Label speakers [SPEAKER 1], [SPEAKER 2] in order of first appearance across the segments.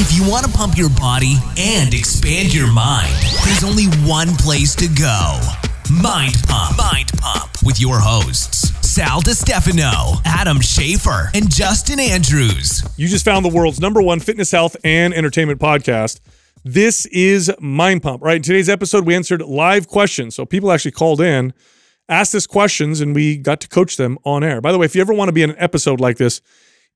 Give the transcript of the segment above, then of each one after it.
[SPEAKER 1] If you want to pump your body and expand your mind, there's only one place to go Mind Pump. Mind Pump with your hosts, Sal DiStefano, Adam Schafer, and Justin Andrews.
[SPEAKER 2] You just found the world's number one fitness, health, and entertainment podcast. This is Mind Pump, right? In today's episode, we answered live questions. So people actually called in, asked us questions, and we got to coach them on air. By the way, if you ever want to be in an episode like this,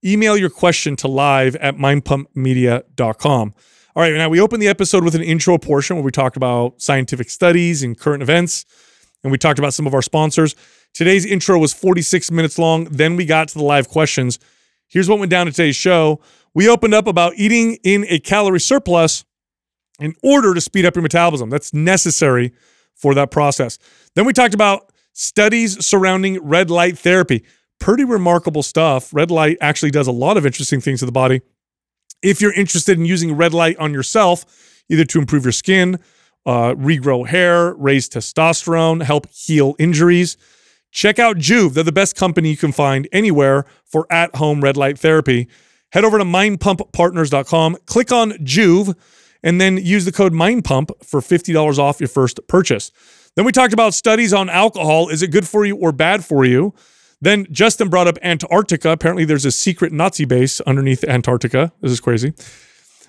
[SPEAKER 2] email your question to live at mindpumpmedia.com. All right, now we opened the episode with an intro portion where we talked about scientific studies and current events, and we talked about some of our sponsors. Today's intro was 46 minutes long. Then we got to the live questions. Here's what went down in today's show. We opened up about eating in a calorie surplus in order to speed up your metabolism. That's necessary for that process. Then we talked about studies surrounding red light therapy. Pretty remarkable stuff. Red light actually does a lot of interesting things to the body. If you're interested in using red light on yourself, either to improve your skin, uh, regrow hair, raise testosterone, help heal injuries, check out Joovv. They're the best company you can find anywhere for at home red light therapy. Head over to mindpumppartners.com, click on Joovv, and then use the code MINDPUMP for $50 off your first purchase. Then we talked about studies on alcohol. Is it good for you or bad for you? Then Justin brought up Antarctica. Apparently, there's a secret Nazi base underneath Antarctica. This is crazy.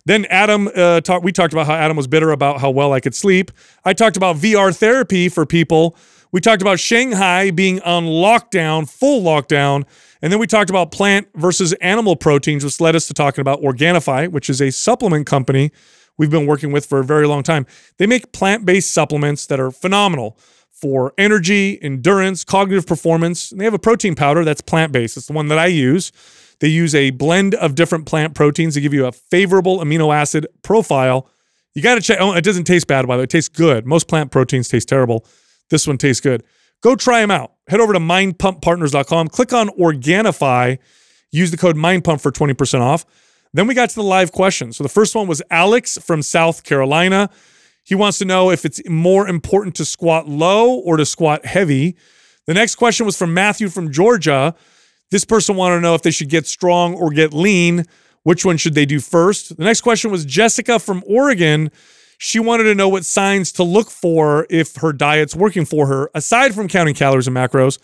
[SPEAKER 2] Then Adam uh, talked. We talked about how Adam was bitter about how well I could sleep. I talked about VR therapy for people. We talked about Shanghai being on lockdown, full lockdown, and then we talked about plant versus animal proteins, which led us to talking about Organifi, which is a supplement company we've been working with for a very long time. They make plant-based supplements that are phenomenal for energy, endurance, cognitive performance. And they have a protein powder that's plant based. It's the one that I use. They use a blend of different plant proteins to give you a favorable amino acid profile. You got to check. Oh, it doesn't taste bad, by the way. It tastes good. Most plant proteins taste terrible. This one tastes good. Go try them out. Head over to mindpumppartners.com, click on Organifi, use the code MINDPUMP for 20% off. Then we got to the live questions. So the first one was Alex from South Carolina. He wants to know if it's more important to squat low or to squat heavy. The next question was from Matthew from Georgia. This person wanted to know if they should get strong or get lean. Which one should they do first? The next question was Jessica from Oregon. She wanted to know what signs to look for if her diet's working for her, aside from counting calories and macros.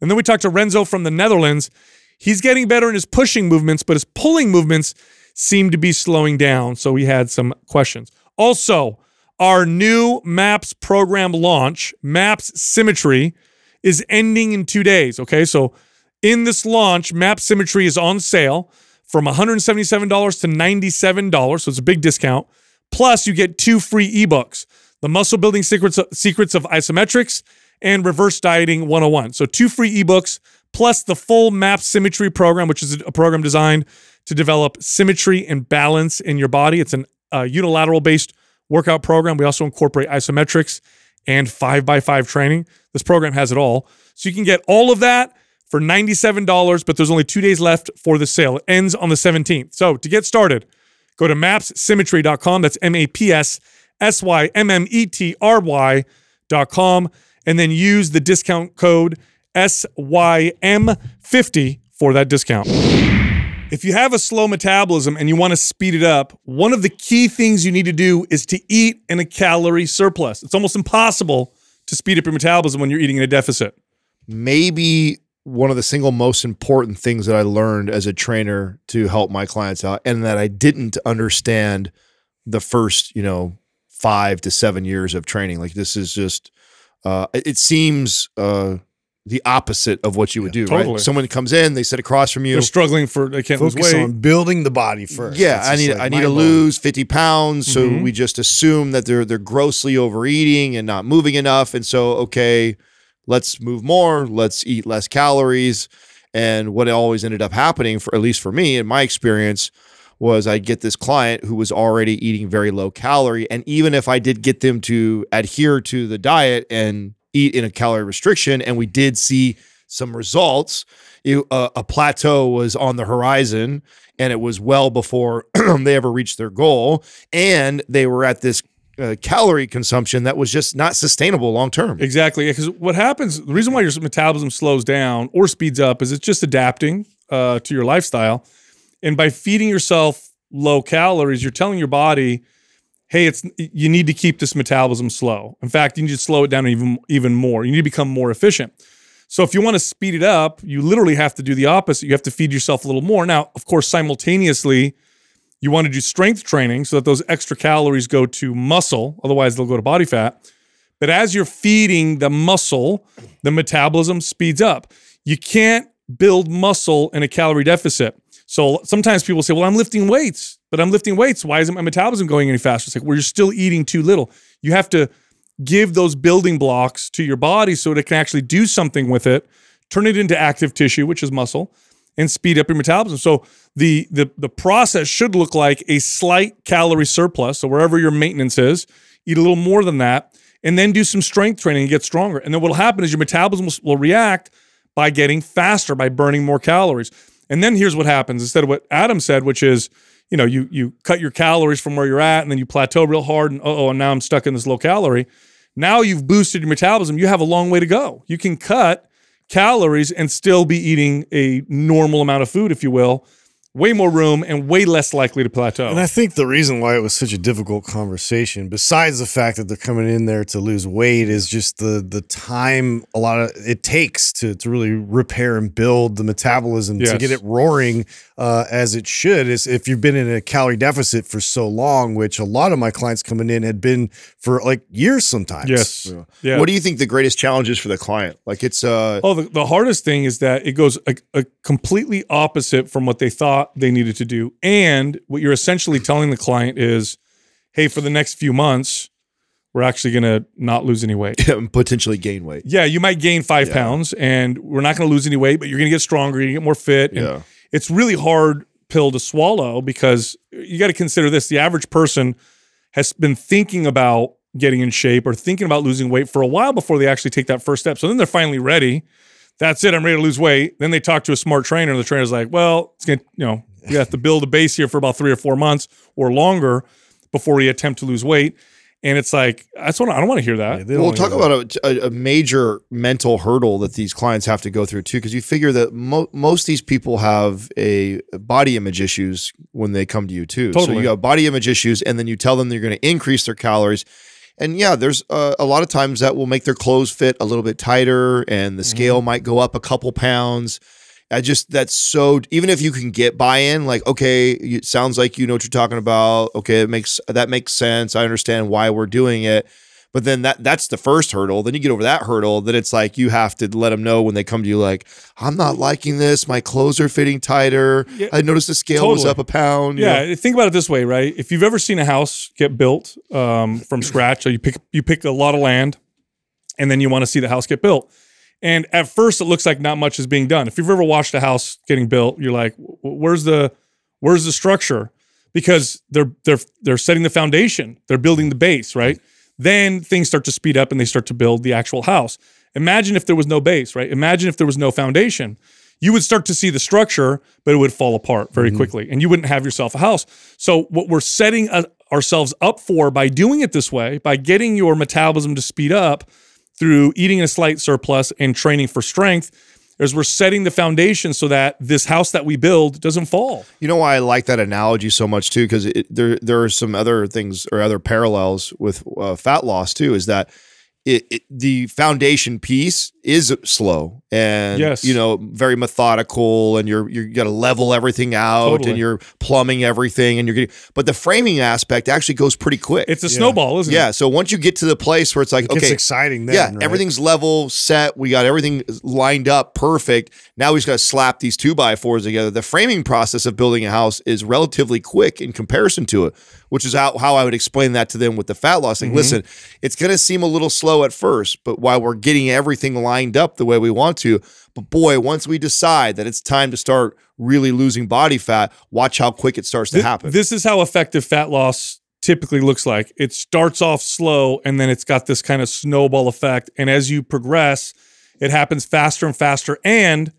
[SPEAKER 2] And then we talked to Renzo from the Netherlands. He's getting better in his pushing movements, but his pulling movements seem to be slowing down. So we had some questions. Also, our new MAPS program launch, MAPS Symmetry, is ending in two days. Okay, so in this launch, MAPS Symmetry is on sale from $177 to $97, so it's a big discount. Plus, you get two free ebooks: the Muscle Building Secrets Secrets of Isometrics and Reverse Dieting 101. So two free ebooks plus the full MAPS Symmetry program, which is a program designed to develop symmetry and balance in your body. It's an uh, unilateral based workout program. We also incorporate isometrics and five by five training. This program has it all. So you can get all of that for $97, but there's only two days left for the sale. It ends on the 17th. So to get started, go to mapssymmetry.com. That's M A P S S Y M M E T R Y.com. And then use the discount code SYM50 for that discount. If you have a slow metabolism and you want to speed it up, one of the key things you need to do is to eat in a calorie surplus. It's almost impossible to speed up your metabolism when you're eating in a deficit.
[SPEAKER 3] Maybe one of the single most important things that I learned as a trainer to help my clients out and that I didn't understand the first, you know, 5 to 7 years of training. Like this is just uh it seems uh the opposite of what you would do,
[SPEAKER 2] totally.
[SPEAKER 3] right? Someone comes in, they sit across from you.
[SPEAKER 2] They're struggling for they can't
[SPEAKER 4] Focus
[SPEAKER 2] lose weight.
[SPEAKER 4] on building the body first.
[SPEAKER 3] Yeah,
[SPEAKER 4] It's
[SPEAKER 3] I need
[SPEAKER 4] like
[SPEAKER 3] I need to lose 50 pounds. So
[SPEAKER 2] Mhm.
[SPEAKER 3] we just assume that they're they're grossly overeating and not moving enough. And so, okay, let's move more, let's eat less calories. And what always ended up happening, for at least for me, in my experience, was I get this client who was already eating very low calorie. And even if I did get them to adhere to the diet and eat in a calorie restriction, and we did see some results, it, uh, a plateau was on the horizon and it was well before they ever reached their goal. And they were at this uh, calorie consumption that was just not sustainable long term.
[SPEAKER 2] Exactly. Because what happens, the reason why your metabolism slows down or speeds up is it's just adapting uh, to your lifestyle. And by feeding yourself low calories, you're telling your body, hey, it's you need to keep this metabolism slow. In fact, you need to slow it down even even more. You need to become more efficient. So if you want to speed it up, you literally have to do the opposite. You have to feed yourself a little more. Now, of course, simultaneously, you want to do strength training so that those extra calories go to muscle, otherwise they'll go to body fat. But as you're feeding the muscle, the metabolism speeds up. You can't build muscle in a calorie deficit. So sometimes people say, well, I'm lifting weights, but I'm lifting weights. Why isn't my metabolism going any faster? It's like, well, you're still eating too little. You have to give those building blocks to your body so it can actually do something with it, turn it into active tissue, which is muscle, and speed up your metabolism. So the the the process should look like a slight calorie surplus. So wherever your maintenance is, eat a little more than that, and then do some strength training and get stronger. And then what'll happen is your metabolism will, will react by getting faster, by burning more calories. And then here's what happens instead of what Adam said, which is, you know, you you cut your calories from where you're at, and then you plateau real hard, and oh, and now I'm stuck in this low calorie. Now you've boosted your metabolism. You have a long way to go. You can cut calories and still be eating a normal amount of food, if you will, way more room and way less likely to plateau.
[SPEAKER 4] And I think the reason why it was such a difficult conversation, besides the fact that they're coming in there to lose weight, is just the the time a lot of it takes to to really repair and build the metabolism
[SPEAKER 2] Yes.
[SPEAKER 4] to get it roaring uh, as it should. Is if you've been in a calorie deficit for so long, which a lot of my clients coming in had been for like years sometimes.
[SPEAKER 2] yes. Yeah.
[SPEAKER 3] What do you think the greatest challenge is for the client? Like it's uh
[SPEAKER 2] Oh, the, the hardest thing is that it goes a, a completely opposite from what they thought they needed to do. And what you're essentially telling the client is, hey, for the next few months, we're actually going to not lose any weight.
[SPEAKER 3] potentially gain weight.
[SPEAKER 2] Yeah, you might gain five
[SPEAKER 3] Yeah.
[SPEAKER 2] pounds and we're not going to lose any weight, but you're going to get stronger, to get more fit. And
[SPEAKER 3] Yeah.
[SPEAKER 2] it's really hard pill to swallow because you got to consider this the average person has been thinking about getting in shape or thinking about losing weight for a while before they actually take that first step so then they're finally ready that's it i'm ready to lose weight then they talk to a smart trainer and the trainer's like well it's gonna you know you have to build a base here for about three or four months or longer before you attempt to lose weight and it's like that's what i don't want to hear that
[SPEAKER 4] Yeah, they
[SPEAKER 3] We'll talk about a, a, a major mental hurdle that these clients have to go through too, because you figure that mo- most of these people have a body image issues when they come to you too. So you have body image issues, and then you tell them they're going to increase their calories. And yeah, there's uh, a lot of times that will make their clothes fit a little bit tighter, and the scale
[SPEAKER 2] Mm-hmm.
[SPEAKER 3] might go up a couple pounds. I just that's so even if you can get buy-in, like okay, it sounds like you know what you're talking about. Okay, it makes that makes sense. I understand why we're doing it. But then that that's the first hurdle. Then you get over that hurdle. Then it's like you have to let them know when they come to you, like I'm not liking this. My clothes are fitting tighter.
[SPEAKER 2] Yeah,
[SPEAKER 3] I noticed the scale was up a pound. you
[SPEAKER 2] Yeah,
[SPEAKER 3] know?
[SPEAKER 2] think about it this way, right? If you've ever seen a house get built um, from scratch, so you pick you pick a lot of land, and then you want to see the house get built. And at first, it looks like not much is being done. If you've ever watched a house getting built, you're like, "Where's the where's the structure?" Because they're they're they're setting the foundation, they're building the base, right? Then things start to speed up and they start to build the actual house. Imagine if there was no base, right? Imagine if there was no foundation you would start to see the structure, but it would fall apart very quickly, and you wouldn't have yourself a house. So, what we're setting uh, ourselves up for by doing it this way, by getting your metabolism to speed up through eating a slight surplus and training for strength, is we're setting the foundation so that this house that we build doesn't fall.
[SPEAKER 3] You know why I like that analogy so much too, because there there are some other things or other parallels with uh, fat loss too. Is that it, it the foundation piece is slow and
[SPEAKER 2] Yes.
[SPEAKER 3] you know very methodical, and you're you got to level everything out,
[SPEAKER 2] Totally.
[SPEAKER 3] and you're plumbing everything, and you're getting. But the framing aspect actually goes pretty quick.
[SPEAKER 2] It's a snowball, isn't
[SPEAKER 3] yeah.
[SPEAKER 2] it?
[SPEAKER 3] Yeah so once you get to the place where it's like
[SPEAKER 4] It gets
[SPEAKER 3] okay,
[SPEAKER 4] exciting then.
[SPEAKER 3] yeah,
[SPEAKER 4] right?
[SPEAKER 3] everything's level, set. We got everything lined up, perfect. Now we just got to slap these two by fours together. The framing process of building a house is relatively quick in comparison to it, which is how, how I would explain that to them with the fat loss.
[SPEAKER 2] Mm-hmm.
[SPEAKER 3] Listen, it's going to seem a little slow at first, but while we're getting everything lined up the way we want to, but boy, once we decide that it's time to start really losing body fat, watch how quick it starts to happen.
[SPEAKER 2] This is how effective fat loss typically looks like. It starts off slow and then it's got this kind of snowball effect. And as you progress, it happens faster and faster and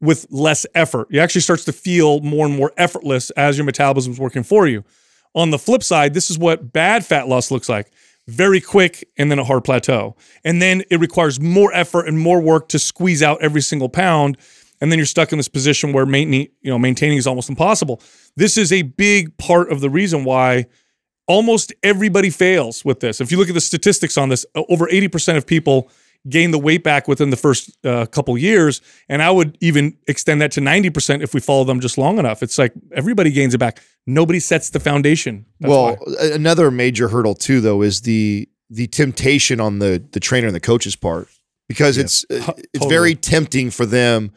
[SPEAKER 2] with less effort. You actually starts to feel more and more effortless as your metabolism's working for you. On the flip side, this is what bad fat loss looks like. Very quick and then a hard plateau. And then it requires more effort and more work to squeeze out every single pound. and then you're stuck in this position where maintaining, you know, maintaining is almost impossible. This is a big part of the reason why almost everybody fails with this. If you look at the statistics on this, uh, over 80% of people gain the weight back within the first uh, couple years, and I would even extend that to 90% if we follow them just long enough. It's like everybody gains it back. Nobody sets the foundation. That's
[SPEAKER 3] well,
[SPEAKER 2] why.
[SPEAKER 3] another major hurdle too, though, is the the temptation on the the trainer and the coach's part because it's uh, it's
[SPEAKER 2] totally.
[SPEAKER 3] very tempting for them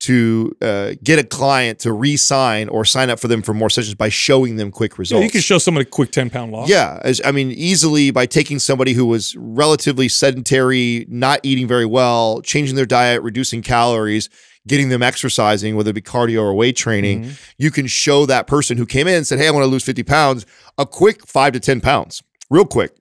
[SPEAKER 3] to uh, get a client to re-sign or sign up for them for more sessions by showing them quick
[SPEAKER 2] Yeah,
[SPEAKER 3] results.
[SPEAKER 2] you can show someone a quick 10 pound loss.
[SPEAKER 3] Yeah, as I mean, easily by taking somebody who was relatively sedentary, not eating very well, changing their diet, reducing calories, getting them exercising, whether it be cardio or weight training,
[SPEAKER 2] Mm-hmm.
[SPEAKER 3] you can show that person who came in and said, "Hey, I want to lose fifty pounds," a quick five to ten pounds, real quick.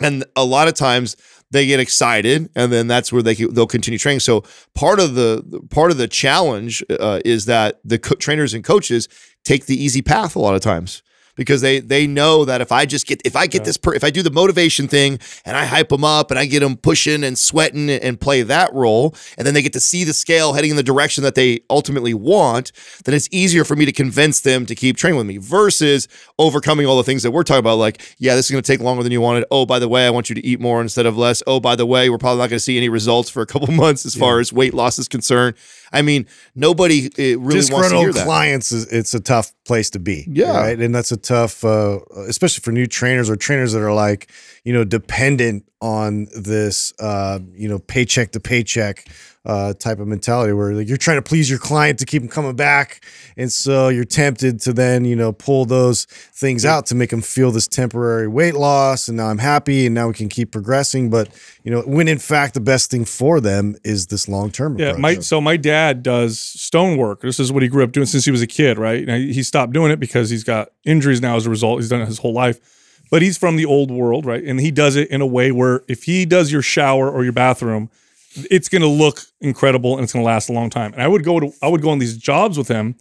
[SPEAKER 3] And a lot of times they get excited, and then that's where they they'll continue training. So part of the part of the challenge uh, is that the co- trainers and coaches take the easy path a lot of times because they they know that if I just get if I get this per, if I do the motivation thing and I hype them up and I get them pushing and sweating and play that role and then they get to see the scale heading in the direction that they ultimately want then it's easier for me to convince them to keep training with me versus overcoming all the things that we're talking about. Like yeah this is going to take longer than you wanted. Oh by the way I want you to eat more instead of less. Oh by the way we're probably not going to see any results for a couple months as far as weight loss is concerned I mean nobody uh, really wants to hear
[SPEAKER 4] disgruntled clients is it's a tough place to be
[SPEAKER 3] Yeah.
[SPEAKER 4] right and that's a tough uh, especially for new trainers or trainers that are like you know dependent on this uh, you know paycheck to paycheck uh, type of mentality where like you're trying to please your client to keep them coming back and so you're tempted to then you know pull those things out to make them feel this temporary weight loss and now i'm happy and now we can keep progressing but you know when in fact the best thing for them is this long-term
[SPEAKER 2] Yeah,
[SPEAKER 4] approach.
[SPEAKER 2] my so my dad does stonework. This is what he grew up doing since he was a kid, right? Now, he stopped doing it because he's got injuries now as a result. He's done it his whole life. But he's from the old world, right? And he does it in a way where if he does your shower or your bathroom, it's going to look incredible and it's going to last a long time. And I would go to I would go on these jobs with him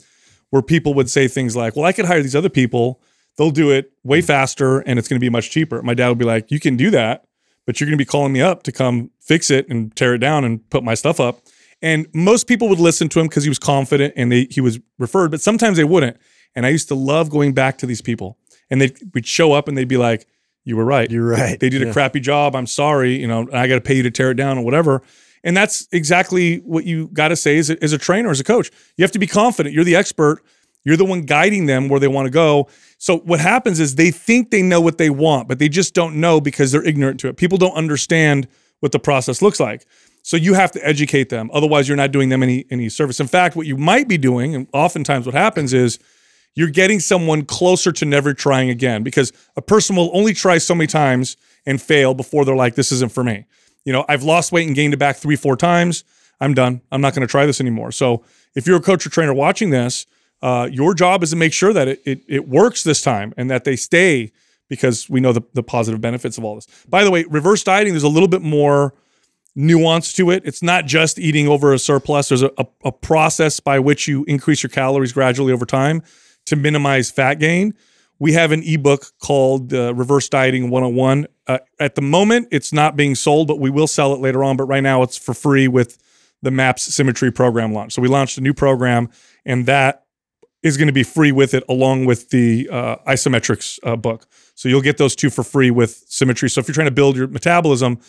[SPEAKER 2] where people would say things like, "Well, I could hire these other people. They'll do it way faster and it's going to be much cheaper." My dad would be like, "You can do that, but you're going to be calling me up to come fix it and tear it down and put my stuff up." And most people would listen to him because he was confident and they, he was referred, but sometimes they wouldn't. And I used to love going back to these people, and they would show up and they'd be like, "You were right.
[SPEAKER 4] you're right
[SPEAKER 2] They did a crappy job. I'm sorry. You know, I got to pay you to tear it down or whatever." And that's exactly what you got to say as a, as a trainer, as a coach. You have to be confident. You're the expert. You're the one guiding them where they want to go. So what happens is they think they know what they want, but they just don't know because they're ignorant to it. People don't understand what the process looks like. So you have to educate them. Otherwise, you're not doing them any any service. In fact, what you might be doing, and oftentimes what happens is you're getting someone closer to never trying again because a person will only try so many times and fail before they're like, this isn't for me. You know, I've lost weight and gained it back three, four times. I'm done. I'm not going to try this anymore. So if you're a coach or trainer watching this, uh, your job is to make sure that it, it it works this time and that they stay because we know the, the positive benefits of all this. By the way, reverse dieting, there's a little bit more nuance to it. It's not just eating over a surplus. There's a, a, a process by which you increase your calories gradually over time to minimize fat gain. We have an ebook called uh, Reverse Dieting 101. Uh, at the moment, it's not being sold, but we will sell it later on. But right now, it's for free with the MAPS Symmetry program launch. So we launched a new program, and that is going to be free with it, along with the uh, isometrics uh, book. So you'll get those two for free with Symmetry. So if you're trying to build your metabolism,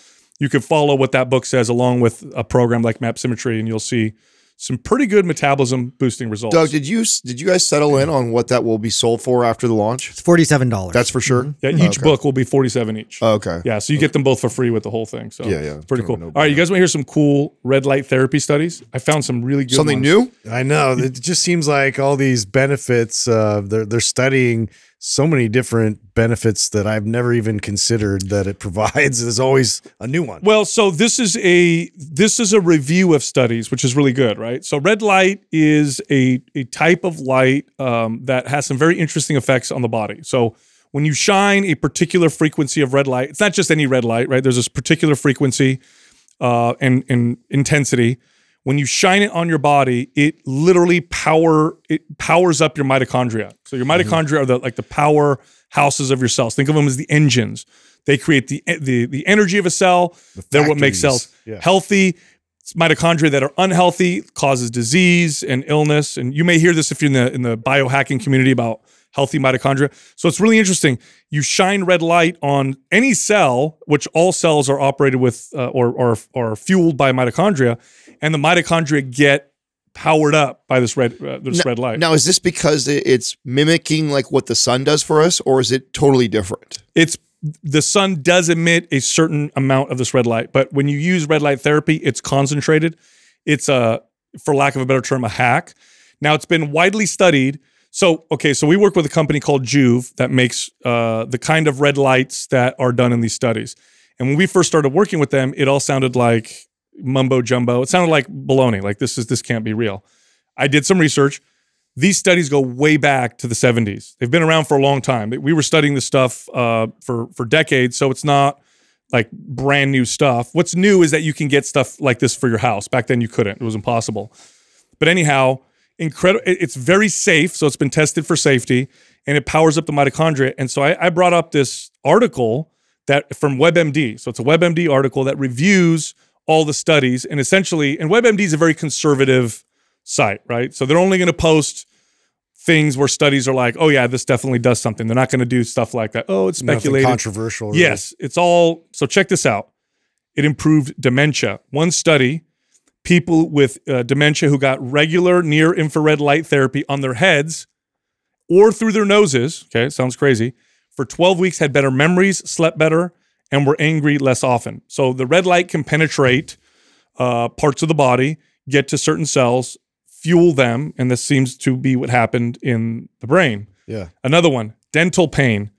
[SPEAKER 2] you can follow what that book says along with a program like Map Symmetry, and you'll see some pretty good metabolism boosting results.
[SPEAKER 3] Doug, did you did you guys settle in on what that will be sold for after the launch?
[SPEAKER 5] It's forty-seven dollars.
[SPEAKER 3] That's for sure.
[SPEAKER 2] yeah, each
[SPEAKER 3] Okay.
[SPEAKER 2] book will be 47 each.
[SPEAKER 3] Okay.
[SPEAKER 2] yeah, so you get them both for free with the whole thing. So
[SPEAKER 3] Yeah, yeah.
[SPEAKER 2] it's pretty cool.
[SPEAKER 3] of
[SPEAKER 2] All right, you guys want to hear some cool red light therapy studies? I found some really good
[SPEAKER 3] Something
[SPEAKER 2] ones.
[SPEAKER 3] new?
[SPEAKER 4] I know. It just seems like all these benefits. Uh, they're they're studying so many different benefits that I've never even considered that it provides. There's always a new one.
[SPEAKER 2] Well, so this is a this is a review of studies, which is really good, right? So red light is a a type of light um, that has some very interesting effects on the body. So when you shine a particular frequency of red light, it's not just any red light, right? There's this particular frequency uh, and and intensity. When you shine it on your body, it literally power it powers up your mitochondria. So your mm-hmm. mitochondria are the like the power houses of your cells. Think of them as the engines. They create the eh, the the energy of a cell. They're what makes cells
[SPEAKER 4] Yeah.
[SPEAKER 2] healthy. mitochondria that are unhealthy causes disease and illness. And you may hear this if you're in the in the biohacking community about healthy mitochondria. So it's really interesting. You shine red light on any cell, which all cells are operated with uh, or, or or fueled by mitochondria, and the mitochondria get powered up by this red uh, this red light.
[SPEAKER 3] Now, is this because it's mimicking like what the sun does for us, or is it totally different?
[SPEAKER 2] it's the sun does emit a certain amount of this red light, but when you use red light therapy, it's concentrated. It's a, for lack of a better term, a hack. Now it's been widely studied. So okay, so we work with a company called Joovv that makes uh, the kind of red lights that are done in these studies. And when we first started working with them, it all sounded like mumbo jumbo. It sounded like baloney. Like this is this can't be real. I did some research. These studies go way back to the 70s. They've been around for a long time. We were studying this stuff uh, for for decades, so it's not like brand new stuff. What's new is that you can get stuff like this for your house. Back then, you couldn't; it was impossible. But anyhow, incredible. It's very safe, so it's been tested for safety, and it powers up the mitochondria. And so I, I brought up this article that from WebMD. So it's a WebMD article that reviews all the studies, and essentially, and WebMD is a very conservative site, right? So they're only going to post things where studies are like, oh yeah, this definitely does something. They're not going to do stuff like that. Oh, it's
[SPEAKER 4] Nothing controversial. really.
[SPEAKER 2] Yes, it's all. So check this out. It improved dementia. One study, people with uh, dementia who got regular near infrared light therapy on their heads or through their noses, okay, sounds crazy, for 12 weeks had better memories, slept better, and were angry less often. So the red light can penetrate uh, parts of the body, get to certain cells, fuel them, and this seems to be what happened in the brain.
[SPEAKER 4] Yeah.
[SPEAKER 2] Another one, dental pain.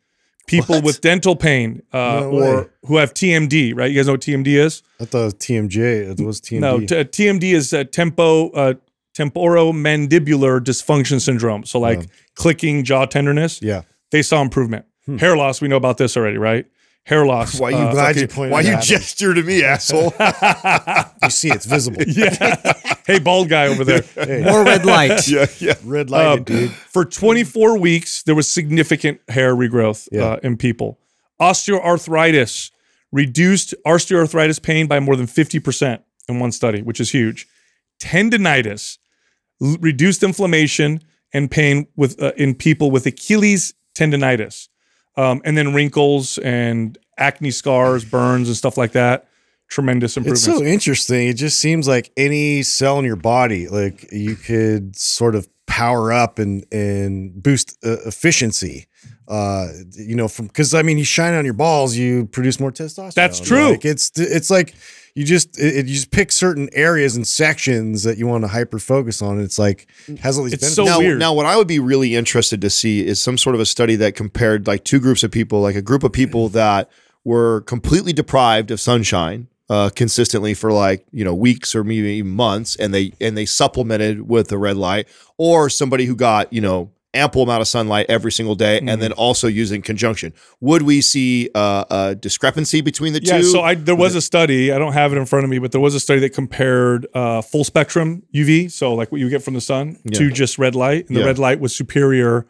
[SPEAKER 2] People
[SPEAKER 3] What?
[SPEAKER 2] with dental pain uh,
[SPEAKER 4] No
[SPEAKER 2] or who have TMD, right? You guys know what TMD is?
[SPEAKER 4] I thought it was TMJ. It was TMD.
[SPEAKER 2] No, t- TMD is uh, tempo uh, temporomandibular dysfunction syndrome. So like
[SPEAKER 4] Yeah.
[SPEAKER 2] clicking jaw tenderness.
[SPEAKER 4] yeah.
[SPEAKER 2] They saw improvement. Hair loss, we know about this already, right? Hair loss.
[SPEAKER 3] Why you
[SPEAKER 2] uh,
[SPEAKER 4] glad you pointed
[SPEAKER 3] Why
[SPEAKER 4] that
[SPEAKER 3] you
[SPEAKER 4] out.
[SPEAKER 3] gesture to me, asshole?
[SPEAKER 4] You see, it's visible.
[SPEAKER 2] yeah. hey, bald guy over there.
[SPEAKER 4] Hey,
[SPEAKER 5] More red light.
[SPEAKER 3] yeah, yeah.
[SPEAKER 4] red light,
[SPEAKER 2] Um,
[SPEAKER 4] dude.
[SPEAKER 2] For 24 weeks, there was significant hair regrowth
[SPEAKER 4] Yeah.
[SPEAKER 2] uh, in people. Osteoarthritis reduced osteoarthritis pain by more than 50% in one study, which is huge. Tendinitis reduced inflammation and pain with uh, in people with Achilles tendinitis, um, and then wrinkles and acne scars, burns, and stuff like that. Tremendous improvements.
[SPEAKER 4] It's so interesting. It just seems like any cell in your body, like you could sort of power up and and boost uh, efficiency. Uh, you know, from because I mean, you shine on your balls, you produce more testosterone.
[SPEAKER 2] That's true.
[SPEAKER 4] Like it's it's like you just it, it- you just pick certain areas and sections that you want to hyper focus on. And it's like has all these
[SPEAKER 2] It's
[SPEAKER 4] benefits.
[SPEAKER 2] so
[SPEAKER 3] now,
[SPEAKER 2] weird.
[SPEAKER 3] now, what I would be really interested to see is some sort of a study that compared like two groups of people, like a group of people that were completely deprived of sunshine uh, consistently for like you know weeks or maybe months, and they and they supplemented with the red light, or somebody who got you know ample amount of sunlight every single day,
[SPEAKER 2] Mm-hmm.
[SPEAKER 3] and then also using conjunction. Would we see uh, a discrepancy between the
[SPEAKER 2] Yeah,
[SPEAKER 3] two?
[SPEAKER 2] so I there was a study. I don't have it in front of me, but there was a study that compared uh, full spectrum UV, so like what you get from the sun, to just red light, and the
[SPEAKER 3] Yeah.
[SPEAKER 2] red light was superior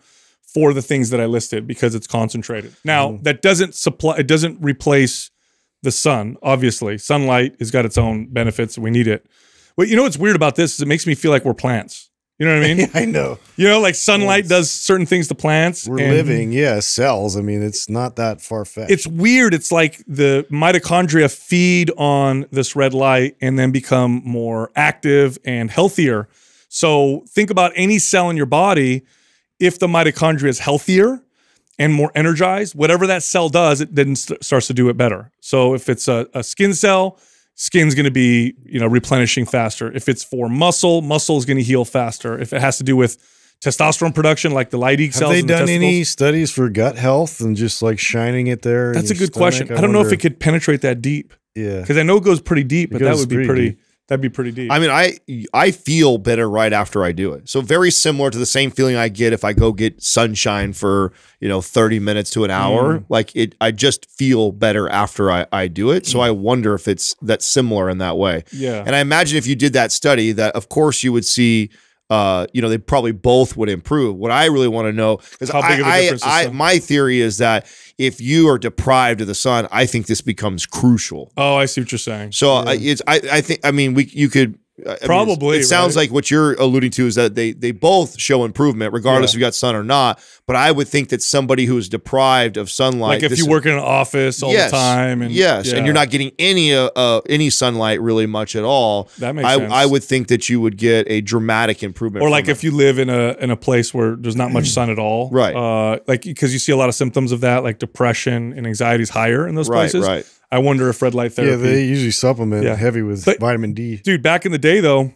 [SPEAKER 2] for the things that I listed because it's concentrated. Now that doesn't supply, it doesn't replace the sun. Obviously, sunlight has got its own benefits. And we need it. But you know what's weird about this is it makes me feel like we're plants. You know what I mean?
[SPEAKER 4] I know
[SPEAKER 2] You know, like sunlight does certain things to plants.
[SPEAKER 4] we're living, yeah, cells. I mean, it's not that far fetched.
[SPEAKER 2] it's weird. It's like the mitochondria feed on this red light and then become more active and healthier. So think about any cell in your body. If the mitochondria is healthier and more energized, whatever that cell does, it then st- starts to do it better. So if it's a, a skin cell, skin's going to be you know replenishing faster. If it's for muscle, muscle is going to heal faster. If it has to do with testosterone production, like the
[SPEAKER 4] Have
[SPEAKER 2] cells,
[SPEAKER 4] they
[SPEAKER 2] in the
[SPEAKER 4] done any studies for gut health and just like shining it there?
[SPEAKER 2] That's a good question.
[SPEAKER 4] stomach?
[SPEAKER 2] I, don't know if it could penetrate that deep.
[SPEAKER 4] Yeah,
[SPEAKER 2] because I know it goes pretty deep,
[SPEAKER 4] It
[SPEAKER 2] but that would be
[SPEAKER 4] pretty
[SPEAKER 2] pretty.
[SPEAKER 4] deep.
[SPEAKER 2] That'd be pretty deep.
[SPEAKER 3] I mean, I I feel better right after I do it. So very similar to the same feeling I get if I go get sunshine for you know thirty minutes to an hour.
[SPEAKER 2] Mm.
[SPEAKER 3] Like it, I just feel better after I, I do it. So I wonder if it's that similar in that way.
[SPEAKER 2] yeah,
[SPEAKER 3] And I imagine if you did that study, that of course you would see uh, you know, they probably both would improve. What I really want to know because
[SPEAKER 2] How big of a
[SPEAKER 3] I,
[SPEAKER 2] difference is
[SPEAKER 3] I, I, my theory is that if you are deprived of the sun, I think this becomes crucial.
[SPEAKER 2] Oh, I see what you're saying.
[SPEAKER 3] So uh, it's I, I think I mean we you could I mean,
[SPEAKER 2] Probably,
[SPEAKER 3] it sounds
[SPEAKER 2] right?
[SPEAKER 3] like what you're alluding to is that they they both show improvement regardless
[SPEAKER 2] Yeah.
[SPEAKER 3] if you got sun or not. But I would think that somebody who is deprived of sunlight,
[SPEAKER 2] like if you work in an office all
[SPEAKER 3] yes,
[SPEAKER 2] the time, and
[SPEAKER 3] yes,
[SPEAKER 2] yeah,
[SPEAKER 3] and you're not getting any uh, uh any sunlight really much at all.
[SPEAKER 2] That makes
[SPEAKER 3] I,
[SPEAKER 2] sense.
[SPEAKER 3] I would think that you would get a dramatic improvement.
[SPEAKER 2] or like
[SPEAKER 3] it.
[SPEAKER 2] if you live in a in a place where there's not much sun at all,
[SPEAKER 3] Right.
[SPEAKER 2] Uh, like because you see a lot of symptoms of that, like depression and anxiety is higher in those
[SPEAKER 3] right,
[SPEAKER 2] places.
[SPEAKER 3] right.
[SPEAKER 2] I wonder if red light therapy.
[SPEAKER 4] Yeah, they usually supplement
[SPEAKER 2] Yeah.
[SPEAKER 4] heavy with
[SPEAKER 2] But-
[SPEAKER 4] vitamin D.
[SPEAKER 2] dude, back in the day though,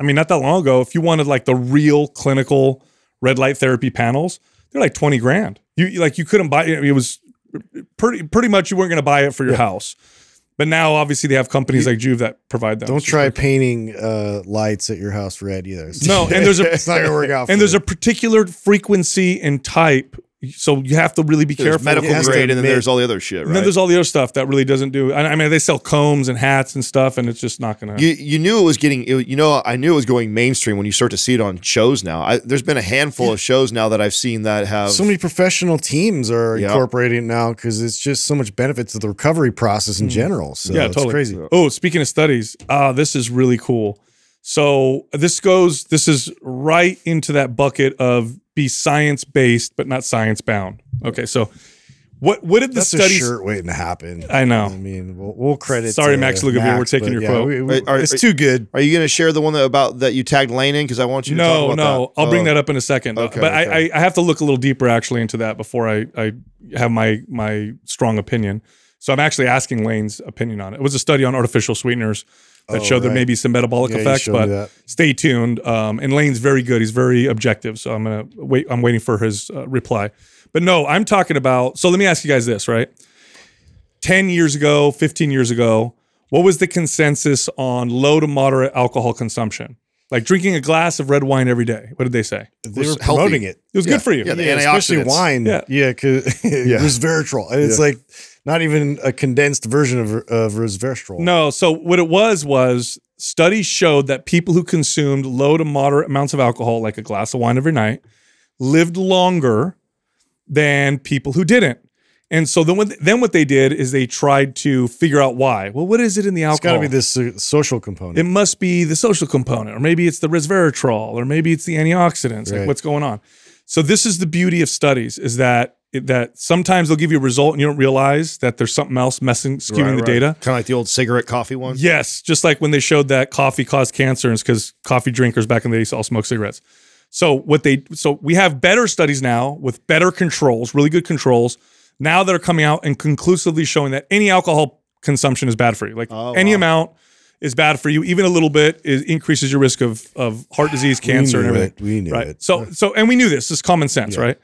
[SPEAKER 2] I mean, not that long ago, if you wanted like the real clinical red light therapy panels, they're like twenty grand. You like you couldn't buy it. It was pretty pretty much you weren't going to buy it for your house. But now, obviously, they have companies like Joovv that provide them.
[SPEAKER 4] Don't try
[SPEAKER 2] like-
[SPEAKER 4] painting uh, lights at your house red either.
[SPEAKER 2] No, and there's a-
[SPEAKER 4] it's not gonna work out.
[SPEAKER 2] and there's
[SPEAKER 4] you.
[SPEAKER 2] a particular frequency and type, so you have to really be
[SPEAKER 3] There's
[SPEAKER 2] careful.
[SPEAKER 3] medical
[SPEAKER 4] It has
[SPEAKER 3] grade, and then there's all the other shit,
[SPEAKER 2] And then there's all the other stuff that really doesn't do. I I mean, they sell combs and hats and stuff, and it's just not gonna.
[SPEAKER 3] You you knew it was getting it- you know I knew it was going mainstream when you start to see it on shows now. I, there's been a handful of shows now that I've seen that have
[SPEAKER 4] so many professional teams are
[SPEAKER 3] Yeah.
[SPEAKER 4] incorporating it now because it's just so much benefit to the recovery process in general. So
[SPEAKER 2] yeah,
[SPEAKER 4] it's
[SPEAKER 2] totally.
[SPEAKER 4] crazy.
[SPEAKER 2] Oh, speaking of studies, uh, this is really cool. So this goes. This is right into that bucket of be science based, but not science bound. Okay, so what what did the study
[SPEAKER 4] That's
[SPEAKER 2] studies?
[SPEAKER 4] a shirt waiting to happen.
[SPEAKER 2] I know.
[SPEAKER 4] I mean, we'll, we'll credit.
[SPEAKER 2] Sorry,
[SPEAKER 4] uh,
[SPEAKER 2] Max Lugavere, we're taking
[SPEAKER 4] but
[SPEAKER 2] your quote.
[SPEAKER 4] we- we-
[SPEAKER 3] Are- are-
[SPEAKER 4] it's too good.
[SPEAKER 3] Are you going to share the one that about that you tagged Layne in? Because I want you to talk
[SPEAKER 2] No,
[SPEAKER 3] about
[SPEAKER 2] no,
[SPEAKER 3] that.
[SPEAKER 2] I'll bring
[SPEAKER 3] Oh.
[SPEAKER 2] that up in a second.
[SPEAKER 3] Okay,
[SPEAKER 2] but I,
[SPEAKER 3] okay.
[SPEAKER 2] I, I have to look a little deeper actually into that before I, I have my my strong opinion. So I'm actually asking Layne's opinion on it. It was a study on artificial sweeteners that
[SPEAKER 4] Oh,
[SPEAKER 2] showed there may be some metabolic
[SPEAKER 4] Yeah,
[SPEAKER 2] effects, but
[SPEAKER 4] that.
[SPEAKER 2] stay tuned. Um, and Layne's very good. He's very objective. So I'm gonna wait. I'm waiting for his uh, reply. But no, I'm talking about. So let me ask you guys this, right? Ten years ago, 15 years ago, what was the consensus on low to moderate alcohol consumption? Like drinking a glass of red wine every day. What did they say?
[SPEAKER 4] They
[SPEAKER 3] was
[SPEAKER 4] were
[SPEAKER 3] healthy.
[SPEAKER 4] promoting it.
[SPEAKER 2] It was
[SPEAKER 3] Yeah,
[SPEAKER 2] good for you.
[SPEAKER 3] yeah, the
[SPEAKER 4] Yeah, especially wine.
[SPEAKER 2] Yeah.
[SPEAKER 4] Yeah, because resveratrol. And it's
[SPEAKER 3] Yeah.
[SPEAKER 4] like not even a condensed version of, of resveratrol.
[SPEAKER 2] No, so what it was was studies showed that people who consumed low to moderate amounts of alcohol, like a glass of wine every night, lived longer than people who didn't. And so then what, then what they did is they tried to figure out why. Well, what is it in the alcohol?
[SPEAKER 4] It's got to be this uh, social component.
[SPEAKER 2] It must be the social component, or maybe it's the resveratrol, or maybe it's the antioxidants. Like what's going on? So this is the beauty of studies: is that that sometimes they'll give you a result and you don't realize that there's something else messing skewing the data.
[SPEAKER 3] Kind of like the old cigarette coffee one.
[SPEAKER 2] Yes, just like when they showed that coffee caused cancer, and it's because coffee drinkers back in the day all smoked cigarettes. So what they so we have better studies now with better controls, really good controls now that are coming out and conclusively showing that any alcohol consumption is bad for you. Like
[SPEAKER 3] Oh,
[SPEAKER 2] any
[SPEAKER 3] wow.
[SPEAKER 2] amount is bad for you. Even a little bit is increases your risk of of heart disease, cancer, and everything.
[SPEAKER 4] it. We knew
[SPEAKER 2] right.
[SPEAKER 4] it.
[SPEAKER 2] So so and we knew this. This is common sense, right?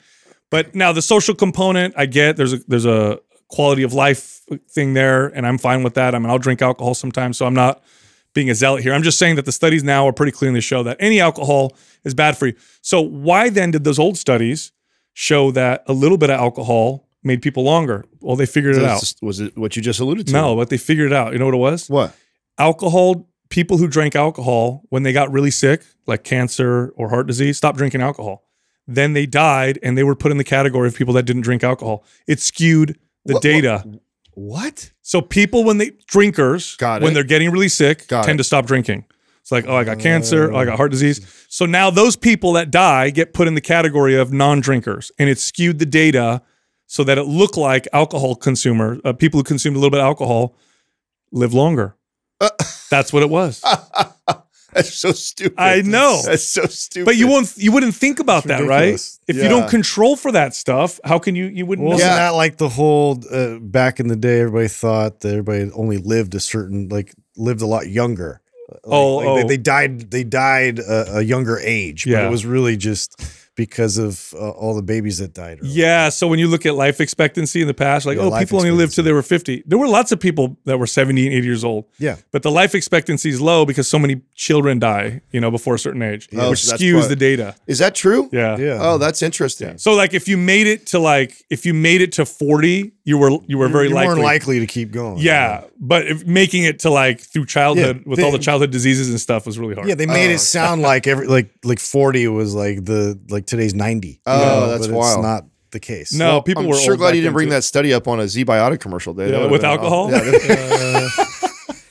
[SPEAKER 2] But now the social component, I get there's a there's a quality of life thing there, and I'm fine with that. I mean, I'll drink alcohol sometimes, so I'm not being a zealot here. I'm just saying that the studies now are pretty clearly show that any alcohol is bad for you. So why then did those old studies show that a little bit of alcohol made people longer? Well, they figured it out.
[SPEAKER 3] Was it what you just alluded to?
[SPEAKER 2] No, but they figured it out. You know what it was?
[SPEAKER 3] What?
[SPEAKER 2] alcohol people who drank alcohol when they got really sick like cancer or heart disease stopped drinking alcohol then they died and they were put in the category of people that didn't drink alcohol. It skewed the
[SPEAKER 3] What-
[SPEAKER 2] data.
[SPEAKER 3] What?
[SPEAKER 2] so people when they drinkers
[SPEAKER 3] Got
[SPEAKER 2] when they're getting really sick
[SPEAKER 3] Got
[SPEAKER 2] tend
[SPEAKER 3] it.
[SPEAKER 2] to stop drinking. It's like oh i got cancer oh i got heart disease. So now those people that die get put in the category of non-drinkers and it skewed the data so that it looked like alcohol consumer uh, people who consumed a little bit of alcohol live longer. That's what it was
[SPEAKER 3] That's so stupid.
[SPEAKER 2] I know.
[SPEAKER 3] That's so stupid.
[SPEAKER 2] But you won't you wouldn't think about that, right?
[SPEAKER 4] ridiculous.
[SPEAKER 2] If you don't control for that stuff, how can you you wouldn't
[SPEAKER 4] Well,
[SPEAKER 2] know?
[SPEAKER 4] Wasn't that like the whole uh, back in the day? Everybody thought that everybody only lived a certain like lived a lot younger. Like,
[SPEAKER 2] Oh,
[SPEAKER 4] like
[SPEAKER 2] oh.
[SPEAKER 4] They, they died. They died a, a younger age. But
[SPEAKER 2] Yeah.
[SPEAKER 4] it was really just because of uh, all the babies that died. early.
[SPEAKER 2] Yeah, so when you look at life expectancy in the past, like,
[SPEAKER 4] Yeah,
[SPEAKER 2] oh, people only lived till they were 50. There were lots of people that were 70 and 80 years old.
[SPEAKER 4] Yeah.
[SPEAKER 2] But the life expectancy is low because so many children die, you know, before a certain age,
[SPEAKER 3] Oh,
[SPEAKER 2] which
[SPEAKER 3] so
[SPEAKER 2] skews
[SPEAKER 3] why-
[SPEAKER 2] the data.
[SPEAKER 3] Is that true?
[SPEAKER 2] Yeah.
[SPEAKER 4] Yeah.
[SPEAKER 3] Oh, that's interesting.
[SPEAKER 2] So like if you made it to like if you made it to 40 you were you were very
[SPEAKER 4] You're
[SPEAKER 2] likely.
[SPEAKER 4] more likely to keep going.
[SPEAKER 2] yeah, but if making it to like through childhood
[SPEAKER 4] Yeah,
[SPEAKER 2] with
[SPEAKER 4] they-
[SPEAKER 2] all the childhood diseases and stuff was really hard.
[SPEAKER 4] Yeah, they made
[SPEAKER 3] Oh,
[SPEAKER 4] it sound like every like like 40 was like the like today's 90.
[SPEAKER 3] Oh,
[SPEAKER 4] know,
[SPEAKER 3] that's
[SPEAKER 4] but
[SPEAKER 3] wild.
[SPEAKER 4] It's not the case.
[SPEAKER 2] No, people
[SPEAKER 3] I'm
[SPEAKER 2] were
[SPEAKER 3] sure
[SPEAKER 2] old
[SPEAKER 3] glad
[SPEAKER 2] back
[SPEAKER 3] you didn't bring
[SPEAKER 2] too.
[SPEAKER 3] that study up on a Z Biotic commercial, day.
[SPEAKER 2] Yeah, with alcohol?
[SPEAKER 3] awesome. Yeah,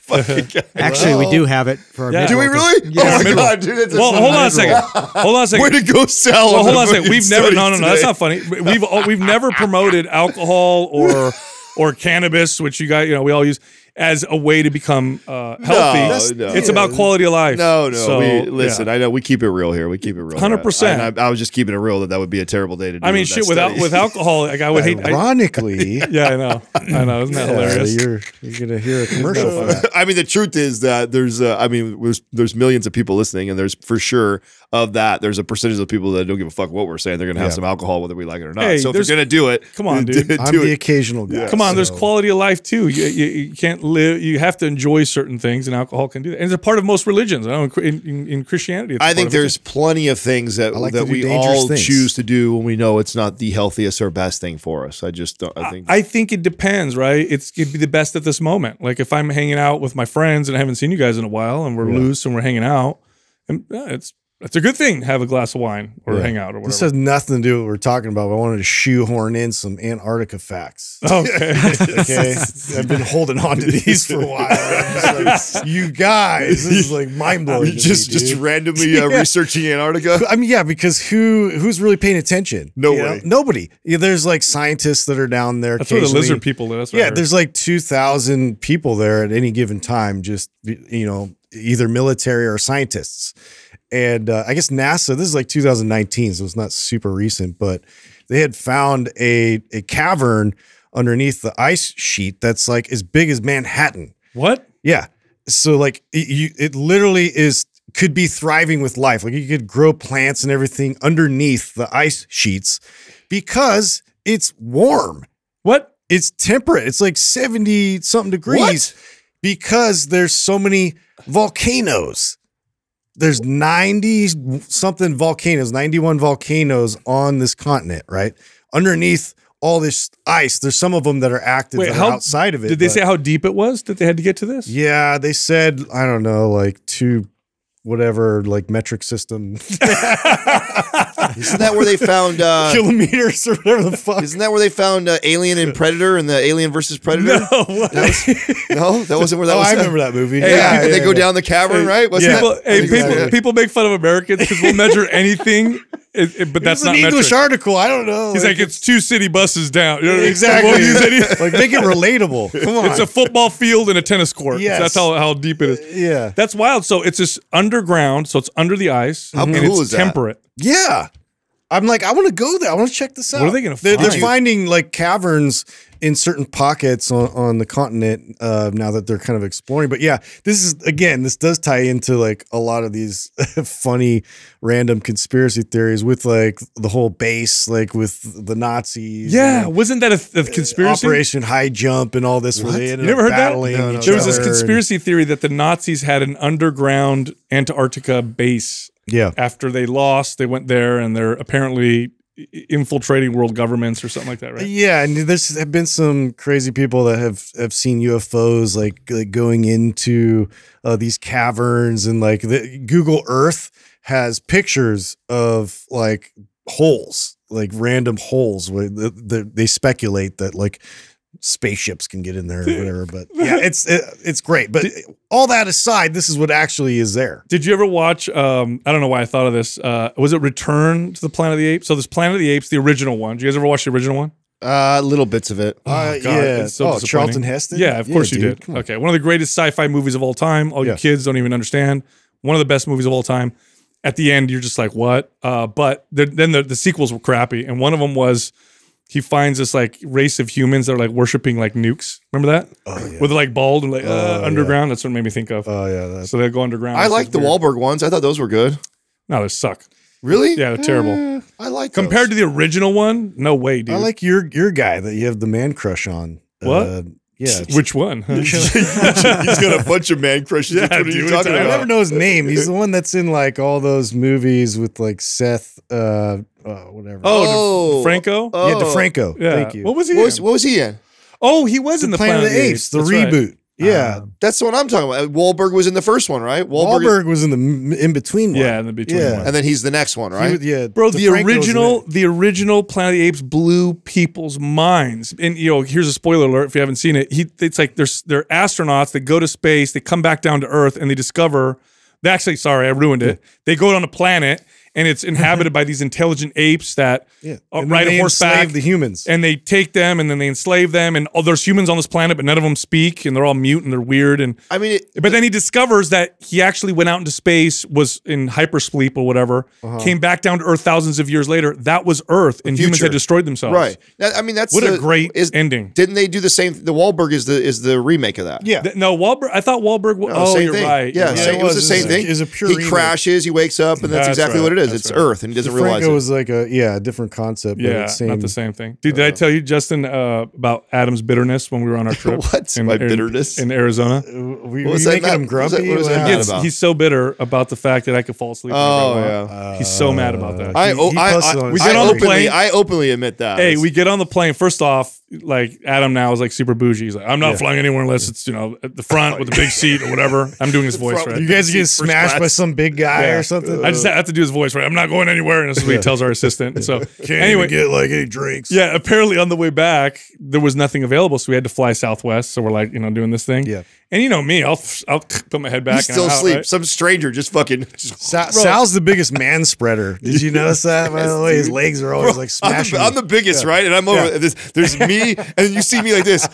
[SPEAKER 3] fucking guy.
[SPEAKER 5] Actually, we do have it for our
[SPEAKER 2] Yeah.
[SPEAKER 3] Do we really?
[SPEAKER 5] Yeah.
[SPEAKER 3] oh my
[SPEAKER 2] mid-roll.
[SPEAKER 3] god, dude! That's
[SPEAKER 2] Well, hold on a second. Hold on a second.
[SPEAKER 3] Way to go, Sal.
[SPEAKER 2] well, hold on a second. We've never no no no. That's not funny. We've oh, we've never promoted alcohol or or cannabis, which you guys you know we all use as a way to become uh, healthy.
[SPEAKER 3] That's- no.
[SPEAKER 2] It's about quality of life.
[SPEAKER 3] No, no.
[SPEAKER 2] So,
[SPEAKER 3] we listen.
[SPEAKER 2] yeah.
[SPEAKER 3] I know we keep it real here. We keep it real.
[SPEAKER 2] 100%.
[SPEAKER 3] And I, I was just keeping it real that that would be a terrible day to do.
[SPEAKER 2] I mean, shit. Without with alcohol, like I would hate. I,
[SPEAKER 4] Ironically,
[SPEAKER 2] yeah, I know. I know. Isn't that
[SPEAKER 4] yeah,
[SPEAKER 2] hilarious?
[SPEAKER 4] you're you're gonna hear a commercial for that.
[SPEAKER 3] I mean, the truth is that there's, uh, I mean, there's there's millions of people listening, and there's for sure of that. There's a percentage of people that don't give a fuck what we're saying. They're gonna have
[SPEAKER 4] Yeah.
[SPEAKER 3] some alcohol whether we like it or not.
[SPEAKER 2] Hey,
[SPEAKER 3] so if
[SPEAKER 2] there's-
[SPEAKER 3] you're gonna do it,
[SPEAKER 2] Come on,
[SPEAKER 3] do,
[SPEAKER 2] dude.
[SPEAKER 3] do
[SPEAKER 4] I'm the occasional guy.
[SPEAKER 2] Come on, there's quality of life too. You, you, you can't live. You have to enjoy certain things, and alcohol can do that. And it's a part of most religions. I know in, in, in Christianity. It's a
[SPEAKER 3] I think
[SPEAKER 2] of it,
[SPEAKER 3] there's plenty of things that
[SPEAKER 4] like
[SPEAKER 3] that we all
[SPEAKER 4] things.
[SPEAKER 3] choose to do when we know it's not the healthiest or best thing for us. I just don't. I think
[SPEAKER 2] I think it depends, right? It's it'd be the best at this moment. Like if I'm hanging out with my friends and I haven't seen you guys in a while, and we're loose and we're hanging out, and yeah, it's it's a good thing to have a glass of wine or
[SPEAKER 4] Yeah.
[SPEAKER 2] hang out or whatever.
[SPEAKER 4] This has nothing to do with what we're talking about. But I wanted to shoehorn in some Antarctica facts.
[SPEAKER 2] okay.
[SPEAKER 4] Okay, I've been holding on to these for a while. Like, you guys, this is like mind blowing.
[SPEAKER 3] You're just just randomly uh,
[SPEAKER 4] Yeah.
[SPEAKER 3] researching Antarctica.
[SPEAKER 4] I mean, yeah, because who who's really paying attention?
[SPEAKER 3] No
[SPEAKER 4] You know?
[SPEAKER 3] way.
[SPEAKER 4] nobody. Yeah, there's like scientists that are down there.
[SPEAKER 2] That's where the lizard people live. That's
[SPEAKER 4] Yeah, there's like two thousand people there at any given time. Just you know, either military or scientists. And uh, I guess NASA. This is like 2019, so it's not super recent, but they had found a a cavern underneath the ice sheet that's like as big as Manhattan.
[SPEAKER 2] what?
[SPEAKER 4] Yeah. So like it, you, it literally is could be thriving with life. Like you could grow plants and everything underneath the ice sheets because it's warm.
[SPEAKER 2] What?
[SPEAKER 4] It's temperate. It's like 70 something degrees what? because there's so many volcanoes. There's 90 something volcanoes, 91 volcanoes on this continent, right? Underneath all this ice, there's some of them that are active
[SPEAKER 2] Wait,
[SPEAKER 4] that
[SPEAKER 2] how
[SPEAKER 4] are outside of it.
[SPEAKER 2] Did they
[SPEAKER 4] but-
[SPEAKER 2] say how deep it was that they had to get to this?
[SPEAKER 4] yeah, they said I don't know, like two, whatever, like metric system
[SPEAKER 3] Isn't that where they found? Uh,
[SPEAKER 4] kilometers or whatever the fuck.
[SPEAKER 3] isn't that where they found uh, Alien and Predator and the Alien versus Predator?
[SPEAKER 2] No. what?
[SPEAKER 3] No, that wasn't where that
[SPEAKER 4] oh,
[SPEAKER 3] was.
[SPEAKER 4] I remember that movie.
[SPEAKER 3] Hey,
[SPEAKER 4] yeah,
[SPEAKER 3] they
[SPEAKER 4] yeah,
[SPEAKER 3] go
[SPEAKER 4] yeah.
[SPEAKER 3] down the cavern, right? Wasn't
[SPEAKER 4] Yeah.
[SPEAKER 3] that-
[SPEAKER 2] People, hey, people, people make fun of Americans because we'll measure anything, it- it- but that's not
[SPEAKER 4] an English
[SPEAKER 2] metric.
[SPEAKER 4] article. I don't know.
[SPEAKER 2] He's like, it's two city buses down. You know what I mean?
[SPEAKER 4] exactly.
[SPEAKER 2] We'll use any-
[SPEAKER 4] like make it relatable. Come on.
[SPEAKER 2] it's a football field and a tennis court.
[SPEAKER 4] Yes.
[SPEAKER 2] That's how, how deep it is.
[SPEAKER 4] Uh, yeah.
[SPEAKER 2] That's wild. So it's just underground. So it's under the ice.
[SPEAKER 3] How
[SPEAKER 2] and
[SPEAKER 3] cool
[SPEAKER 2] it's
[SPEAKER 3] is that?
[SPEAKER 2] temperate.
[SPEAKER 4] Yeah. I'm like, I want to go there. I want to check this out.
[SPEAKER 2] What are they gonna
[SPEAKER 4] They're, they're finding like caverns in certain pockets on, on the continent uh, now that they're kind of exploring. But yeah, this is again, this does tie into like a lot of these funny random conspiracy theories with like the whole base, like with the Nazis.
[SPEAKER 2] Yeah.
[SPEAKER 4] and
[SPEAKER 2] Wasn't that a, a conspiracy?
[SPEAKER 4] Operation High Jump and all this. Where they ended
[SPEAKER 2] You never
[SPEAKER 4] up
[SPEAKER 2] heard that?
[SPEAKER 3] No, no,
[SPEAKER 2] There was this
[SPEAKER 4] other and-
[SPEAKER 2] conspiracy theory that the Nazis had an underground Antarctica base.
[SPEAKER 4] Yeah.
[SPEAKER 2] After they lost, they went there and they're apparently infiltrating world governments or something like that, right?
[SPEAKER 4] Yeah, and there's have been some crazy people that have have seen UFOs like, like going into uh, these caverns and like the, Google Earth has pictures of like holes, like random holes where the, the, they speculate that like spaceships can get in there or whatever. But yeah, it's it, it's great. But all that aside, this is what actually is there.
[SPEAKER 2] Did you ever watch? Um, I don't know why I thought of this. Uh, was it Return to the Planet of the Apes? So this Planet of the Apes, the original one. Did you guys ever watch the original one?
[SPEAKER 3] Uh, little bits of it.
[SPEAKER 4] Uh,
[SPEAKER 2] God,
[SPEAKER 4] yeah.
[SPEAKER 2] so
[SPEAKER 4] oh. Charlton Heston.
[SPEAKER 2] Yeah, of course you did.
[SPEAKER 4] on.
[SPEAKER 2] Okay, one of the greatest sci-fi movies of all time. All you
[SPEAKER 4] Yeah.
[SPEAKER 2] kids don't even understand. One of the best movies of all time. At the end, you're just like, what? Uh, but the, then the, the sequels were crappy, and one of them was he finds this like race of humans that are like worshiping like nukes. Remember that?
[SPEAKER 4] Oh yeah.
[SPEAKER 2] Where they're like bald and like uh,
[SPEAKER 4] yeah.
[SPEAKER 2] underground. That's what it made me think of.
[SPEAKER 4] Oh yeah. That's
[SPEAKER 2] so they go underground.
[SPEAKER 3] I like the
[SPEAKER 2] weird.
[SPEAKER 3] Wahlberg ones. I thought those were good.
[SPEAKER 2] No, they suck.
[SPEAKER 3] Really?
[SPEAKER 2] Yeah, they're terrible.
[SPEAKER 3] Eh, I like
[SPEAKER 2] Compared to the original one, no way, dude.
[SPEAKER 4] I like your your guy that you have the man crush on.
[SPEAKER 2] What?
[SPEAKER 4] Yeah.
[SPEAKER 2] Which one? huh?
[SPEAKER 3] He's got a bunch of man crushes.
[SPEAKER 2] Yeah,
[SPEAKER 3] Which one are you
[SPEAKER 2] dude,
[SPEAKER 3] talking
[SPEAKER 2] I
[SPEAKER 4] I
[SPEAKER 3] about?
[SPEAKER 4] never know his name. He's the one that's in like all those movies with like Seth, uh, uh whatever.
[SPEAKER 2] Oh, Franco.
[SPEAKER 3] Oh.
[SPEAKER 4] yeah, DeFranco.
[SPEAKER 2] yeah.
[SPEAKER 4] Thank you.
[SPEAKER 2] What was he?
[SPEAKER 3] What was,
[SPEAKER 2] in?
[SPEAKER 3] what was he in?
[SPEAKER 2] oh, he was in the
[SPEAKER 4] Planet of the Apes, the
[SPEAKER 2] That's right.
[SPEAKER 4] Reboot. Yeah, um,
[SPEAKER 3] That's the one I'm talking about. Wahlberg was in the first one, right? Wahlberg,
[SPEAKER 4] Wahlberg was in the in between. One.
[SPEAKER 2] Yeah, in the between
[SPEAKER 4] Yeah.
[SPEAKER 2] one.
[SPEAKER 3] and then he's the next one, right?
[SPEAKER 4] was- yeah,
[SPEAKER 2] Bro, the
[SPEAKER 4] DeFranco's
[SPEAKER 2] original, the original Planet of the Apes blew people's minds. And you know, here's a spoiler alert if you haven't seen it. He, it's like there's they're astronauts that go to space, they come back down to Earth, and they discover. They actually, sorry, I ruined it. They go on a planet, and it's inhabited by these intelligent apes that
[SPEAKER 4] Yeah,
[SPEAKER 2] uh,
[SPEAKER 4] And then
[SPEAKER 2] ride
[SPEAKER 4] they
[SPEAKER 2] a horseback.
[SPEAKER 4] the humans.
[SPEAKER 2] and they take them, and then they enslave them, and oh, there's humans on this planet, but none of them speak, and they're all mute and they're weird. And
[SPEAKER 3] I mean, it,
[SPEAKER 2] but then he discovers that he actually went out into space, was in hypersleep or whatever,
[SPEAKER 3] Uh-huh.
[SPEAKER 2] came back down to Earth thousands of years later. That was Earth, and humans had destroyed themselves.
[SPEAKER 3] right? That- I mean, that's
[SPEAKER 2] What a great
[SPEAKER 3] is,
[SPEAKER 2] ending.
[SPEAKER 3] Didn't they do the same? The Wahlberg is the is the remake of that.
[SPEAKER 4] yeah,
[SPEAKER 2] Th- No, Wahlberg. I thought Wahlberg. wa-
[SPEAKER 3] No,
[SPEAKER 2] oh,
[SPEAKER 3] same
[SPEAKER 2] you're
[SPEAKER 3] thing.
[SPEAKER 2] right.
[SPEAKER 3] Yeah,
[SPEAKER 2] you're
[SPEAKER 3] same-
[SPEAKER 2] right.
[SPEAKER 3] it was the same thing.
[SPEAKER 4] it's a pure
[SPEAKER 3] he
[SPEAKER 4] remake.
[SPEAKER 3] crashes, he wakes up, and that's,
[SPEAKER 2] That's
[SPEAKER 3] exactly
[SPEAKER 2] right.
[SPEAKER 3] what it is.
[SPEAKER 2] That's
[SPEAKER 3] It's
[SPEAKER 2] right.
[SPEAKER 3] Earth, and he doesn't realize it.
[SPEAKER 4] was like a yeah, a different concept. but
[SPEAKER 2] Yeah,
[SPEAKER 4] it's same,
[SPEAKER 2] not the same thing. Dude, did I tell you, Justin, uh, about Adam's bitterness when we were on our trip?
[SPEAKER 3] What? My bitterness?
[SPEAKER 2] in Arizona?
[SPEAKER 4] Uh, We,
[SPEAKER 3] What was that
[SPEAKER 4] making
[SPEAKER 3] not-
[SPEAKER 4] him
[SPEAKER 3] what was that- what was that mad
[SPEAKER 2] He's,
[SPEAKER 3] about?
[SPEAKER 2] he's so bitter about the fact that I could fall asleep.
[SPEAKER 3] Oh,
[SPEAKER 2] whenever
[SPEAKER 3] yeah.
[SPEAKER 2] he's so mad about that.
[SPEAKER 3] I,
[SPEAKER 4] He- he
[SPEAKER 3] I, I,
[SPEAKER 4] on
[SPEAKER 2] We
[SPEAKER 3] I
[SPEAKER 2] get on the plane.
[SPEAKER 3] I openly admit that.
[SPEAKER 2] Hey, we get on the plane. First off, like Adam now is like super bougie. He's like, I'm not flying anywhere unless it's you know at the front with a big seat or whatever. I'm doing his voice
[SPEAKER 3] front
[SPEAKER 2] right.
[SPEAKER 4] You guys are getting
[SPEAKER 3] First
[SPEAKER 4] smashed by some big guy
[SPEAKER 2] Yeah.
[SPEAKER 4] or something.
[SPEAKER 2] I just have to do his voice right. I'm not going anywhere, and this is what he tells our assistant. And so
[SPEAKER 4] can't
[SPEAKER 2] anyway,
[SPEAKER 4] even get like any drinks.
[SPEAKER 2] yeah. Apparently on the way back there was nothing available, so we had to fly Southwest. So we're like, you know, doing this thing.
[SPEAKER 4] Yeah.
[SPEAKER 2] And you know me, I'll I'll put my head back.
[SPEAKER 3] He's
[SPEAKER 2] and
[SPEAKER 3] still
[SPEAKER 2] I'm out,
[SPEAKER 3] asleep.
[SPEAKER 2] right?
[SPEAKER 3] Some stranger just fucking. Just,
[SPEAKER 4] Sa- Sal's the biggest man spreader. Did you notice that? By the way, his legs are always like
[SPEAKER 3] I'm
[SPEAKER 4] smashing.
[SPEAKER 3] the, I'm the biggest, right? And I'm over
[SPEAKER 4] Yeah.
[SPEAKER 3] this. There's me, and you see me like this.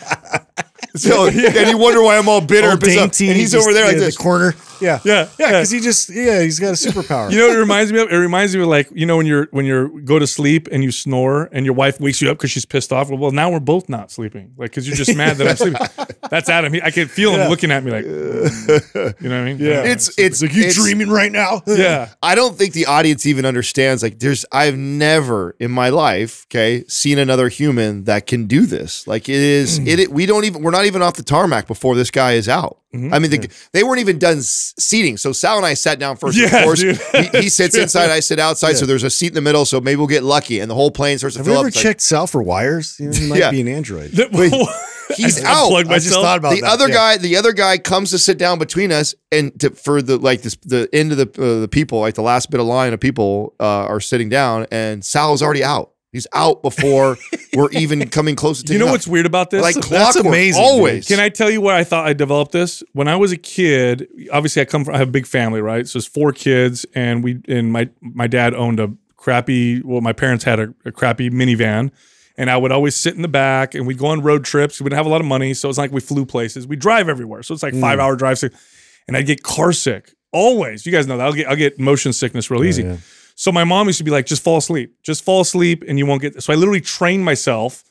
[SPEAKER 3] So, and you wonder why I'm all bitter
[SPEAKER 4] all
[SPEAKER 3] and
[SPEAKER 4] dainty.
[SPEAKER 3] And he's
[SPEAKER 4] just
[SPEAKER 3] over there like
[SPEAKER 4] in
[SPEAKER 3] this.
[SPEAKER 4] the corner. Yeah,
[SPEAKER 2] Yeah,
[SPEAKER 4] yeah.
[SPEAKER 2] yeah.
[SPEAKER 4] Because he just yeah, he's got a superpower.
[SPEAKER 2] You know what it reminds me of? It reminds me of like you know when you're when you're go to sleep and you snore and your wife wakes you up because she's pissed off. Well, well, now we're both not sleeping, like because you're just mad that I'm sleeping. That's Adam. He, I can feel him looking at me like, mm, you know what I mean? Yeah,
[SPEAKER 3] It's it's
[SPEAKER 4] like you
[SPEAKER 3] it's-
[SPEAKER 4] dreaming right now.
[SPEAKER 2] yeah.
[SPEAKER 3] I don't think the audience even understands. Like, there's I've never in my life, okay, seen another human that can do this. Like, it is
[SPEAKER 2] Mm.
[SPEAKER 3] it, it. We don't even. We're not even off the tarmac before this guy is out.
[SPEAKER 2] Mm-hmm.
[SPEAKER 3] I mean, the, they weren't even done seating. So Sal and I sat down first.
[SPEAKER 2] Yeah,
[SPEAKER 3] of course, he, he sits inside. I sit outside. So there's a seat in the middle. So maybe we'll get lucky, and the whole plane starts to
[SPEAKER 4] Have
[SPEAKER 3] fill
[SPEAKER 4] you
[SPEAKER 3] up.
[SPEAKER 4] ever
[SPEAKER 3] It's like,
[SPEAKER 4] checked Sal for wires? You know, he might
[SPEAKER 3] Yeah.
[SPEAKER 4] be an android.
[SPEAKER 3] He's
[SPEAKER 2] I
[SPEAKER 3] out.
[SPEAKER 4] I just thought about
[SPEAKER 3] the
[SPEAKER 4] that.
[SPEAKER 3] other
[SPEAKER 4] yeah.
[SPEAKER 3] guy, the other guy comes to sit down between us, and to, for the like this, the end of the uh, the people, like the last bit of line of people uh, are sitting down, and Sal's already out. He's out before we're even coming close to.
[SPEAKER 2] You know
[SPEAKER 3] taking
[SPEAKER 2] what's weird about this?
[SPEAKER 3] Like
[SPEAKER 4] That's
[SPEAKER 3] clockwork,
[SPEAKER 4] amazing,
[SPEAKER 3] Always.
[SPEAKER 2] Can I tell you where I thought I developed this? When I was a kid, obviously I come from I have a big family, right? So it's four kids, and we and my my dad owned a crappy. Well, my parents had a, a crappy minivan, and I would always sit in the back, and we'd go on road trips. We didn't have a lot of money, so it's like we flew places. We drive everywhere, so it's like five hmm. hour drives, and I'd get car sick always. You guys know that I'll get I'll get motion sickness real easy.
[SPEAKER 4] yeah.
[SPEAKER 2] So my mom used to be like, just fall asleep, just fall asleep, and you won't get. So I literally trained myself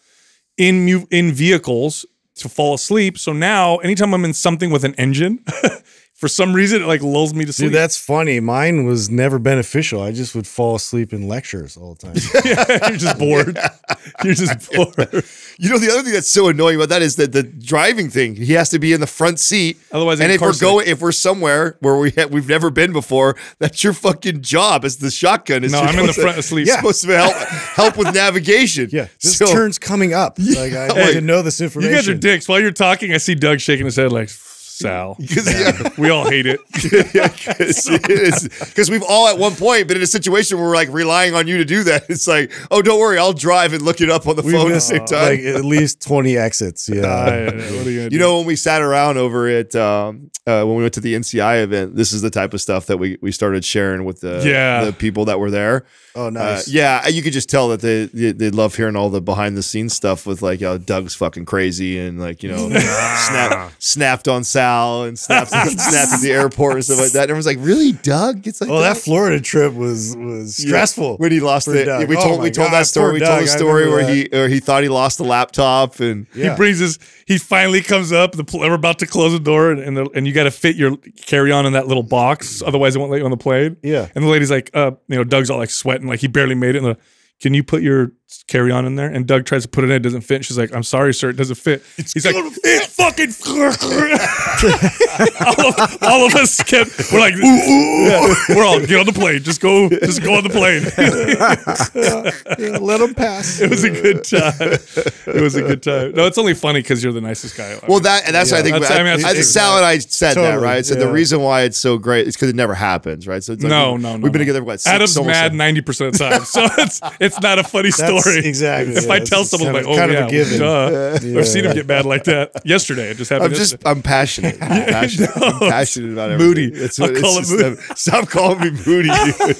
[SPEAKER 2] in in vehicles to fall asleep. So now, anytime I'm in something with an engine, for some reason it like lulls me to sleep.
[SPEAKER 4] Dude, that's funny. Mine was never beneficial. I just would fall asleep in lectures all the time.
[SPEAKER 2] You're just bored. You're just bored.
[SPEAKER 3] You know, the other thing that's so annoying about that is that the driving thing. He has to be in the front seat.
[SPEAKER 2] Otherwise,
[SPEAKER 3] and if we're going, if we're somewhere where we ha- we've never been before, that's your fucking job. As the shotgun. Is
[SPEAKER 2] No, I'm in the
[SPEAKER 3] supposed to-
[SPEAKER 2] front asleep.
[SPEAKER 3] You're supposed to help help with navigation.
[SPEAKER 4] Yeah, this
[SPEAKER 3] So-
[SPEAKER 4] turn's coming up. Like I need to know this information.
[SPEAKER 2] You guys are dicks. While you're talking, I see Doug shaking his head like Sal.
[SPEAKER 3] 'Cause, yeah.
[SPEAKER 2] We all hate it.
[SPEAKER 3] Because we've all at one point been in a situation where we're like relying on you to do that. It's like, oh, don't worry, I'll drive and look it up on the
[SPEAKER 4] We
[SPEAKER 3] phone at the same time.
[SPEAKER 4] like at least twenty exits. Yeah.
[SPEAKER 2] Uh, what are you
[SPEAKER 3] you know, when we sat around over at um, uh, when we went to the NCI event, this is the type of stuff that we we started sharing with the
[SPEAKER 2] Yeah.
[SPEAKER 3] the people that were there.
[SPEAKER 4] oh,
[SPEAKER 3] Uh,
[SPEAKER 4] nice.
[SPEAKER 3] yeah, you could just tell that they they, they love hearing all the behind the scenes stuff with like, uh, Doug's fucking crazy and like you know, snap, snapped on Sal and snapped snapped at the airport and stuff like that. And everyone's like, really, Doug? It's like
[SPEAKER 4] Well, that Florida trip was was
[SPEAKER 3] Yeah.
[SPEAKER 4] stressful.
[SPEAKER 3] when he lost
[SPEAKER 4] for
[SPEAKER 3] it.
[SPEAKER 4] Doug.
[SPEAKER 3] We
[SPEAKER 4] Oh
[SPEAKER 3] told
[SPEAKER 4] my
[SPEAKER 3] we told
[SPEAKER 4] God,
[SPEAKER 3] that story. We told
[SPEAKER 4] Doug.
[SPEAKER 3] the
[SPEAKER 4] I
[SPEAKER 3] story
[SPEAKER 4] remember
[SPEAKER 3] where he or he thought he lost the laptop and
[SPEAKER 4] Yeah.
[SPEAKER 2] He brings his. He finally comes up. The pl- we're about to close the door, and and, the, and you got to fit your carry on in that little box, otherwise it won't let you on the plane.
[SPEAKER 4] Yeah.
[SPEAKER 2] And the lady's like, uh, you know, Doug's all like sweating, like he barely made it. And the, can you put your carry on in there, and Doug tries to put it in, it doesn't fit. She's like, "I'm sorry, sir, it doesn't fit." He's like, "It fucking." all, of, all of us kept. We're like, ooh, ooh. Yeah. We're all get on the plane. Just go. Just go on the plane.
[SPEAKER 4] Yeah, let them pass.
[SPEAKER 2] it was a good time. It was a good time. No, it's only funny because you're the nicest guy.
[SPEAKER 3] Well, that and that's what I think.
[SPEAKER 2] That's- I mean, that's
[SPEAKER 3] I, I,
[SPEAKER 2] true.
[SPEAKER 3] Sal and I said that, right? So said the reason why it's so great is because it never happens, right? So it's like
[SPEAKER 2] no,
[SPEAKER 3] we-
[SPEAKER 2] no, no.
[SPEAKER 3] We've been
[SPEAKER 2] no.
[SPEAKER 3] together what? Six,
[SPEAKER 2] Adam's mad
[SPEAKER 3] seven-
[SPEAKER 2] ninety percent of the time, so it's it's not a funny
[SPEAKER 4] That's
[SPEAKER 2] story.
[SPEAKER 4] exactly,
[SPEAKER 2] If
[SPEAKER 4] yeah,
[SPEAKER 2] I tell someone like, "Oh
[SPEAKER 4] kind of a
[SPEAKER 2] yeah,
[SPEAKER 4] given."
[SPEAKER 2] duh,"
[SPEAKER 4] Yeah.
[SPEAKER 2] I've seen him get mad like that yesterday. It just happened.
[SPEAKER 3] I'm just. I'm passionate. I'm passionate. I'm
[SPEAKER 2] No.
[SPEAKER 3] passionate about everything.
[SPEAKER 2] Moody.
[SPEAKER 3] That's
[SPEAKER 2] I'll
[SPEAKER 3] what,
[SPEAKER 2] call
[SPEAKER 3] it's
[SPEAKER 2] it
[SPEAKER 3] just-
[SPEAKER 2] moody.
[SPEAKER 3] Stop calling me moody. Dude.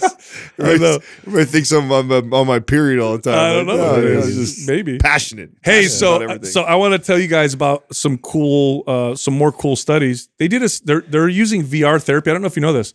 [SPEAKER 2] I know.
[SPEAKER 3] Everybody thinks I'm on my, on my period all the time.
[SPEAKER 2] I don't
[SPEAKER 3] Like,
[SPEAKER 2] know.
[SPEAKER 3] no, it's
[SPEAKER 2] just maybe.
[SPEAKER 3] passionate.
[SPEAKER 2] Hey,
[SPEAKER 3] Passionate
[SPEAKER 2] so so I want to tell you guys about some cool, uh, some more cool studies. They did a, they're they're using VR therapy. I don't know if you know this.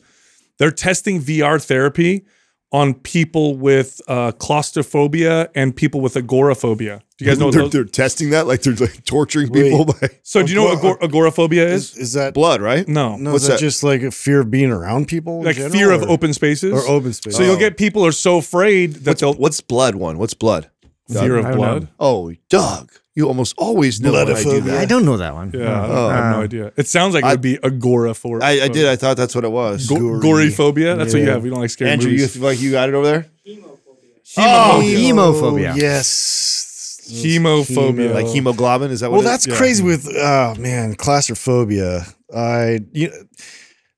[SPEAKER 2] They're testing VR therapy on people with uh, claustrophobia and people with agoraphobia. Do you guys know
[SPEAKER 3] they're,
[SPEAKER 2] those?
[SPEAKER 3] they're testing that like they're like torturing people by
[SPEAKER 2] So do you know what agor- agoraphobia is?
[SPEAKER 4] Is, is that
[SPEAKER 3] blood, right?
[SPEAKER 2] No,
[SPEAKER 4] no?
[SPEAKER 3] What's
[SPEAKER 4] is that,
[SPEAKER 3] that?
[SPEAKER 4] just like a fear of being around people? in
[SPEAKER 2] like
[SPEAKER 4] general,
[SPEAKER 2] fear of open spaces
[SPEAKER 4] or open space.
[SPEAKER 2] So you'll get people are so afraid that
[SPEAKER 3] What's,
[SPEAKER 2] they'll
[SPEAKER 3] what's blood one? What's blood?
[SPEAKER 2] fear of blood.
[SPEAKER 5] know.
[SPEAKER 3] Oh, Doug, you almost always know when I do
[SPEAKER 4] Bloodophobia.
[SPEAKER 3] that.
[SPEAKER 5] I don't know that one.
[SPEAKER 2] Yeah, I, don't-
[SPEAKER 3] Oh.
[SPEAKER 2] I have no idea. It sounds like it
[SPEAKER 3] I-
[SPEAKER 2] would be agoraphobia.
[SPEAKER 3] I, I did. I thought that's what it was.
[SPEAKER 2] Go- gory phobia. That's what you have. We don't like scary
[SPEAKER 3] Andrew, you
[SPEAKER 2] movies.
[SPEAKER 3] feel like you got it over there?
[SPEAKER 5] Oh,
[SPEAKER 4] Oh,
[SPEAKER 5] hemophobia.
[SPEAKER 4] yes.
[SPEAKER 2] Hemophobia.
[SPEAKER 3] Like hemoglobin? Is that what?
[SPEAKER 4] Well,
[SPEAKER 3] it is?
[SPEAKER 4] that's
[SPEAKER 2] Yeah.
[SPEAKER 4] crazy with oh man, claustrophobia. I you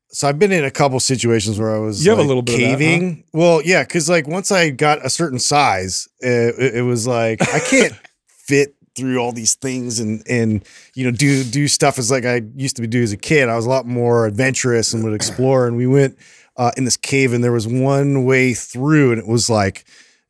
[SPEAKER 4] so I've been in a couple situations where I was
[SPEAKER 2] You have a
[SPEAKER 4] like,
[SPEAKER 2] little bit of that, huh?
[SPEAKER 4] caving. Well, yeah, because like once I got a certain size, uh, it, it was like I can't fit through all these things and and you know do do stuff as like I used to do as a kid. I was a lot more adventurous and would explore. And we went uh, in this cave, and there was one way through, and it was like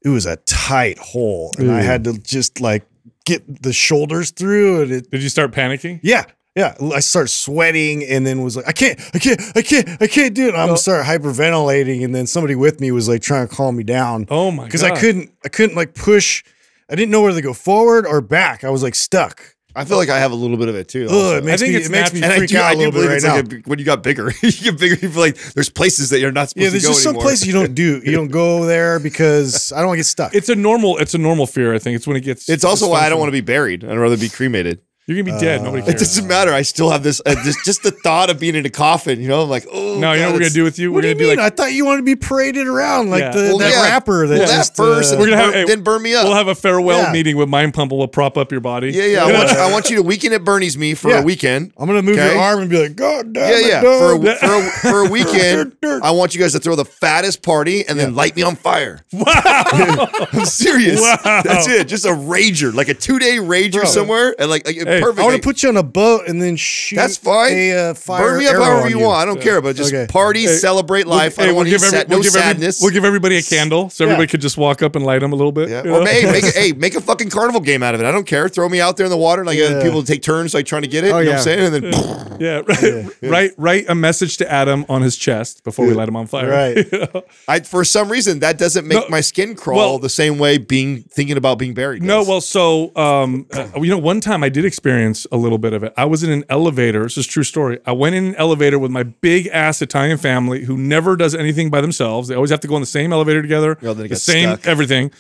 [SPEAKER 4] it was a tight hole, and I had to just like get the shoulders through, and it
[SPEAKER 2] Did you start panicking?
[SPEAKER 4] yeah. Yeah, I start sweating and then was like, I can't, I can't, I can't, I can't do it. I'm gonna start hyperventilating, and then somebody with me was like trying to calm me down
[SPEAKER 2] Oh my god!
[SPEAKER 4] because I couldn't, I couldn't like push. I didn't know whether to go forward or back. I was like stuck.
[SPEAKER 3] I feel like I have a little bit of it too.
[SPEAKER 4] Ugh,
[SPEAKER 3] also.
[SPEAKER 4] it makes
[SPEAKER 2] think
[SPEAKER 4] me,
[SPEAKER 2] it's
[SPEAKER 4] it makes me
[SPEAKER 2] natural.
[SPEAKER 3] and I
[SPEAKER 4] freak
[SPEAKER 3] do,
[SPEAKER 4] out
[SPEAKER 3] I
[SPEAKER 4] a
[SPEAKER 3] do
[SPEAKER 4] little bit right
[SPEAKER 3] it's
[SPEAKER 4] now.
[SPEAKER 3] like a, when you got bigger, you get bigger. You feel like there's places that you're not supposed
[SPEAKER 4] yeah, there's
[SPEAKER 3] to go Yeah, there's
[SPEAKER 4] just some places you don't do. You don't go there because I don't want to get stuck.
[SPEAKER 2] It's a normal. It's a normal fear. I think it's when it gets.
[SPEAKER 3] It's also why I don't want to be buried. I'd rather be cremated.
[SPEAKER 2] You're gonna be dead. Nobody cares.
[SPEAKER 3] It doesn't matter. I still have this. Uh, this just the thought of being in a coffin. You know, I'm like, oh.
[SPEAKER 2] no, you know what we're gonna
[SPEAKER 3] it's-
[SPEAKER 2] do with you?
[SPEAKER 4] what
[SPEAKER 2] We're
[SPEAKER 4] do
[SPEAKER 2] gonna
[SPEAKER 4] you
[SPEAKER 2] do
[SPEAKER 4] mean?
[SPEAKER 2] like
[SPEAKER 4] I thought you wanted to be paraded around like
[SPEAKER 2] Yeah.
[SPEAKER 4] the,
[SPEAKER 3] Well,
[SPEAKER 4] that
[SPEAKER 3] yeah.
[SPEAKER 4] rapper that
[SPEAKER 3] Well,
[SPEAKER 4] just
[SPEAKER 3] that first,
[SPEAKER 4] uh,
[SPEAKER 2] We're
[SPEAKER 3] then,
[SPEAKER 2] gonna have-
[SPEAKER 3] burn,
[SPEAKER 2] hey,
[SPEAKER 3] then burn me up.
[SPEAKER 2] We'll have a farewell
[SPEAKER 4] Yeah.
[SPEAKER 2] meeting with Mind Pump. We'll prop up your body.
[SPEAKER 3] yeah, yeah. I want, you, I want you to weekend at Bernie's me for
[SPEAKER 4] Yeah.
[SPEAKER 3] a weekend.
[SPEAKER 4] I'm gonna move
[SPEAKER 3] Okay.
[SPEAKER 4] your arm and be like, God damn
[SPEAKER 3] Yeah,
[SPEAKER 4] it,
[SPEAKER 3] yeah. For a, for a for a weekend, I want you guys to throw the fattest party and then light me on fire.
[SPEAKER 2] Wow.
[SPEAKER 3] I'm serious.
[SPEAKER 2] Wow.
[SPEAKER 3] That's it. Just a rager, like a two day rager somewhere, and like, like
[SPEAKER 2] Hey,
[SPEAKER 3] perfect.
[SPEAKER 4] I want to put you on a boat and then shoot.
[SPEAKER 3] That's fine.
[SPEAKER 4] A uh, fire
[SPEAKER 3] Burn me up however you want. I don't care, but just
[SPEAKER 4] Okay.
[SPEAKER 3] party, celebrate life. I don't want
[SPEAKER 2] we'll
[SPEAKER 3] any
[SPEAKER 2] give every-
[SPEAKER 3] sad,
[SPEAKER 2] we'll
[SPEAKER 3] no
[SPEAKER 2] give every-
[SPEAKER 3] sadness.
[SPEAKER 2] we'll give everybody a candle so everybody
[SPEAKER 4] Yeah.
[SPEAKER 2] could just walk up and light them a little bit.
[SPEAKER 3] yeah. Or
[SPEAKER 2] know?
[SPEAKER 3] hey, make a, hey, make a fucking carnival game out of it. I don't care. Throw me out there in the water, and like uh,
[SPEAKER 4] Yeah.
[SPEAKER 3] people take turns, like trying to get it.
[SPEAKER 5] Oh,
[SPEAKER 3] you know
[SPEAKER 5] yeah.
[SPEAKER 3] what I'm saying? And then
[SPEAKER 2] Yeah, right. Write write a message to Adam on his chest before we light him on fire.
[SPEAKER 4] Right.
[SPEAKER 3] I, for some reason, that doesn't make my skin crawl the same way being thinking about being buried.
[SPEAKER 2] No, well, so um, uh, you know, one time I did experience a little bit of it. I was in an elevator. This is a true story. I went in an elevator with my big ass Italian family who never does anything by themselves. They always have to go in the same elevator together,
[SPEAKER 3] Oh,
[SPEAKER 2] the same
[SPEAKER 3] stuck.
[SPEAKER 2] everything.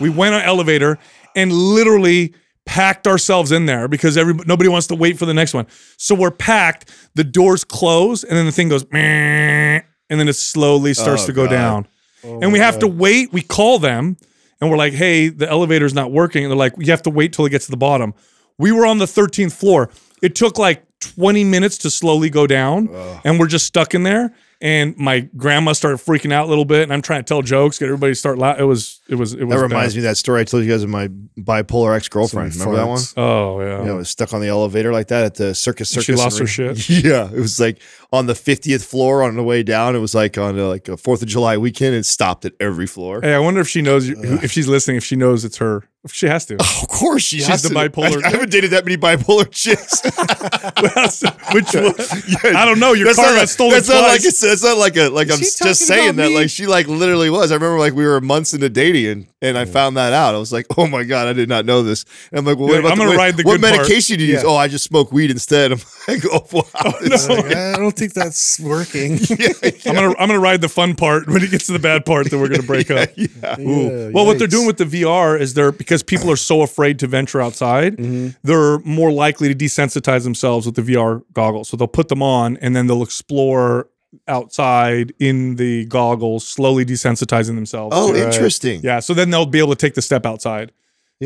[SPEAKER 2] We went on elevator and literally packed ourselves in there because nobody wants to wait for the next one. So we're packed. The doors close, and then the thing goes, and then it slowly starts
[SPEAKER 3] Oh,
[SPEAKER 2] to go
[SPEAKER 3] God.
[SPEAKER 2] down. Oh, and we have to wait. We call them and we're like, hey, the elevator's not working. And they're like, you have to wait till it gets to the bottom. We were on the 13th floor. It took like 20 minutes to slowly go down, and we're just stuck in there. And my grandma started freaking out a little bit, and I'm trying to tell jokes, get everybody to start laughing. It was, it was, it was.
[SPEAKER 3] that reminds
[SPEAKER 2] bad.
[SPEAKER 3] me of that story I told you guys of my bipolar ex girlfriend. Remember that one?
[SPEAKER 2] Oh yeah.
[SPEAKER 3] You know, I was stuck on the elevator like that at the circus. circus
[SPEAKER 2] She
[SPEAKER 3] lost
[SPEAKER 2] her shit?
[SPEAKER 3] Yeah, it was like on the fiftieth floor on the way down. It was like on a, like a Fourth of July weekend. It stopped at every floor.
[SPEAKER 2] Hey, I wonder if she knows you, if she's listening. If she knows it's her. She has to.
[SPEAKER 3] Of course, she
[SPEAKER 2] She's
[SPEAKER 3] has
[SPEAKER 2] the
[SPEAKER 3] to.
[SPEAKER 2] bipolar-
[SPEAKER 3] I, I haven't dated that many bipolar chicks.
[SPEAKER 2] Which one? I don't know. Your
[SPEAKER 3] that's
[SPEAKER 2] car
[SPEAKER 3] not,
[SPEAKER 2] got stolen
[SPEAKER 3] That's not like
[SPEAKER 2] twice.
[SPEAKER 3] it's, that's not like a like I'm just saying that.
[SPEAKER 4] me?
[SPEAKER 3] Like she like literally was. I remember like we were months into dating and, and I found that out. I was like, oh my god, I did not know this. And I'm like, well,
[SPEAKER 2] Yeah,
[SPEAKER 3] what about
[SPEAKER 2] I'm
[SPEAKER 3] the,
[SPEAKER 2] gonna
[SPEAKER 3] what,
[SPEAKER 2] ride the
[SPEAKER 3] what
[SPEAKER 2] good part.
[SPEAKER 3] medication do you use?
[SPEAKER 4] Yeah.
[SPEAKER 3] Oh, I just smoke weed instead. I'm like, oh wow.
[SPEAKER 4] Oh, it's like, I don't think that's working.
[SPEAKER 2] I'm gonna I'm gonna ride the fun part when it gets to the bad part that we're gonna break up.
[SPEAKER 3] yeah.
[SPEAKER 2] Well, what they're doing with the VR is they're because people are so afraid to venture outside,
[SPEAKER 4] Mm-hmm.
[SPEAKER 2] they're more likely to desensitize themselves with the VR goggles. So they'll put them on and then they'll explore outside in the goggles, slowly desensitizing themselves.
[SPEAKER 3] Oh,
[SPEAKER 2] to-
[SPEAKER 3] interesting. Yeah.
[SPEAKER 2] So then they'll be able to take the step outside.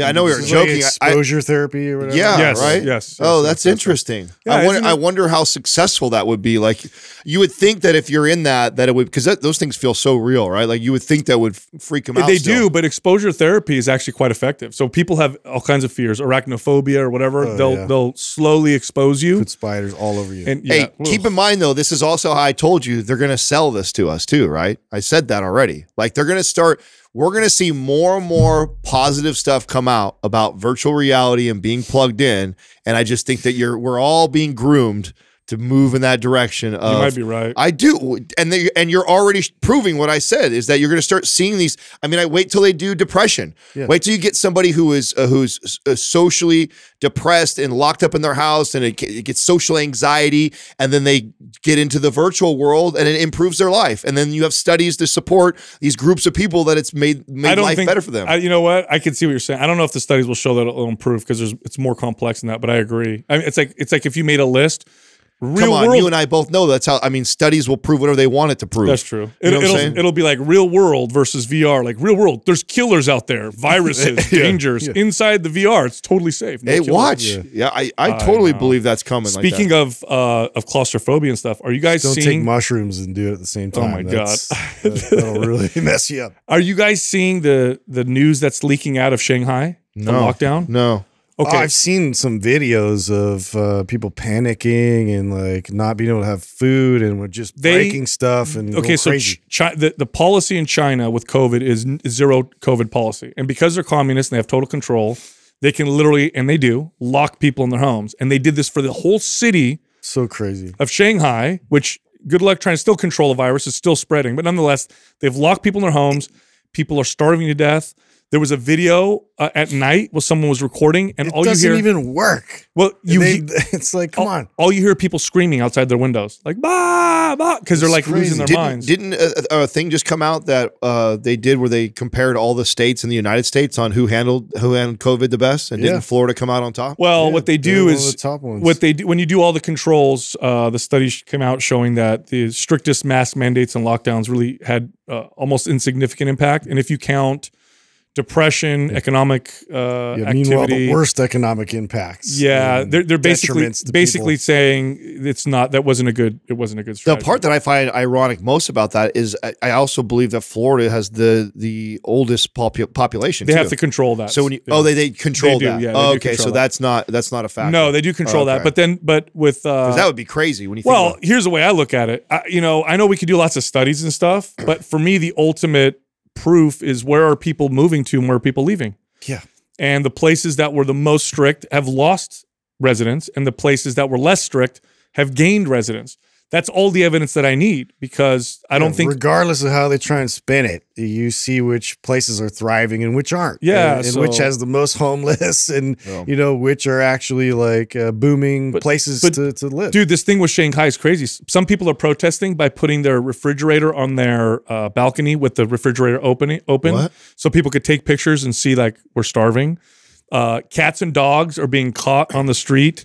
[SPEAKER 3] I know we were
[SPEAKER 4] This is like
[SPEAKER 3] joking. I- I,
[SPEAKER 4] exposure therapy or whatever.
[SPEAKER 3] Yeah,
[SPEAKER 2] Yes,
[SPEAKER 3] right.
[SPEAKER 2] yes,
[SPEAKER 3] Oh,
[SPEAKER 2] yes,
[SPEAKER 3] that's
[SPEAKER 2] yes, yes.
[SPEAKER 3] interesting.
[SPEAKER 2] Yeah,
[SPEAKER 3] I wonder. I wonder how successful that would be. Like, you would think that if you're in that, that it would because those things feel so real, right? Like you would think that would freak them out.
[SPEAKER 2] They
[SPEAKER 3] still.
[SPEAKER 2] do, but exposure therapy is actually quite effective. So people have all kinds of fears, arachnophobia or whatever.
[SPEAKER 4] Oh,
[SPEAKER 2] they'll
[SPEAKER 4] yeah.
[SPEAKER 2] they'll slowly expose you.
[SPEAKER 4] Put spiders all over you.
[SPEAKER 2] And
[SPEAKER 3] Hey,
[SPEAKER 2] yeah,
[SPEAKER 3] keep in mind though, this is also how I told you they're going to sell this to us too, right? I said that already. Like they're going to start. We're going to see more and more positive stuff come out about virtual reality and being plugged in, and I just think that you're we're all being groomed to move in that direction. Of,
[SPEAKER 2] you might be right.
[SPEAKER 3] I do, and they, and you're already proving what I said is that you're going to start seeing these. I mean, I wait till they do depression.
[SPEAKER 4] Yeah.
[SPEAKER 3] Wait till you get somebody who is uh, who's uh, socially depressed and locked up in their house, and it, it gets social anxiety, and then they get into the virtual world, and it improves their life. And then you have studies to support these groups of people that it's made made life better for them.
[SPEAKER 2] I, you know what? I can see what you're saying. I don't know if the studies will show that it'll improve because it's more complex than that. But I agree. I mean, it's like it's like if you made a list, real
[SPEAKER 3] Come on,
[SPEAKER 2] world.
[SPEAKER 3] you and I both know that's how. I mean, studies will prove whatever they want it to prove.
[SPEAKER 2] that's true.
[SPEAKER 3] You know
[SPEAKER 2] It,
[SPEAKER 3] what I'm
[SPEAKER 2] will it'll be like real world versus VR. Like real world, there's killers out there, viruses,
[SPEAKER 4] Yeah,
[SPEAKER 2] dangers
[SPEAKER 4] yeah.
[SPEAKER 2] inside the VR. It's totally safe. No
[SPEAKER 3] Hey,
[SPEAKER 2] killers.
[SPEAKER 3] watch. Yeah,
[SPEAKER 4] Yeah.
[SPEAKER 3] I, I
[SPEAKER 2] I
[SPEAKER 3] totally
[SPEAKER 2] know.
[SPEAKER 3] believe that's coming. like that.
[SPEAKER 2] Speaking of uh, of claustrophobia and stuff, are you guys
[SPEAKER 4] Don't take mushrooms and do it at the same time?
[SPEAKER 2] Oh my
[SPEAKER 4] That's-
[SPEAKER 2] God.
[SPEAKER 4] that, that'll really mess you up.
[SPEAKER 2] Are you guys seeing the the news that's leaking out of Shanghai? The
[SPEAKER 3] No.
[SPEAKER 2] lockdown.
[SPEAKER 3] no.
[SPEAKER 2] Okay.
[SPEAKER 4] Oh, I've seen some videos of uh, people panicking and like not being able to have food and we're just
[SPEAKER 2] They-
[SPEAKER 4] breaking stuff and
[SPEAKER 2] okay, so
[SPEAKER 4] crazy.
[SPEAKER 2] Ch- Chi- the, the policy in China with COVID is zero COVID policy. And because they're communists and they have total control, they can literally, and they do, lock people in their homes. And they did this for the whole city
[SPEAKER 4] so crazy.
[SPEAKER 2] of Shanghai, which good luck trying to still control the virus. It's still spreading. But nonetheless, they've locked people in their homes. People are starving to death. There was a video uh, at night where someone was recording, and
[SPEAKER 4] It
[SPEAKER 2] all you
[SPEAKER 4] doesn't
[SPEAKER 2] hear,
[SPEAKER 4] even work.
[SPEAKER 2] well, you
[SPEAKER 4] they, it's like, come
[SPEAKER 2] all,
[SPEAKER 4] on.
[SPEAKER 2] all you hear people screaming outside their windows, like bah bah, because they're like losing
[SPEAKER 4] crazy.
[SPEAKER 2] their
[SPEAKER 3] Didn't,
[SPEAKER 2] minds.
[SPEAKER 3] didn't a, a thing just come out that uh, they did where they compared all the states in the United States on who handled who handled COVID the best, and
[SPEAKER 4] Yeah.
[SPEAKER 3] didn't Florida come out on top?
[SPEAKER 2] Well,
[SPEAKER 4] Yeah,
[SPEAKER 2] what they do
[SPEAKER 4] one of
[SPEAKER 2] is
[SPEAKER 4] the top ones.
[SPEAKER 2] what they do when you do all the controls. Uh, the studies came out showing that the strictest mask mandates and lockdowns really had uh, almost insignificant impact. And if you count depression, economic uh,
[SPEAKER 4] Yeah, meanwhile,
[SPEAKER 2] activity,
[SPEAKER 4] the worst economic impacts.
[SPEAKER 2] yeah, they're they're basically basically
[SPEAKER 4] people.
[SPEAKER 2] saying it's not that wasn't a good it wasn't a good
[SPEAKER 3] The part that I find ironic most about that is I, I also believe that Florida has the the oldest popu- population.
[SPEAKER 2] they
[SPEAKER 3] too.
[SPEAKER 2] have to control that.
[SPEAKER 3] So when you
[SPEAKER 2] Yeah.
[SPEAKER 3] oh they they control
[SPEAKER 2] They do,
[SPEAKER 3] that.
[SPEAKER 2] yeah, they
[SPEAKER 3] oh, okay,
[SPEAKER 2] control
[SPEAKER 3] so
[SPEAKER 2] that.
[SPEAKER 3] that's not that's not a fact.
[SPEAKER 2] no, they do control
[SPEAKER 3] Okay.
[SPEAKER 2] that. But then, but with uh,
[SPEAKER 3] 'Cause that would be crazy when you think
[SPEAKER 2] Well,
[SPEAKER 3] about
[SPEAKER 2] here's the way I look at it. I, you know, I know we could do lots of studies and stuff, but for me, the ultimate proof is where are people moving to and where are people leaving?
[SPEAKER 4] Yeah.
[SPEAKER 2] And the places that were the most strict have lost residents, and the places that were less strict have gained residents. That's all the evidence that I need because I don't
[SPEAKER 4] Yeah,
[SPEAKER 2] think
[SPEAKER 4] regardless of how they try and spin it, you see which places are thriving and which aren't.
[SPEAKER 2] Yeah,
[SPEAKER 4] and, and which has the most homeless, and
[SPEAKER 3] Yeah.
[SPEAKER 4] you know which are actually like uh, booming
[SPEAKER 2] But-
[SPEAKER 4] places
[SPEAKER 2] but,
[SPEAKER 4] to, to live.
[SPEAKER 2] Dude, this thing with Shanghai is crazy. Some people are protesting by putting their refrigerator on their uh, balcony with the refrigerator open, open
[SPEAKER 3] What?
[SPEAKER 2] so people could take pictures and see like we're starving. Uh, cats and dogs are being caught on the street,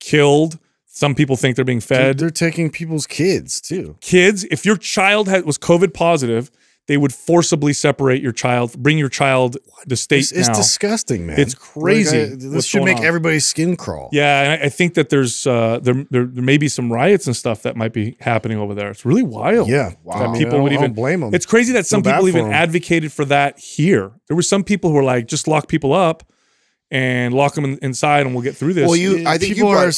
[SPEAKER 2] killed. Some people think they're being fed.
[SPEAKER 4] they're taking people's kids too.
[SPEAKER 2] Kids, if your child had, was COVID positive, they would forcibly separate your child, bring your child to state
[SPEAKER 4] It's, it's disgusting, man.
[SPEAKER 2] It's crazy
[SPEAKER 4] Like, I- this should make
[SPEAKER 2] on.
[SPEAKER 4] everybody's skin crawl.
[SPEAKER 2] Yeah, and I, I think that there's uh, there, there there may be some riots and stuff that might be happening over there. It's really wild.
[SPEAKER 4] yeah. Mean,
[SPEAKER 2] people
[SPEAKER 4] I don't,
[SPEAKER 2] would even
[SPEAKER 4] blame them.
[SPEAKER 2] It's crazy that some people even advocated for that here. There were some people who were like, just lock people up, and lock them in, inside, and we'll get through this.
[SPEAKER 3] Well, you, I think you brought,
[SPEAKER 4] are
[SPEAKER 3] didn't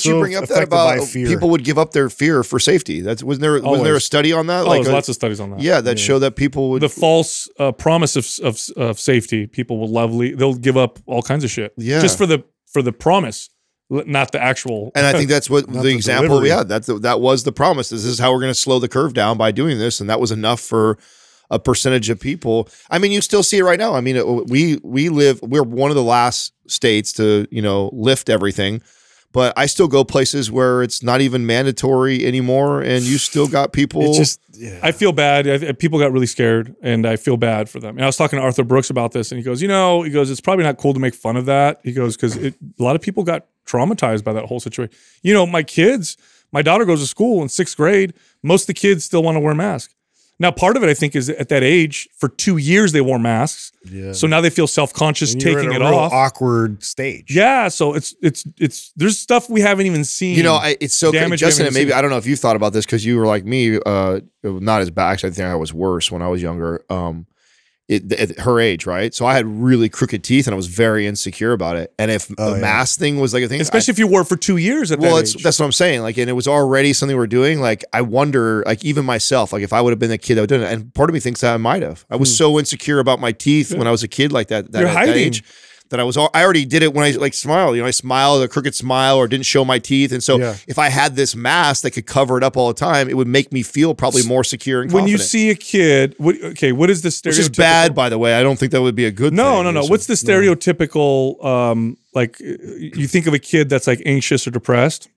[SPEAKER 4] so
[SPEAKER 3] you bring up that about
[SPEAKER 4] fear.
[SPEAKER 3] people would give up their fear for safety? That's wasn't there wasn't there a study on that?
[SPEAKER 2] oh, there's
[SPEAKER 3] a-
[SPEAKER 2] lots of studies on that.
[SPEAKER 3] yeah, that show that people would
[SPEAKER 2] the false uh, promise of, of of safety. People will lovely. They'll give up all kinds of shit.
[SPEAKER 3] Yeah.
[SPEAKER 2] just for the for the promise, not the actual.
[SPEAKER 3] And I think that's what the
[SPEAKER 4] the
[SPEAKER 3] example we
[SPEAKER 4] delivery.
[SPEAKER 3] had. That's the, that was the promise. This is how we're going to slow the curve down by doing this, and that was enough for a percentage of people. I mean, you still see it right now. I mean, it, we we live. We're one of the last states to you know lift everything, but I still go places where it's not even mandatory anymore, and you still got people.
[SPEAKER 4] It's just yeah.
[SPEAKER 2] I feel bad. I, people got really scared, and I feel bad for them. And I was talking to Arthur Brooks about this, and he goes, "You know, he goes, it's probably not cool to make fun of that." He goes, "Because a lot of people got traumatized by that whole situation. You know, my kids, my daughter goes to school in sixth grade. Most of the kids still want to wear masks. Now, part of it, I think, is at that age, for two years they wore masks,
[SPEAKER 4] yeah.
[SPEAKER 2] so now they feel self conscious
[SPEAKER 4] And you're
[SPEAKER 2] taking it
[SPEAKER 4] real
[SPEAKER 2] off.
[SPEAKER 4] Awkward stage.
[SPEAKER 2] Yeah, so it's it's it's there's stuff we haven't even seen.
[SPEAKER 3] You know, I, it's so crazy.
[SPEAKER 2] Damage
[SPEAKER 3] Justin.
[SPEAKER 2] we
[SPEAKER 3] And maybe
[SPEAKER 2] seen.
[SPEAKER 3] I don't know if you thought about this because you were like me. Uh, not as bad. Actually, I think I was worse when I was younger. Um, it, at her age, right? So I had really crooked teeth, and I was very insecure about it. And if
[SPEAKER 4] Oh,
[SPEAKER 3] the
[SPEAKER 4] yeah.
[SPEAKER 3] mask thing was like a thing,
[SPEAKER 2] especially if you wore it for two years at
[SPEAKER 3] well,
[SPEAKER 2] that
[SPEAKER 3] that's what I'm saying. Like, and it was already something we are doing. Like, I wonder, like, even myself, like, if I would have been the kid that would done it, and part of me thinks that I might have. I was so insecure about my teeth when I was a kid, like that. that
[SPEAKER 2] Hmm. You're
[SPEAKER 3] at that
[SPEAKER 2] hiding.
[SPEAKER 3] age. That I was, al- I already did it when I like smiled. You know, I smiled a crooked smile or didn't show my teeth, and so
[SPEAKER 4] Yeah.
[SPEAKER 3] if I had this mask that could cover it up all the time, it would make me feel probably more secure and
[SPEAKER 2] when you see a kid, what, okay, what is the stereotypical?
[SPEAKER 3] which is bad, by the way. I don't think that would be a good.
[SPEAKER 2] No,
[SPEAKER 3] thing.
[SPEAKER 2] no, no.
[SPEAKER 3] It's-
[SPEAKER 2] What's the stereotypical? Um, like you think of a kid that's like anxious or depressed.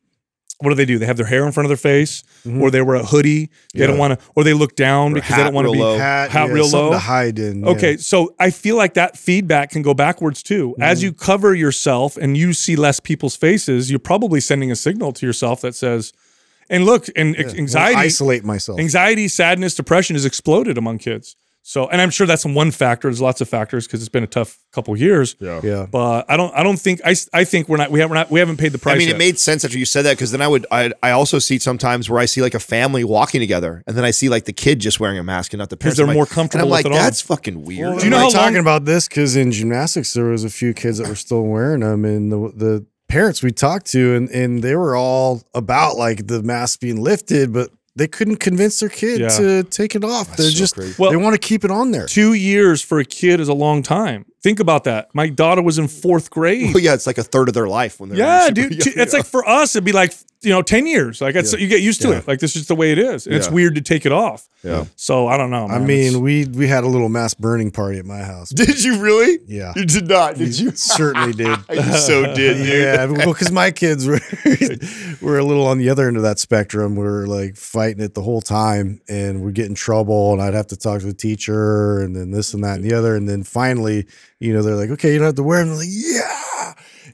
[SPEAKER 2] What do they do? They have their hair in front of their face, mm-hmm. or they wear a hoodie. They don't want to, or they look down
[SPEAKER 3] Or
[SPEAKER 2] because they don't want to be.
[SPEAKER 3] low.
[SPEAKER 4] Hat,
[SPEAKER 2] Hat
[SPEAKER 4] yeah,
[SPEAKER 2] real
[SPEAKER 4] something
[SPEAKER 2] low?
[SPEAKER 4] to hide in. yeah.
[SPEAKER 2] Okay, so I feel like that feedback can go backwards too. As mm-hmm. you cover yourself and you see less people's faces, you're probably sending a signal to yourself that says, "And look, and
[SPEAKER 4] Yeah.
[SPEAKER 2] Anxiety,
[SPEAKER 4] isolate myself.
[SPEAKER 2] anxiety, sadness, depression has exploded among kids." So, and I'm sure that's one factor. There's lots of factors because it's been a tough couple years.
[SPEAKER 4] yeah. yeah.
[SPEAKER 2] But I don't. I don't think. I, I think we're not. We haven't. Not, we haven't paid the price.
[SPEAKER 3] I mean,
[SPEAKER 2] yet.
[SPEAKER 3] it made sense after you said that because then I would, I, I also see sometimes where I see like a family walking together, and then I see like the kid just wearing a mask and not the parents.
[SPEAKER 2] they're
[SPEAKER 3] I'm like-
[SPEAKER 2] more comfortable
[SPEAKER 3] And I'm
[SPEAKER 2] with
[SPEAKER 3] like,
[SPEAKER 2] it on.
[SPEAKER 3] that's fucking weird.
[SPEAKER 4] Well,
[SPEAKER 2] Do you know
[SPEAKER 4] we're
[SPEAKER 2] how
[SPEAKER 4] talking
[SPEAKER 2] long-
[SPEAKER 4] about this because in gymnastics there was a few kids that were still wearing them, and the the parents we talked to, and and they were all about like the mask being lifted, but they couldn't convince their kid
[SPEAKER 2] Yeah.
[SPEAKER 4] to take it off. They're
[SPEAKER 3] so
[SPEAKER 4] just
[SPEAKER 3] crazy.
[SPEAKER 2] Well-
[SPEAKER 4] they want to keep it on there.
[SPEAKER 2] two years for a kid is a long time. Think about that. My daughter was in fourth grade.
[SPEAKER 3] Well, yeah, it's like a third of their life when they're
[SPEAKER 2] Yeah,
[SPEAKER 3] super
[SPEAKER 2] dude.
[SPEAKER 3] young,
[SPEAKER 2] It's
[SPEAKER 3] yeah.
[SPEAKER 2] like for us, it'd be like you know, ten years. Like it's you get used to
[SPEAKER 4] Yeah.
[SPEAKER 2] it. Like this is the way it is, and it's weird to take it off.
[SPEAKER 3] Yeah.
[SPEAKER 2] So I don't know.
[SPEAKER 4] I mean,
[SPEAKER 2] It's-
[SPEAKER 4] we we had a little mass burning party at my house.
[SPEAKER 3] Did you really?
[SPEAKER 4] Yeah.
[SPEAKER 3] You did not, did you?
[SPEAKER 4] Certainly did.
[SPEAKER 3] you so did, dude.
[SPEAKER 4] Yeah, well, because my kids were were a little on the other end of that spectrum. We are like fighting it the whole time, and we're getting in trouble, and I'd have to talk to the teacher, and then this and that and the other, and then finally, you know, they're like, "Okay, you don't have to wear them." Like, "Yeah,"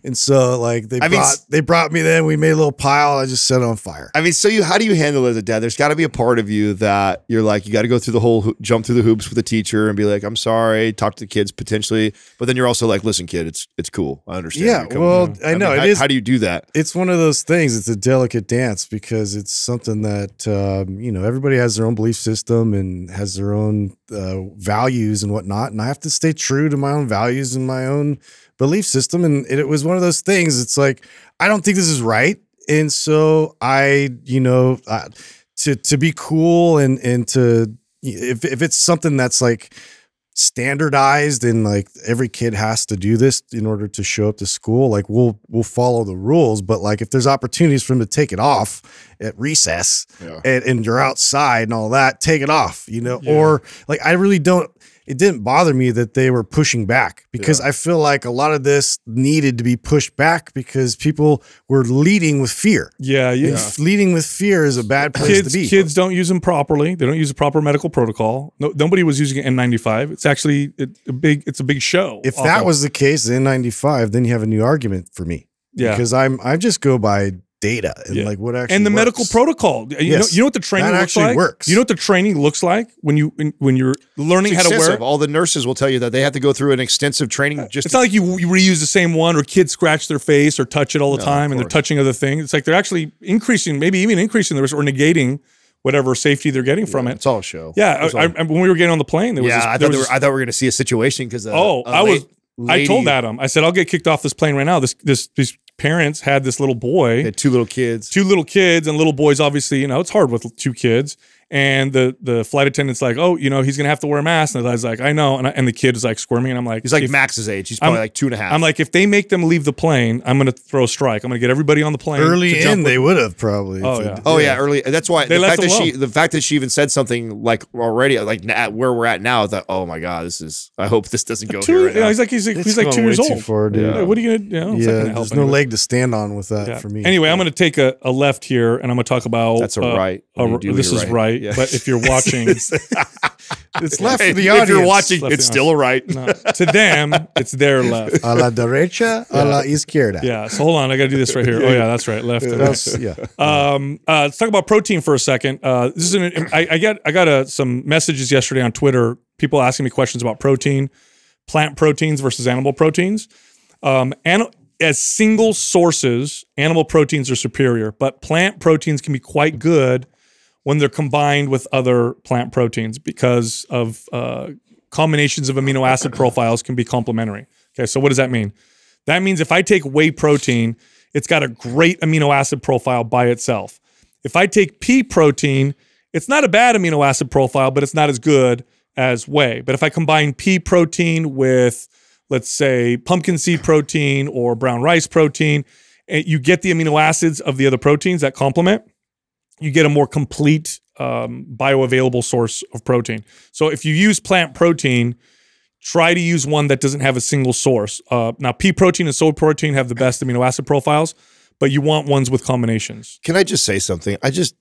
[SPEAKER 4] and so like they
[SPEAKER 3] I mean,
[SPEAKER 4] brought
[SPEAKER 3] s-
[SPEAKER 4] they brought me then. We made a little pile. I just set it on fire.
[SPEAKER 3] I mean, so you, how do you handle it as a dad? There's got to be a part of you that you're like, you got to go through the whole, ho- jump through the hoops with the teacher and be like, I'm sorry, talk to the kids potentially, but then you're also like, listen, kid, it's it's cool. I understand.
[SPEAKER 4] Yeah, well,
[SPEAKER 3] from-
[SPEAKER 4] I know,
[SPEAKER 3] mean,
[SPEAKER 4] it
[SPEAKER 3] how,
[SPEAKER 4] is-
[SPEAKER 3] How do you do that?
[SPEAKER 4] it's one of those things. It's a delicate dance because it's something that um, you know everybody has their own belief system and has their own uh, values and whatnot, and I have to stay true to my own values and my own belief system. And it, it was one of those things. It's like I don't think this is right, and so I, you know, uh, to to be cool and and to if if it's something that's like standardized and like every kid has to do this in order to show up to school like we'll we'll follow the rules but like if there's opportunities for him to take it off at recess
[SPEAKER 3] Yeah.
[SPEAKER 4] and, and you're outside and all that take it off you know or like i really don't it didn't bother me that they were pushing back because i feel like a lot of this needed to be pushed back because people were leading with fear
[SPEAKER 2] yeah, yeah.
[SPEAKER 4] and leading with fear is a bad place
[SPEAKER 2] Kids,
[SPEAKER 4] to be
[SPEAKER 2] kids don't use them properly. They don't use a proper medical protocol. No, nobody was using N95. It's actually it, a big. It's a big show.
[SPEAKER 4] if that
[SPEAKER 2] of-
[SPEAKER 4] was the case N95 then you have a new argument for me
[SPEAKER 2] yeah,
[SPEAKER 4] because i'm i just go by data and
[SPEAKER 2] Yeah.
[SPEAKER 4] like what actually
[SPEAKER 2] and the
[SPEAKER 4] works.
[SPEAKER 2] medical protocol. You know,
[SPEAKER 4] Yes.
[SPEAKER 2] you know what the training
[SPEAKER 4] That
[SPEAKER 2] looks
[SPEAKER 4] actually
[SPEAKER 2] like.
[SPEAKER 4] works.
[SPEAKER 2] You know what the training looks like when you when you're learning how to wear it.
[SPEAKER 3] All the nurses will tell you that they have to go through an extensive training just
[SPEAKER 2] It's not like you, you reuse the same one or kids scratch their face or touch it all the
[SPEAKER 3] No,
[SPEAKER 2] time and they're touching other things. It's like they're actually increasing, maybe even increasing the risk or negating whatever safety they're getting from it.
[SPEAKER 3] It's all a show.
[SPEAKER 2] Yeah, I,
[SPEAKER 3] all-
[SPEAKER 2] I, when we were getting on the plane, there was
[SPEAKER 3] yeah.
[SPEAKER 2] this,
[SPEAKER 3] I thought,
[SPEAKER 2] was
[SPEAKER 3] were, I thought we were going to see a situation because
[SPEAKER 2] Oh,
[SPEAKER 3] a
[SPEAKER 2] I was-
[SPEAKER 3] lady-
[SPEAKER 2] I told Adam, I said, I'll get kicked off this plane right now. This, this, these parents had this little boy,
[SPEAKER 3] had two little kids.
[SPEAKER 2] two little kids, and little boys. Obviously, you know, it's hard with two kids. And the the flight attendant's like, oh, you know, he's gonna have to wear a mask. And I was like, I know. And, I, and the kid is like squirming, and I'm like,
[SPEAKER 3] He's like
[SPEAKER 2] if-
[SPEAKER 3] Max's age. He's probably
[SPEAKER 2] I'm-
[SPEAKER 3] like two and a half.
[SPEAKER 2] I'm like, if they make them leave the plane, I'm gonna throw a strike. I'm gonna get everybody on the plane
[SPEAKER 4] Early
[SPEAKER 2] to jump
[SPEAKER 4] in,
[SPEAKER 2] with-
[SPEAKER 4] they would have probably.
[SPEAKER 2] Oh,
[SPEAKER 4] if
[SPEAKER 2] yeah.
[SPEAKER 4] it-
[SPEAKER 3] Oh yeah, early. That's why
[SPEAKER 2] They
[SPEAKER 3] the
[SPEAKER 2] left
[SPEAKER 3] fact that she,
[SPEAKER 2] alone.
[SPEAKER 3] the fact that she even said something like already, like na- at where we're at now, I thought, oh my god, this is. I hope this doesn't go
[SPEAKER 2] two.
[SPEAKER 3] here right
[SPEAKER 2] yeah,
[SPEAKER 3] now.
[SPEAKER 2] he's like he's like,
[SPEAKER 4] It's
[SPEAKER 2] he's like two
[SPEAKER 4] way
[SPEAKER 2] years
[SPEAKER 4] too
[SPEAKER 2] old.
[SPEAKER 4] far, dude.
[SPEAKER 2] Yeah, what are you gonna? You know, it's not
[SPEAKER 4] Yeah,
[SPEAKER 2] gonna help
[SPEAKER 4] there's no
[SPEAKER 2] anybody.
[SPEAKER 4] leg to stand on with that
[SPEAKER 2] Yeah.
[SPEAKER 4] for me.
[SPEAKER 2] Anyway, I'm going to take a, a left here, and I'm going to talk about.
[SPEAKER 3] That's a
[SPEAKER 2] uh,
[SPEAKER 3] right.
[SPEAKER 2] a-
[SPEAKER 3] when you do
[SPEAKER 2] this
[SPEAKER 3] your
[SPEAKER 2] is right,
[SPEAKER 3] Yeah.
[SPEAKER 2] but if you're watching,
[SPEAKER 4] it's left for the
[SPEAKER 3] if
[SPEAKER 4] audience.
[SPEAKER 3] you're watching,
[SPEAKER 2] Left
[SPEAKER 3] it's still a right.
[SPEAKER 2] no, to them, it's their left.
[SPEAKER 4] a la derecha, a la izquierda.
[SPEAKER 2] Yeah. So hold on, I got to do this right here. Oh yeah, that's right, left. and right.
[SPEAKER 4] Yeah.
[SPEAKER 2] Um, uh, let's talk about protein for a second. Uh, this is an, I, I get I got uh some messages yesterday on Twitter. People asking me questions about protein, plant proteins versus animal proteins. Um, and as single sources, animal proteins are superior, but plant proteins can be quite good when they're combined with other plant proteins because of uh, combinations of amino acid profiles can be complementary. Okay, so what does that mean? That means if I take whey protein, it's got a great amino acid profile by itself. If I take pea protein, it's not a bad amino acid profile, but it's not as good as whey. But if I combine pea protein with, let's say, pumpkin seed protein or brown rice protein, you get the amino acids of the other proteins that complement, you get a more complete um, bioavailable source of protein. So if you use plant protein, try to use one that doesn't have a single source. Uh, now, pea protein and soy protein have the best amino acid profiles, but you want ones with combinations.
[SPEAKER 3] Can I just say something? I just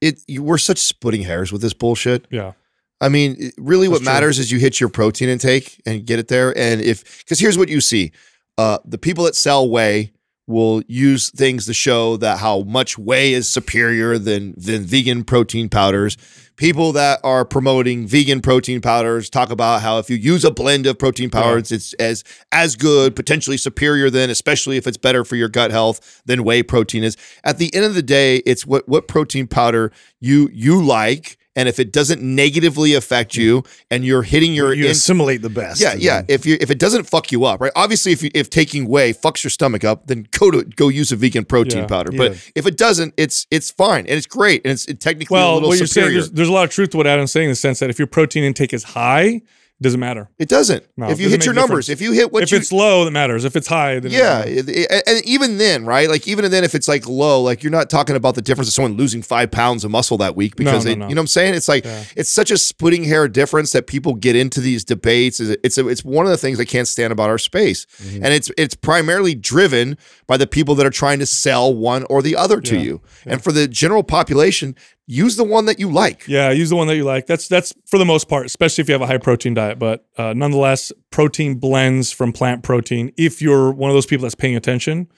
[SPEAKER 3] it. You, we're such splitting hairs with this bullshit.
[SPEAKER 2] Yeah.
[SPEAKER 3] I mean, it- really, what
[SPEAKER 2] That's true.
[SPEAKER 3] matters is you hit your protein intake and get it there. And if, because here's what you see uh, the people that sell whey will use things to show that how much whey is superior than, than vegan protein powders. People that are promoting vegan protein powders talk about how if you use a blend of protein powders, it's as as good, potentially superior than, especially if it's better for your gut health than whey protein is. At the end of the day, it's what what protein powder you you like, and if it doesn't negatively affect you, and you're hitting your
[SPEAKER 4] You
[SPEAKER 3] in-
[SPEAKER 4] assimilate the best.
[SPEAKER 3] yeah, yeah. If you if it doesn't fuck you up, right? Obviously, if you, if taking whey fucks your stomach up, then go to go use a vegan protein
[SPEAKER 2] Yeah.
[SPEAKER 3] powder.
[SPEAKER 4] Yeah.
[SPEAKER 3] But if it doesn't, it's it's fine and it's great and it's technically a
[SPEAKER 2] Well,
[SPEAKER 3] little
[SPEAKER 2] what you're saying,
[SPEAKER 3] superior.
[SPEAKER 2] there's, there's a lot of truth to what Adam's saying in the sense that if your protein intake is high, it doesn't matter.
[SPEAKER 3] it doesn't.
[SPEAKER 2] No,
[SPEAKER 3] if you
[SPEAKER 2] doesn't
[SPEAKER 3] hit your numbers,
[SPEAKER 2] difference.
[SPEAKER 3] if you hit what
[SPEAKER 2] if
[SPEAKER 3] you
[SPEAKER 2] it's low, that matters. If it's high, then
[SPEAKER 3] yeah, it- it- and even then, right? Like even then, if it's like low, like you're not talking about the difference of someone losing five pounds of muscle that week because
[SPEAKER 2] no,
[SPEAKER 3] they,
[SPEAKER 2] no.
[SPEAKER 3] you know what I'm saying? It's like
[SPEAKER 2] Yeah.
[SPEAKER 3] it's such a splitting hair difference that people get into these debates. It's it's, it's one of the things I can't stand about our space,
[SPEAKER 2] Mm-hmm.
[SPEAKER 3] and it's it's primarily driven by the people that are trying to sell one or the other to
[SPEAKER 2] Yeah,
[SPEAKER 3] you. And for the general population, use the one that you like.
[SPEAKER 2] Yeah, use the one that you like. That's that's for the most part, especially if you have a high protein diet. But uh, nonetheless, protein blends from plant protein. If you're one of those people that's paying attention,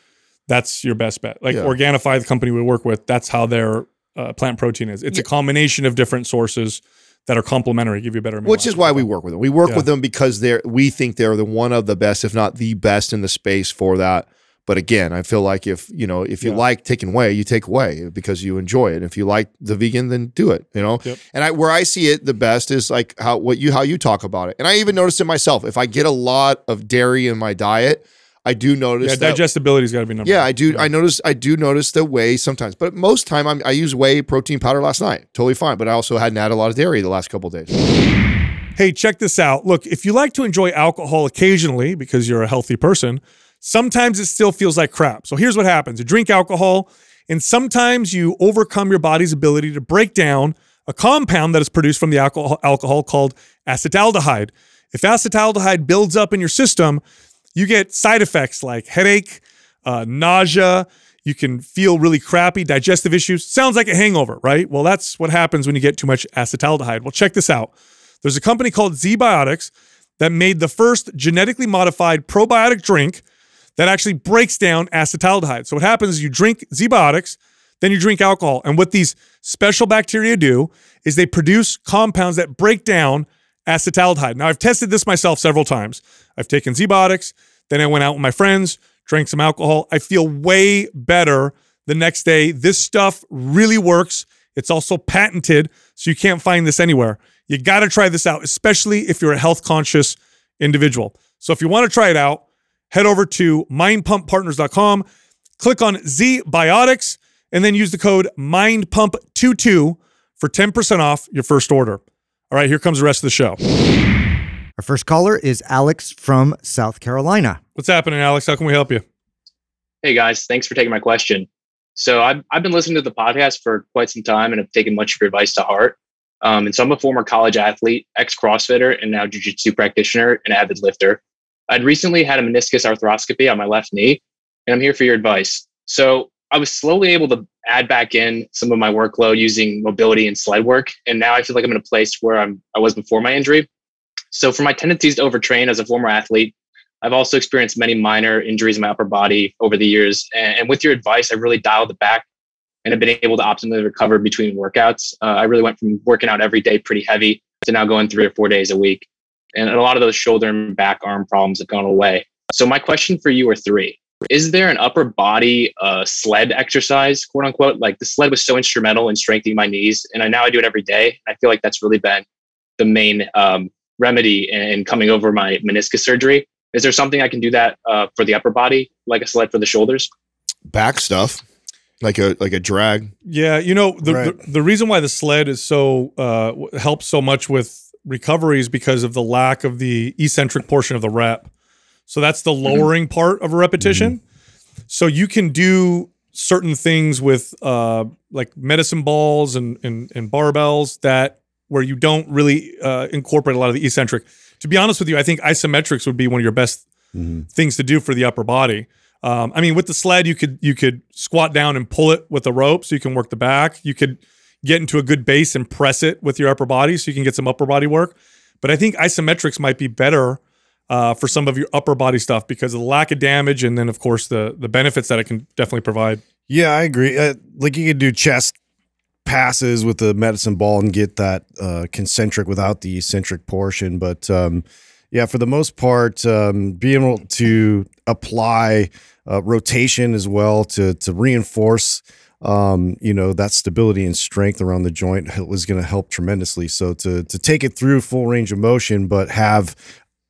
[SPEAKER 2] that's your best bet. Like
[SPEAKER 3] Yeah.
[SPEAKER 2] Organifi, the company we work with, that's how their uh, plant protein is. It's a combination of different sources that are complementary, give you a better.
[SPEAKER 3] Which is why we work with them. We work
[SPEAKER 2] Yeah.
[SPEAKER 3] with them because they're we think they're the one of the best, if not the best in the space for that. But again, I feel like if you know if you
[SPEAKER 2] Yeah.
[SPEAKER 3] like taking whey, you take whey because you enjoy it. If you like the vegan, then do it. You know.
[SPEAKER 2] Yep.
[SPEAKER 3] And I where I see it the best is like how what you how you talk about it. And I even noticed it myself. If I get a lot of dairy in my diet, I do notice
[SPEAKER 2] Yeah,
[SPEAKER 3] that
[SPEAKER 2] digestibility's got to be number.
[SPEAKER 3] yeah,
[SPEAKER 2] one.
[SPEAKER 3] I do. I notice. I do notice the whey sometimes, but most time I'm, I use whey protein powder last night. Totally fine. But I also hadn't had a lot of dairy the last couple of days.
[SPEAKER 2] Hey, check this out. Look, if you like to enjoy alcohol occasionally because you're a healthy person, sometimes it still feels like crap. So here's what happens you drink alcohol, and sometimes you overcome your body's ability to break down a compound that is produced from the alcohol, alcohol called acetaldehyde. If acetaldehyde builds up in your system, you get side effects like headache, uh, nausea. You can feel really crappy, digestive issues. Sounds like a hangover, right? Well, that's what happens when you get too much acetaldehyde. Well, check this out. There's a company called ZBiotics that made the first genetically modified probiotic drink that actually breaks down acetaldehyde. So what happens is you drink ZBiotics, then you drink alcohol. And what these special bacteria do is they produce compounds that break down acetaldehyde. Now, I've tested this myself several times. I've taken ZBiotics, then I went out with my friends, drank some alcohol. I feel way better the next day. This stuff really works. It's also patented, so you can't find this anywhere. You got to try this out, especially if you're a health conscious individual. So if you want to try it out, head over to mindpumppartners.com, click on ZBiotics, and then use the code MindPump22 for 10% off your first order. All right, here comes the rest of the show.
[SPEAKER 5] Our first caller is Alex from South Carolina.
[SPEAKER 2] What's happening, Alex? How can we help you?
[SPEAKER 6] Hey guys, thanks for taking my question. So I've I've been listening to the podcast for quite some time and have taken much of your advice to heart. Um, and so I'm a former college athlete, ex CrossFitter, and now jiu-jitsu practitioner and avid lifter. I'd recently had a meniscus arthroscopy on my left knee, and I'm here for your advice. So I was slowly able to add back in some of my workload using mobility and sled work, and now I feel like I'm in a place where I'm I was before my injury. So for my tendencies to overtrain as a former athlete, I've also experienced many minor injuries in my upper body over the years. And, and with your advice, I really dialed it back and have been able to optimally recover between workouts. Uh, I really went from working out every day pretty heavy to now going three or four days a week. And a lot of those shoulder and back arm problems have gone away. So my question for you are three. Is there an upper body uh, sled exercise, quote unquote? Like the sled was so instrumental in strengthening my knees, and I now I do it every day. I feel like that's really been the main um, remedy in coming over my meniscus surgery. Is there something I can do that uh, for the upper body, like a sled for the shoulders?
[SPEAKER 3] Back stuff, like a like a drag.
[SPEAKER 2] Yeah, you know the
[SPEAKER 4] Right.
[SPEAKER 2] the, the reason why the sled is so uh, helps so much with recovery is because of the lack of the eccentric portion of the rep. So that's the lowering part of a repetition. So you can do certain things with uh, like medicine balls and, and and barbells that where you don't really uh, incorporate a lot of the eccentric. To be honest with you, I think isometrics would be one of your best things to do for the upper body. Um, I mean, with the sled, you could you could squat down and pull it with the rope, so you can work the back. You could get into a good base and press it with your upper body, so you can get some upper body work. But I think isometrics might be better uh, for some of your upper body stuff because of the lack of damage, and then of course the the benefits that it can definitely provide.
[SPEAKER 4] Yeah, I agree. Uh, like you could do chest passes with the medicine ball and get that uh, concentric without the eccentric portion. But um, yeah, for the most part, um, being able to apply uh, rotation as well to to reinforce. Um, you know that stability and strength around the joint was going to help tremendously. So to to take it through full range of motion, but have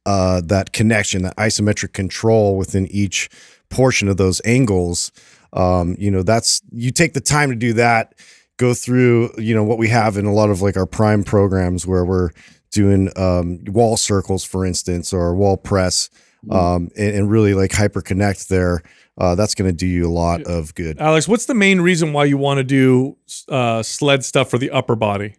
[SPEAKER 4] uh, that connection, that isometric control within each portion of those angles. Um, you know, that's you take the time to do that, go through, you know, what we have in a lot of like our prime programs where we're doing um, wall circles, for instance, or wall press, um, and, and really like hyper connect there. Uh, that's going to do you a lot of good.
[SPEAKER 2] Alex, what's the main reason why you want to do uh, sled stuff for the upper body?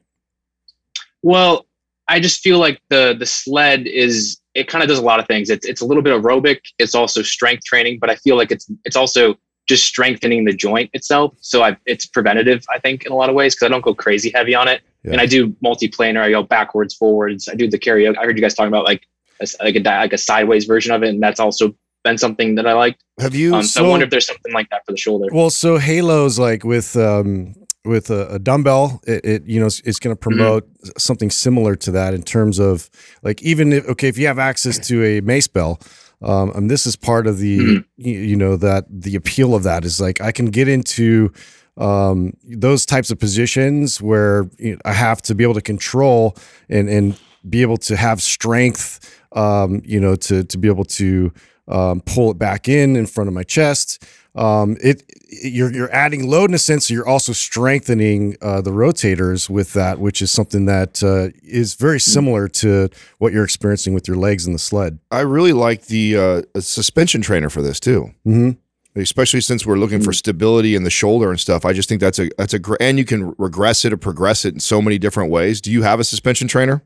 [SPEAKER 6] Well, I just feel like the the sled is it kind of does a lot of things. It's it's a little bit aerobic. It's also strength training, but I feel like it's it's also just strengthening the joint itself. So I it's preventative, I think, in a lot of ways because I don't go crazy heavy on it.
[SPEAKER 4] Yeah.
[SPEAKER 6] And I do multiplanar. I go backwards, forwards. I do the karaoke. I heard you guys talking about like a, like a like a sideways version of it, and that's also been something that I liked.
[SPEAKER 3] Have you?
[SPEAKER 6] Um, so, I wonder if there's something like that for the shoulder.
[SPEAKER 4] Well, so Halo's like with um, with a, a dumbbell, it, it you know it's, it's going to
[SPEAKER 6] Mm-hmm.
[SPEAKER 4] promote something similar to that in terms of like even if okay if you have access to a mace bell. Um, and this is part of the
[SPEAKER 6] Mm-hmm.
[SPEAKER 4] you, you know that the appeal of that is like I can get into um, those types of positions where you know, I have to be able to control and and be able to have strength, um, you know, to to be able to um, pull it back in in front of my chest. Um, it, it- you're you're adding load in a sense. So you're also strengthening uh, the rotators with that, which is something that uh, is very similar to what you're experiencing with your legs in the sled.
[SPEAKER 3] I really like the uh, suspension trainer for this too.
[SPEAKER 4] Mm-hmm.
[SPEAKER 3] especially since we're looking for stability in the shoulder and stuff. I just think that's a that's a great, and you can regress it or progress it in so many different ways. Do you have a suspension trainer?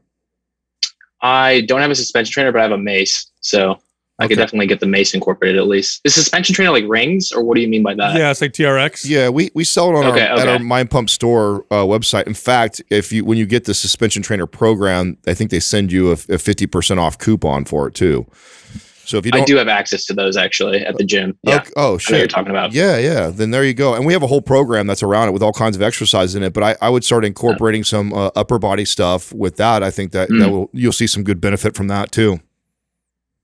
[SPEAKER 6] I don't have a suspension trainer, but I have a mace, so I could definitely get the mace incorporated at least. Is suspension trainer like rings, or what do you mean by that?
[SPEAKER 2] yeah, it's like TRX.
[SPEAKER 3] Yeah, we we sell it on
[SPEAKER 6] Okay,
[SPEAKER 3] our at our. Mind Pump store uh, website. In fact, if you when you get the suspension trainer program, I think they send you a fifty percent off coupon for it too. So if you don't,
[SPEAKER 6] I do have access to those actually at the gym. Yeah,
[SPEAKER 3] Okay- oh
[SPEAKER 6] I know what you're talking about.
[SPEAKER 3] Yeah, yeah. Then there you go. And we have a whole program that's around it with all kinds of exercises in it. But I, I would start incorporating some uh, upper body stuff with that. I think that, that
[SPEAKER 6] Mm.
[SPEAKER 3] will you'll see some good benefit from that too.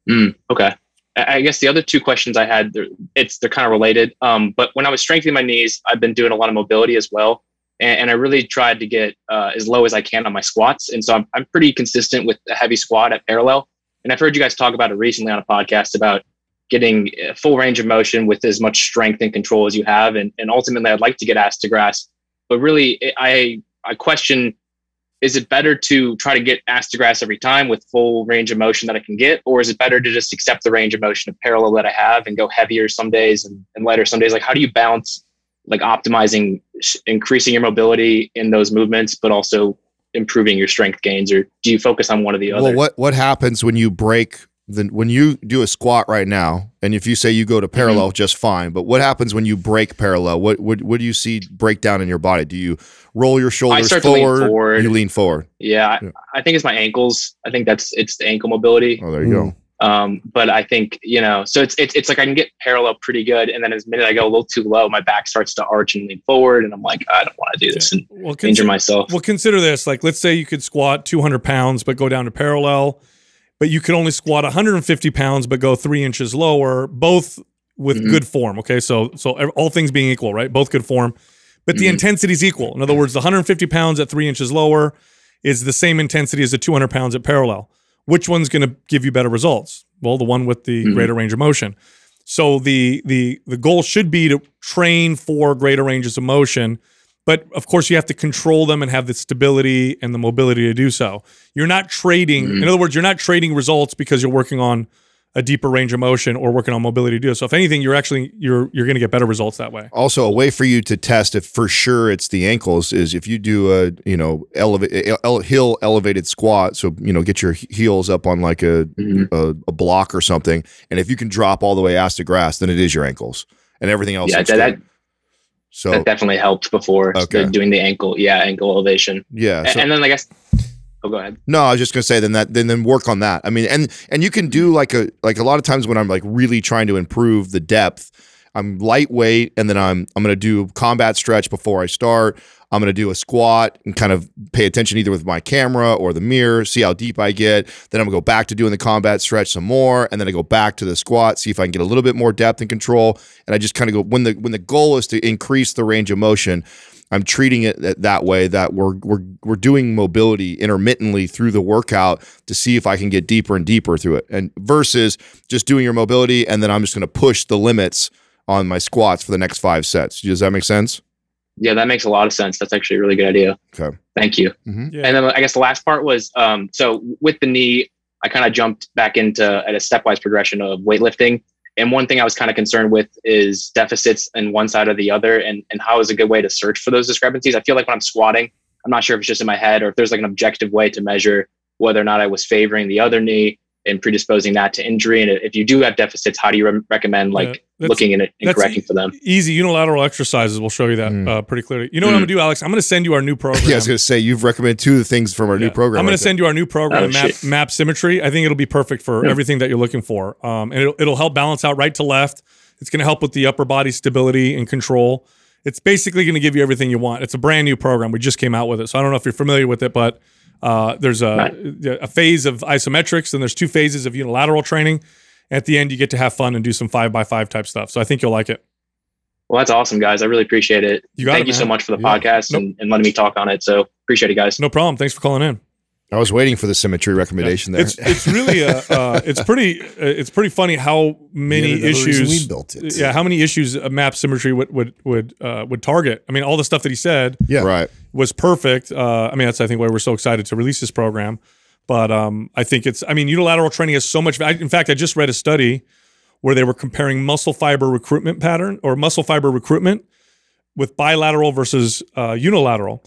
[SPEAKER 6] Mm, okay. I guess the other two questions I had, they're, it's they're kind of related. Um, but when I was strengthening my knees, I've been doing a lot of mobility as well, and, and I really tried to get uh, as low as I can on my squats. And so I'm I'm pretty consistent with a heavy squat at parallel. And I've heard you guys talk about it recently on a podcast about getting full range of motion with as much strength and control as you have. And, and ultimately, I'd like to get ass to grass. But really, I, I question is it better to try to get ass to grass every time with full range of motion that I can get? Or is it better to just accept the range of motion of parallel that I have and go heavier some days and, and lighter some days? Like, how do you balance like optimizing, increasing your mobility in those movements, but also improving your strength gains? Or do you focus on one or the other?
[SPEAKER 3] Well, what what happens when you break the when you do a squat right now, and if you say you go to parallel,
[SPEAKER 6] Mm-hmm.
[SPEAKER 3] just fine. But what happens when you break parallel? What what what do you see break down in your body? Do you roll your shoulders I
[SPEAKER 6] start to lean
[SPEAKER 3] forward?
[SPEAKER 6] forward.
[SPEAKER 3] You lean forward.
[SPEAKER 6] Yeah,
[SPEAKER 3] Yeah.
[SPEAKER 6] I, I think it's my ankles. I think that's it's the ankle mobility.
[SPEAKER 3] Oh, there you go.
[SPEAKER 6] Um, but I think you know, so it's it's it's like I can get parallel pretty good, and then as minute I go a little too low, my back starts to arch and lean forward, and I'm like, I don't want to do this and
[SPEAKER 2] Well,
[SPEAKER 6] injure myself.
[SPEAKER 2] well, consider this. Like, let's say you could squat 200 pounds, but go down to parallel, but you could only squat 150 pounds, but go three inches lower, both with
[SPEAKER 6] Mhm.
[SPEAKER 2] good form. Okay. So, so all things being equal, right? Both good form, but the
[SPEAKER 6] Mhm.
[SPEAKER 2] intensity is equal. In other words, the 150 pounds at three inches lower is the same intensity as the 200 pounds at parallel. Which one's going to give you better results? Well, the one with the
[SPEAKER 6] Mhm.
[SPEAKER 2] greater range of motion. So the the the goal should be to train for greater ranges of motion, but of course you have to control them and have the stability and the mobility to do so. You're not trading.
[SPEAKER 6] Mhm.
[SPEAKER 2] In other words, you're not trading results because you're working on a deeper range of motion or working on mobility to do so. If anything, you're actually you're you're going to get better results that way.
[SPEAKER 3] Also, a way for you to test if for sure it's the ankles is if you do a you know elevate ele- hill elevated squat. So you know get your heels up on like a,
[SPEAKER 6] Mhm.
[SPEAKER 3] a a block or something, and if you can drop all the way ass to grass, then it is your ankles, and everything else.
[SPEAKER 6] Yeah, that, that
[SPEAKER 3] so
[SPEAKER 6] that definitely helped before
[SPEAKER 3] Okay.
[SPEAKER 6] the- doing the ankle, yeah, ankle elevation,
[SPEAKER 3] yeah,
[SPEAKER 6] A-
[SPEAKER 3] so-
[SPEAKER 6] and then I guess. Oh, go ahead.
[SPEAKER 3] No, I was just gonna say then that then then work on that. I mean, and and you can do like a like a lot of times when I'm like really trying to improve the depth, I'm lightweight and then I'm I'm gonna do combat stretch before I start. I'm gonna do a squat and kind of pay attention either with my camera or the mirror, see how deep I get. Then I'm gonna go back to doing the combat stretch some more, and then I go back to the squat, see if I can get a little bit more depth and control. And I just kind of go when the when the goal is to increase the range of motion. I'm treating it that, that way that we're we're we're doing mobility intermittently through the workout to see if I can get deeper and deeper through it. And versus just doing your mobility and then I'm just going to push the limits on my squats for the next 5 sets. Does that make sense?
[SPEAKER 6] Yeah, that makes a lot of sense. That's actually a really good idea.
[SPEAKER 3] Okay.
[SPEAKER 6] Thank you.
[SPEAKER 2] Yeah.
[SPEAKER 6] And then I guess the last part was um, so with the knee, I kind of jumped back into at a stepwise progression of weightlifting. And one thing I was kind of concerned with is deficits in one side or the other, and and how is a good way to search for those discrepancies. I feel like when I'm squatting, I'm not sure if it's just in my head or if there's like an objective way to measure whether or not I was favoring the other knee and predisposing that to injury. And if you do have deficits, how do you re- recommend like
[SPEAKER 2] Yeah,
[SPEAKER 6] looking in it and correcting
[SPEAKER 2] e-
[SPEAKER 6] for them?
[SPEAKER 2] Easy unilateral exercises will show you that
[SPEAKER 3] Mm.
[SPEAKER 2] uh, pretty clearly. You know what I'm
[SPEAKER 6] Mm.
[SPEAKER 2] gonna do, Alex? I'm gonna send you our new program.
[SPEAKER 3] Yeah, I was going to say you've recommended two of the things from our new program.
[SPEAKER 2] I'm going
[SPEAKER 3] right
[SPEAKER 2] to send you our new program,
[SPEAKER 6] Oh,
[SPEAKER 2] map, MAPS Symmetry. I think it'll be perfect for
[SPEAKER 6] Yeah.
[SPEAKER 2] everything that you're looking for. Um, and it'll, it'll help balance out right to left. It's going to help with the upper body stability and control. It's basically going to give you everything you want. It's a brand new program. We just came out with it. So I don't know if you're familiar with it, but uh, there's a,
[SPEAKER 6] Right.
[SPEAKER 2] a phase of isometrics and there's two phases of unilateral training. At the end, you get to have fun and do some five by five type stuff. So I think you'll like it.
[SPEAKER 6] Well, that's awesome, guys. I really appreciate it.
[SPEAKER 2] You
[SPEAKER 6] Thank
[SPEAKER 2] it,
[SPEAKER 6] you so much for the
[SPEAKER 3] Yeah.
[SPEAKER 6] podcast
[SPEAKER 2] Nope.
[SPEAKER 6] and, and letting me talk on it. So appreciate it, guys.
[SPEAKER 2] No problem. Thanks for calling in.
[SPEAKER 3] I was waiting for the symmetry recommendation there.
[SPEAKER 2] It's it's really a, uh, it's pretty uh, it's pretty funny how many
[SPEAKER 4] Yet
[SPEAKER 2] issues
[SPEAKER 4] we built it.
[SPEAKER 2] yeah how many issues a MAPS symmetry would would would uh, would target. I mean, all the stuff that he said
[SPEAKER 4] Yeah.
[SPEAKER 3] Right.
[SPEAKER 2] was perfect. Uh, I mean, that's I think why we're so excited to release this program. But um, I think it's I mean, unilateral training has so much. I, in fact, I just read a study where they were comparing muscle fiber recruitment pattern or muscle fiber recruitment with bilateral versus uh, unilateral.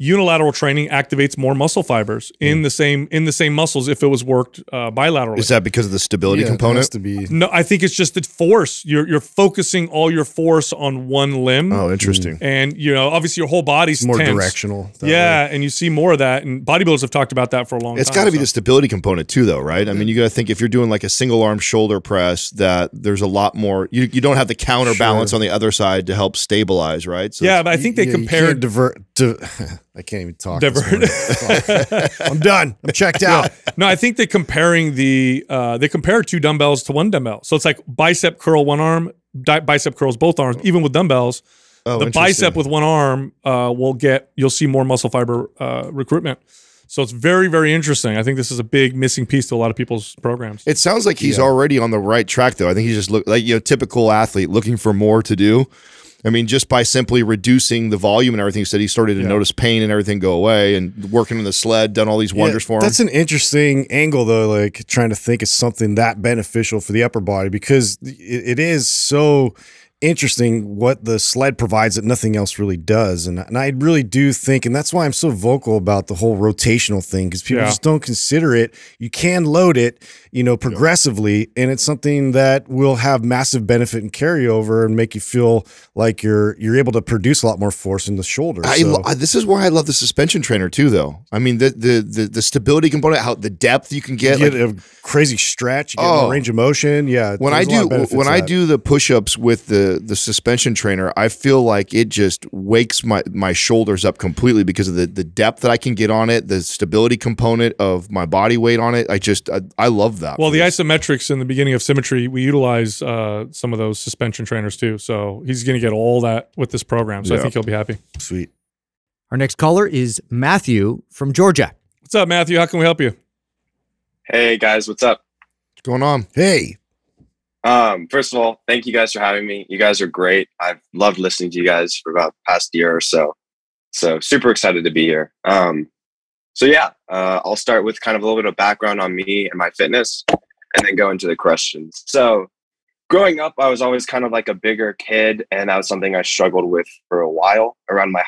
[SPEAKER 2] Unilateral training activates more muscle fibers in the same in the same muscles if it was worked uh, bilaterally.
[SPEAKER 3] Is that because of the stability
[SPEAKER 4] Yeah, it has
[SPEAKER 3] component?
[SPEAKER 4] to be.
[SPEAKER 2] No, I think it's just the force. You're you're focusing all your force on one limb,
[SPEAKER 3] Oh, interesting.
[SPEAKER 2] and you know obviously your whole body's
[SPEAKER 4] more
[SPEAKER 2] tense.
[SPEAKER 4] directional. that
[SPEAKER 2] Yeah, and you see more of that, and bodybuilders have talked about that for a long
[SPEAKER 3] It's
[SPEAKER 2] time.
[SPEAKER 3] It's got to be
[SPEAKER 2] so.
[SPEAKER 3] the stability component too, though, right? I mean, you got to think if you're doing like a single arm shoulder press, that there's a lot more. You, you don't have the counterbalance
[SPEAKER 4] Sure.
[SPEAKER 3] on the other side to help stabilize, right? So
[SPEAKER 2] Yeah, but I think they
[SPEAKER 4] Yeah, you
[SPEAKER 2] compared.
[SPEAKER 4] can't divert. Di- I can't even talk. this
[SPEAKER 2] Divert.
[SPEAKER 4] I'm done. I'm checked out.
[SPEAKER 2] no, I think they're comparing the. Uh, they compare two dumbbells to one dumbbell, so it's like bicep curl one arm, di- bicep curls both arms, even with dumbbells.
[SPEAKER 3] oh,
[SPEAKER 2] the bicep with one arm uh, will get. You'll see more muscle fiber uh, recruitment. So it's very, very interesting. I think this is a big missing piece to a lot of people's programs.
[SPEAKER 3] It sounds like he's
[SPEAKER 4] Yeah.
[SPEAKER 3] already on the right track, though. I think he's just look like you know typical athlete looking for more to do. I mean, just by simply reducing the volume and everything, he said he started to
[SPEAKER 2] Yeah.
[SPEAKER 3] notice pain and everything go away, and working on the sled, done all these wonders
[SPEAKER 4] Yeah,
[SPEAKER 3] for him.
[SPEAKER 4] That's an interesting angle, though. Like trying to think of something that beneficial for the upper body because it, it is so interesting what the sled provides that nothing else really does. And, and I really do think, and that's why I'm so vocal about the whole rotational thing because people
[SPEAKER 2] Yeah.
[SPEAKER 4] just don't consider it. You can load it, you know, progressively, and it's something that will have massive benefit and carryover and make you feel like you're you're able to produce a lot more force in the shoulders.
[SPEAKER 3] I,
[SPEAKER 4] So-
[SPEAKER 3] I- this is why I love the suspension trainer too, though. I mean, the the the, the stability component, how the depth you can get.
[SPEAKER 4] you
[SPEAKER 3] like,
[SPEAKER 4] get a crazy stretch, you get
[SPEAKER 3] Oh.
[SPEAKER 4] more range of motion. Yeah.
[SPEAKER 3] when I
[SPEAKER 4] there's a lot
[SPEAKER 3] do when I
[SPEAKER 4] that.
[SPEAKER 3] do the push-ups with the the suspension trainer, I feel like it just wakes my my shoulders up completely because of the the depth that I can get on it, the stability component of my body weight on it. I just I, I love that.
[SPEAKER 2] Well, the
[SPEAKER 3] this.
[SPEAKER 2] isometrics in the beginning of symmetry, we utilize uh, some of those suspension trainers too. So he's going to get all that with this program. So I think he'll be happy.
[SPEAKER 4] Sweet.
[SPEAKER 5] Our next caller is Matthew from Georgia.
[SPEAKER 2] What's up, Matthew? How can we help you?
[SPEAKER 7] Hey guys, what's up?
[SPEAKER 3] What's going on?
[SPEAKER 4] Hey,
[SPEAKER 7] Um, first of all, thank you guys for having me. You guys are great. I've loved listening to you guys for about the past year or so. So super excited to be here. Um, so yeah, uh, I'll start with kind of a little bit of background on me and my fitness, and then go into the questions. So, growing up, I was always kind of like a bigger kid, and that was something I struggled with for a while. Around my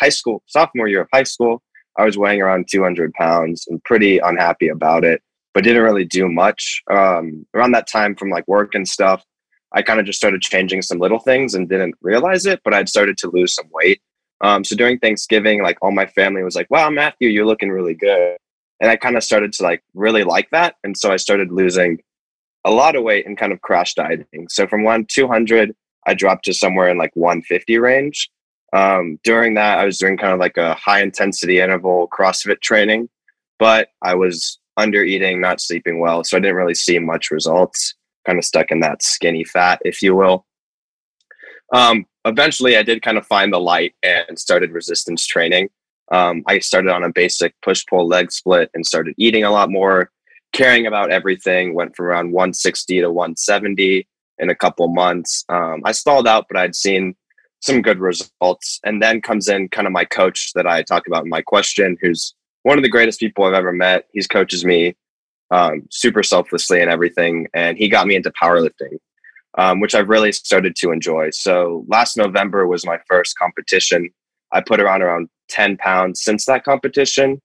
[SPEAKER 7] high school sophomore year of high school, I was weighing around 200 pounds and pretty unhappy about it but didn't really do much. Um, around that time from like work and stuff, I kind of just started changing some little things and didn't realize it, but I'd started to lose some weight. Um, so during Thanksgiving, like all my family was like, wow, Matthew, you're looking really good. And I kind of started to like really like that. And so I started losing a lot of weight and kind of crash dieting. So from one 200, I dropped to somewhere in like 150 range. Um, during that, I was doing kind of like a high intensity interval CrossFit training, but I was under eating, not sleeping well. So I didn't really see much results, kind of stuck in that skinny fat, if you will. Um, eventually, I did kind of find the light and started resistance training. Um, I started on a basic push pull leg split and started eating a lot more, caring about everything. Went from around 160 to 170 in a couple months. Um, I stalled out, but I'd seen some good results. And then comes in kind of my coach that I talk about in my question, who's one of the greatest people I've ever met. He's coaches me um, super selflessly and everything, and he got me into powerlifting, um, which I've really started to enjoy. So last November was my first competition. I put around around ten pounds since that competition.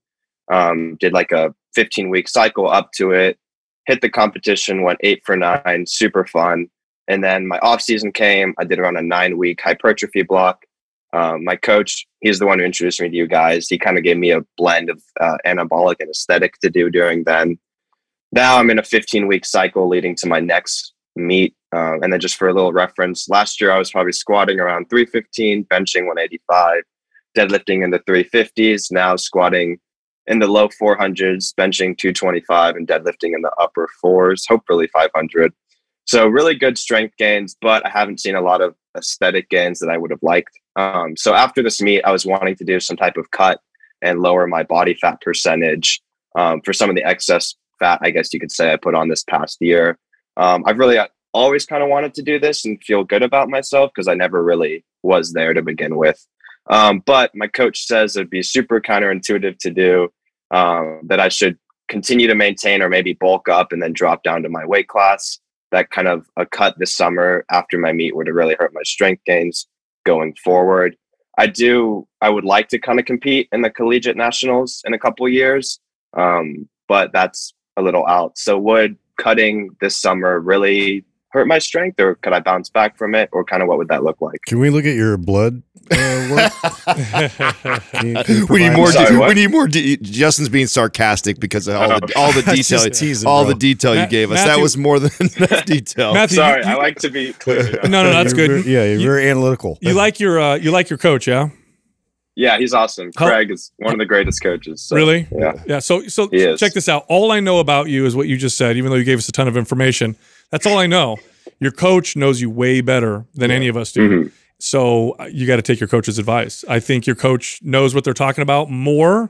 [SPEAKER 7] Um, did like a 15 week cycle up to it. Hit the competition, went eight for nine, super fun. And then my off season came. I did around a nine week hypertrophy block. Um, my coach, he's the one who introduced me to you guys. He kind of gave me a blend of uh, anabolic and aesthetic to do during then. Now I'm in a 15 week cycle leading to my next meet. Um, and then just for a little reference, last year I was probably squatting around 315, benching 185, deadlifting in the 350s, now squatting in the low 400s, benching 225, and deadlifting in the upper fours, hopefully 500. So really good strength gains, but I haven't seen a lot of aesthetic gains that I would have liked. Um, so after this meet, I was wanting to do some type of cut and lower my body fat percentage um, for some of the excess fat, I guess you could say, I put on this past year. Um, I've really always kind of wanted to do this and feel good about myself because I never really was there to begin with. Um, but my coach says it'd be super counterintuitive to do um, that I should continue to maintain or maybe bulk up and then drop down to my weight class. That kind of a cut this summer after my meet would have really hurt my strength gains going forward. I do. I would like to kind of compete in the collegiate nationals in a couple years, um, but that's a little out. So would cutting this summer really hurt my strength, or could I bounce back from it, or kind of what would that look like?
[SPEAKER 4] Can we look at your blood uh. Can you- can you
[SPEAKER 3] we need more.
[SPEAKER 7] Sorry,
[SPEAKER 3] de- we need more. De- Justin's being sarcastic because of all the all the detail,
[SPEAKER 4] teasing,
[SPEAKER 3] all
[SPEAKER 4] bro.
[SPEAKER 3] the detail you
[SPEAKER 2] Ma-
[SPEAKER 3] gave us. That was more than enough detail.
[SPEAKER 2] Matthew,
[SPEAKER 7] Sorry,
[SPEAKER 2] you,
[SPEAKER 7] I like to be clear.
[SPEAKER 2] no, no, that's
[SPEAKER 4] You're
[SPEAKER 2] good.
[SPEAKER 4] very- yeah, you're
[SPEAKER 2] You-
[SPEAKER 4] very analytical.
[SPEAKER 2] You like your uh, you like your coach, yeah?
[SPEAKER 7] Yeah, he's awesome.
[SPEAKER 2] How-
[SPEAKER 7] Craig is one of the greatest coaches. so,
[SPEAKER 2] Really?
[SPEAKER 7] Yeah.
[SPEAKER 2] Yeah. So so check this out. All I know about you is what you just said, even though you gave us a ton of information. That's all I know. Your coach knows you way better than any of us do.
[SPEAKER 7] Mhm.
[SPEAKER 2] So uh, you got to take your coach's advice. I think your coach knows what they're talking about more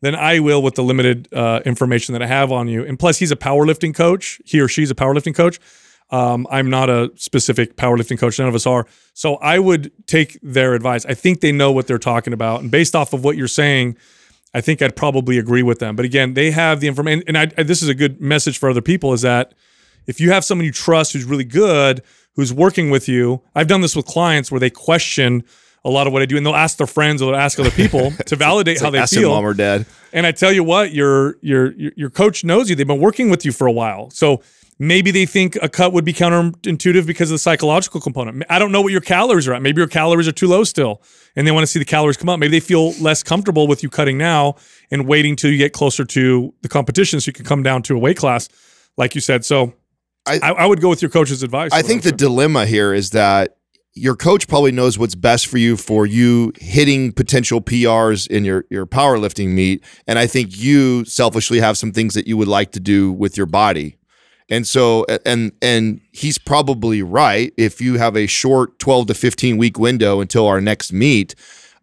[SPEAKER 2] than I will with the limited uh, information that I have on you. And plus, he's a powerlifting coach. He or she's a powerlifting coach. Um, I'm not a specific powerlifting coach. None of us are. So I would take their advice. I think they know what they're talking about. And based off of what you're saying, I think I'd probably agree with them. But again, they have the information. And I, this is a good message for other people is that if you have someone you trust who's really good, who's working with you, I've done this with clients where they question a lot of what I do, and they'll ask their friends or they'll ask other people to validate how they feel.
[SPEAKER 3] mom or dad.
[SPEAKER 2] And I tell you what, your your your your coach knows you. They've been working with you for a while, so maybe they think a cut would be counterintuitive because of the psychological component. I don't know what your calories are at. Maybe your calories are too low still, and they want to see the calories come up. Maybe they feel less comfortable with you cutting now and waiting till you get closer to the competition, so you can come down to a weight class, like you said. So.
[SPEAKER 3] I-
[SPEAKER 2] I, I would go with your coach's advice.
[SPEAKER 3] I think the
[SPEAKER 2] would say.
[SPEAKER 3] dilemma here is that your coach probably knows what's best for you for you hitting potential PRs in your your powerlifting meet, and I think you selfishly have some things that you would like to do with your body. And so and and he's probably right if you have a short 12 to 15 week window until our next meet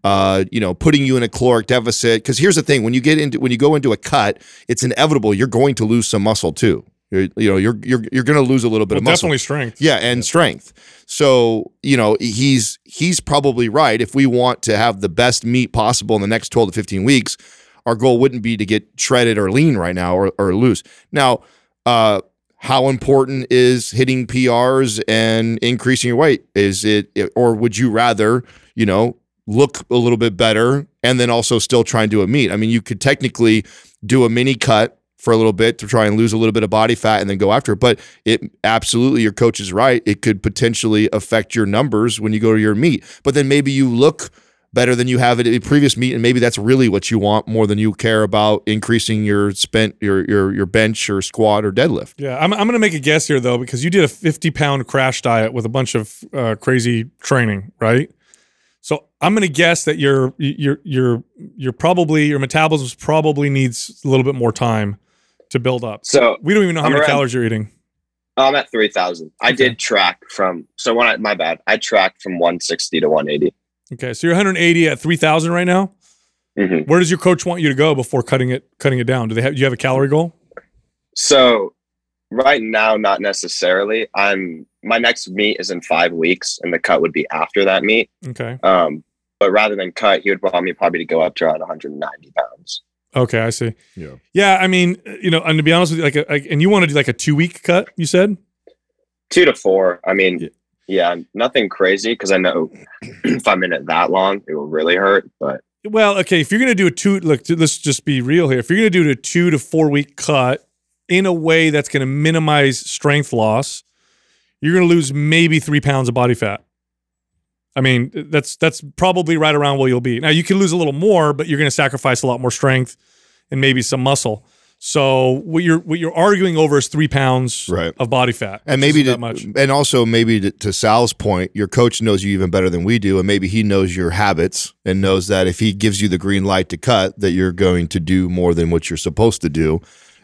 [SPEAKER 3] uh, you know, putting you in a caloric deficit. Because here's the thing: when you get into when you go into a cut, it's inevitable you're going to lose some muscle too. You're, you know, you're you're you're going to lose a little bit
[SPEAKER 2] Well,
[SPEAKER 3] of muscle.
[SPEAKER 2] definitely strength.
[SPEAKER 3] Yeah, and strength. So, you know, he's he's probably right. If we want to have the best meat possible in the next 12 to 15 weeks, our goal wouldn't be to get shredded or lean right now or, or loose. Now, uh, how important is hitting PRs and increasing your weight? Is it or would you rather, you know, look a little bit better and then also still try and do a meet? I mean, you could technically do a mini cut for a little bit to try and lose a little bit of body fat and then go after it. But it absolutely, your coach is right. It could potentially affect your numbers when you go to your meet. But then maybe you look better than you have at a previous meet, and maybe that's really what you want more than you care about increasing your spent your your your bench or squat or deadlift.
[SPEAKER 2] Yeah, I'm, I'm to make a guess here though because you did a 50 pound crash diet with a bunch of uh, crazy training, right? So I'm going to guess that your your your your probably your metabolism probably needs a little bit more time to build up.
[SPEAKER 7] So
[SPEAKER 2] We don't even know how
[SPEAKER 7] I'm
[SPEAKER 2] many
[SPEAKER 7] around-
[SPEAKER 2] calories you're eating.
[SPEAKER 7] I'm at three thousand. I did track from so when I my bad. I tracked from one sixty to one eighty.
[SPEAKER 2] Okay, so you're 180 at 3,000 right now.
[SPEAKER 7] Mhm.
[SPEAKER 2] Where does your coach want you to go before cutting it cutting it down? Do they have do you have a calorie goal?
[SPEAKER 7] So right now, not necessarily. I'm my next meet is in five weeks, and the cut would be after that meet.
[SPEAKER 2] Okay,
[SPEAKER 7] Um, but rather than cut, he would want me probably to go up to around 190 pounds.
[SPEAKER 2] Okay, I see.
[SPEAKER 3] Yeah.
[SPEAKER 2] yeah. I mean, you know, and to be honest with you, like, a, like and you want to do like a two week cut? You said.
[SPEAKER 7] Two to four. I mean,
[SPEAKER 2] Yeah.
[SPEAKER 7] yeah, nothing crazy because I know if I'm in it that long, it will really hurt. But
[SPEAKER 2] Well, okay, if you're gonna do a two, look, let's just be real here. If you're gonna do a two to four week cut in a way that's gonna minimize strength loss, you're gonna lose maybe three pounds of body fat. I mean, that's that's probably right around where you'll be. Now you can lose a little more, but you're gonna sacrifice a lot more strength and maybe some muscle. So what you're what you're arguing over is three pounds
[SPEAKER 3] Right.
[SPEAKER 2] of body fat,
[SPEAKER 3] And maybe to,
[SPEAKER 2] that much.
[SPEAKER 3] and also maybe to, to Sal's point, your coach knows you even better than we do, and maybe he knows your habits and knows that if he gives you the green light to cut, that you're going to do more than what you're supposed to do.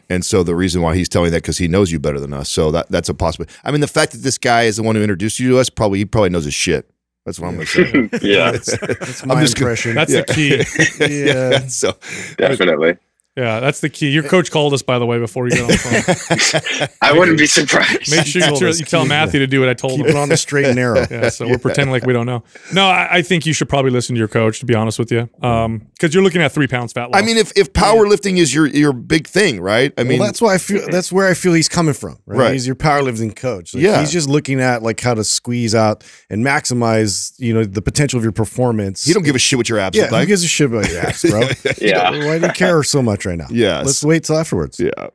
[SPEAKER 3] And so the reason why he's telling that because he knows you better than us. So that that's a possibility. I mean, the fact that this guy is the one who introduced you to us, probably he probably knows his shit. That's what I'm going to say.
[SPEAKER 7] yeah,
[SPEAKER 4] That's
[SPEAKER 3] I'm
[SPEAKER 4] my
[SPEAKER 3] just gonna-
[SPEAKER 4] impression.
[SPEAKER 2] That's
[SPEAKER 3] Yeah.
[SPEAKER 2] the key.
[SPEAKER 3] yeah. So
[SPEAKER 7] definitely.
[SPEAKER 2] Yeah, that's the key. Your coach called us, by the way, before you got on the phone.
[SPEAKER 7] I wouldn't be surprised.
[SPEAKER 2] Make sure you, tell- you tell Matthew to do what I told
[SPEAKER 4] Keep
[SPEAKER 2] him.
[SPEAKER 4] it on the straight and narrow.
[SPEAKER 2] Yeah, so we're pretending like we don't know. No, I, I think you should probably listen to your coach. To be honest with you, um, because you're looking at three pounds fat loss.
[SPEAKER 3] I mean, if if powerlifting is your your big thing, right? I mean,
[SPEAKER 4] well, that's why I feel that's where I feel he's coming from. Right,
[SPEAKER 3] Right.
[SPEAKER 4] he's your powerlifting coach. Like,
[SPEAKER 3] Yeah.
[SPEAKER 4] he's just looking at like how to squeeze out and maximize, you know, the potential of your performance.
[SPEAKER 3] he don't give a shit what your abs
[SPEAKER 4] yeah,
[SPEAKER 3] look like.
[SPEAKER 4] who gives a shit about your abs, bro?
[SPEAKER 7] yeah.
[SPEAKER 4] Why do you care so much right now?
[SPEAKER 3] Yes.
[SPEAKER 4] let's wait till afterwards.
[SPEAKER 3] yeah.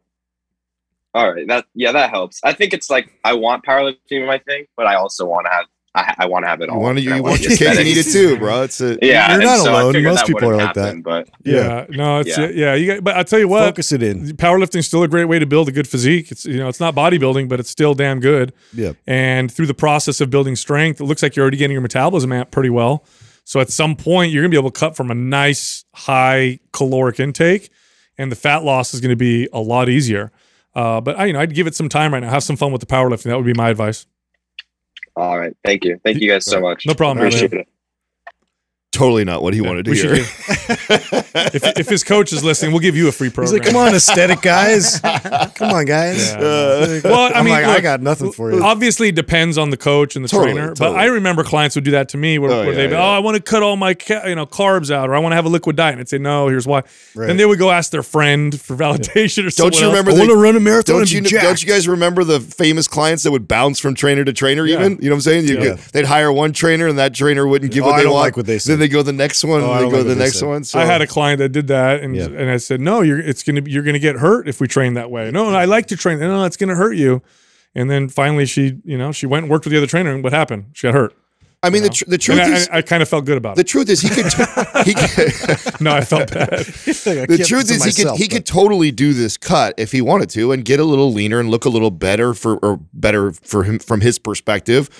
[SPEAKER 7] All right. That yeah, that helps. I think it's like I want powerlifting my thing, but I also want to have I, I want to have it
[SPEAKER 3] You
[SPEAKER 7] all.
[SPEAKER 3] want to
[SPEAKER 7] and I
[SPEAKER 3] you
[SPEAKER 7] want
[SPEAKER 3] want
[SPEAKER 7] the
[SPEAKER 3] your cake and eat it too, bro. It's a
[SPEAKER 7] Yeah,
[SPEAKER 4] You're not
[SPEAKER 7] so
[SPEAKER 4] alone. Most people are like that.
[SPEAKER 7] But
[SPEAKER 2] yeah, no, it's yeah.
[SPEAKER 7] Yeah.
[SPEAKER 2] you got, but I'll tell you what,
[SPEAKER 4] Focus it in.
[SPEAKER 2] powerlifting's still a great way to build a good physique. It's you know, it's not bodybuilding, but it's still damn good.
[SPEAKER 4] Yeah.
[SPEAKER 2] And through the process of building strength, it looks like you're already getting your metabolism at pretty well. So at some point, you're gonna be able to cut from a nice high caloric intake, and the fat loss is gonna be a lot easier. Uh, but I, you know, I'd give it some time right now. Have some fun with the powerlifting. That would be my advice.
[SPEAKER 7] all right. Thank you. Thank you guys so much.
[SPEAKER 2] No problem, man.
[SPEAKER 7] Appreciate it.
[SPEAKER 3] Totally not what he wanted to
[SPEAKER 2] we
[SPEAKER 3] hear.
[SPEAKER 2] if, if his coach is listening, we'll give you a free
[SPEAKER 4] He's
[SPEAKER 2] program.
[SPEAKER 4] like, come on, aesthetic guys. come on, guys.
[SPEAKER 2] Yeah.
[SPEAKER 3] Uh,
[SPEAKER 2] well, I
[SPEAKER 4] I'm
[SPEAKER 2] mean,
[SPEAKER 4] like, I got nothing for you.
[SPEAKER 2] Obviously, it depends on the coach and the
[SPEAKER 3] Totally,
[SPEAKER 2] trainer. But. I remember clients would do that to me, where,
[SPEAKER 3] Oh,
[SPEAKER 2] where
[SPEAKER 3] yeah,
[SPEAKER 2] they'd be,
[SPEAKER 3] yeah.
[SPEAKER 2] "Oh, I want to cut all my ca- you know carbs out, or I want to have a liquid diet." And I'd say, "No, here's why."
[SPEAKER 4] Right.
[SPEAKER 2] Then they would go ask their friend for validation or
[SPEAKER 3] Don't
[SPEAKER 2] someone
[SPEAKER 3] you
[SPEAKER 2] else.
[SPEAKER 3] remember
[SPEAKER 4] I want to run a marathon
[SPEAKER 3] Don't
[SPEAKER 4] and
[SPEAKER 3] you
[SPEAKER 4] be
[SPEAKER 3] don't you guys remember the famous clients that would bounce from trainer to trainer?
[SPEAKER 2] Yeah.
[SPEAKER 3] Even you know what I'm saying? You
[SPEAKER 2] Yeah.
[SPEAKER 3] could- they'd hire one trainer and that trainer wouldn't give
[SPEAKER 4] Oh,
[SPEAKER 3] what
[SPEAKER 4] I
[SPEAKER 3] they
[SPEAKER 4] don't
[SPEAKER 3] want.
[SPEAKER 4] like what they said.
[SPEAKER 3] Then they go to the next one.
[SPEAKER 4] Oh, I
[SPEAKER 3] and they go the next one. So
[SPEAKER 2] I had a client that did that, and
[SPEAKER 4] Yeah.
[SPEAKER 2] and I said, "No, you're it's gonna you're gonna get hurt if we train that way." No, I like to train. No, it's gonna hurt you. And then finally, she you know she went and worked with the other trainer, and what happened? She got hurt.
[SPEAKER 3] I mean, the,
[SPEAKER 2] know?
[SPEAKER 3] tr- the truth
[SPEAKER 2] And I,
[SPEAKER 3] is,
[SPEAKER 2] I, I kind of felt good about
[SPEAKER 3] the
[SPEAKER 2] it.
[SPEAKER 3] truth is, he could. T- he could
[SPEAKER 2] No, I felt bad.
[SPEAKER 3] the truth is, he could he could totally do this cut if he wanted to, and get a little leaner and look a little better for or better for him from his perspective.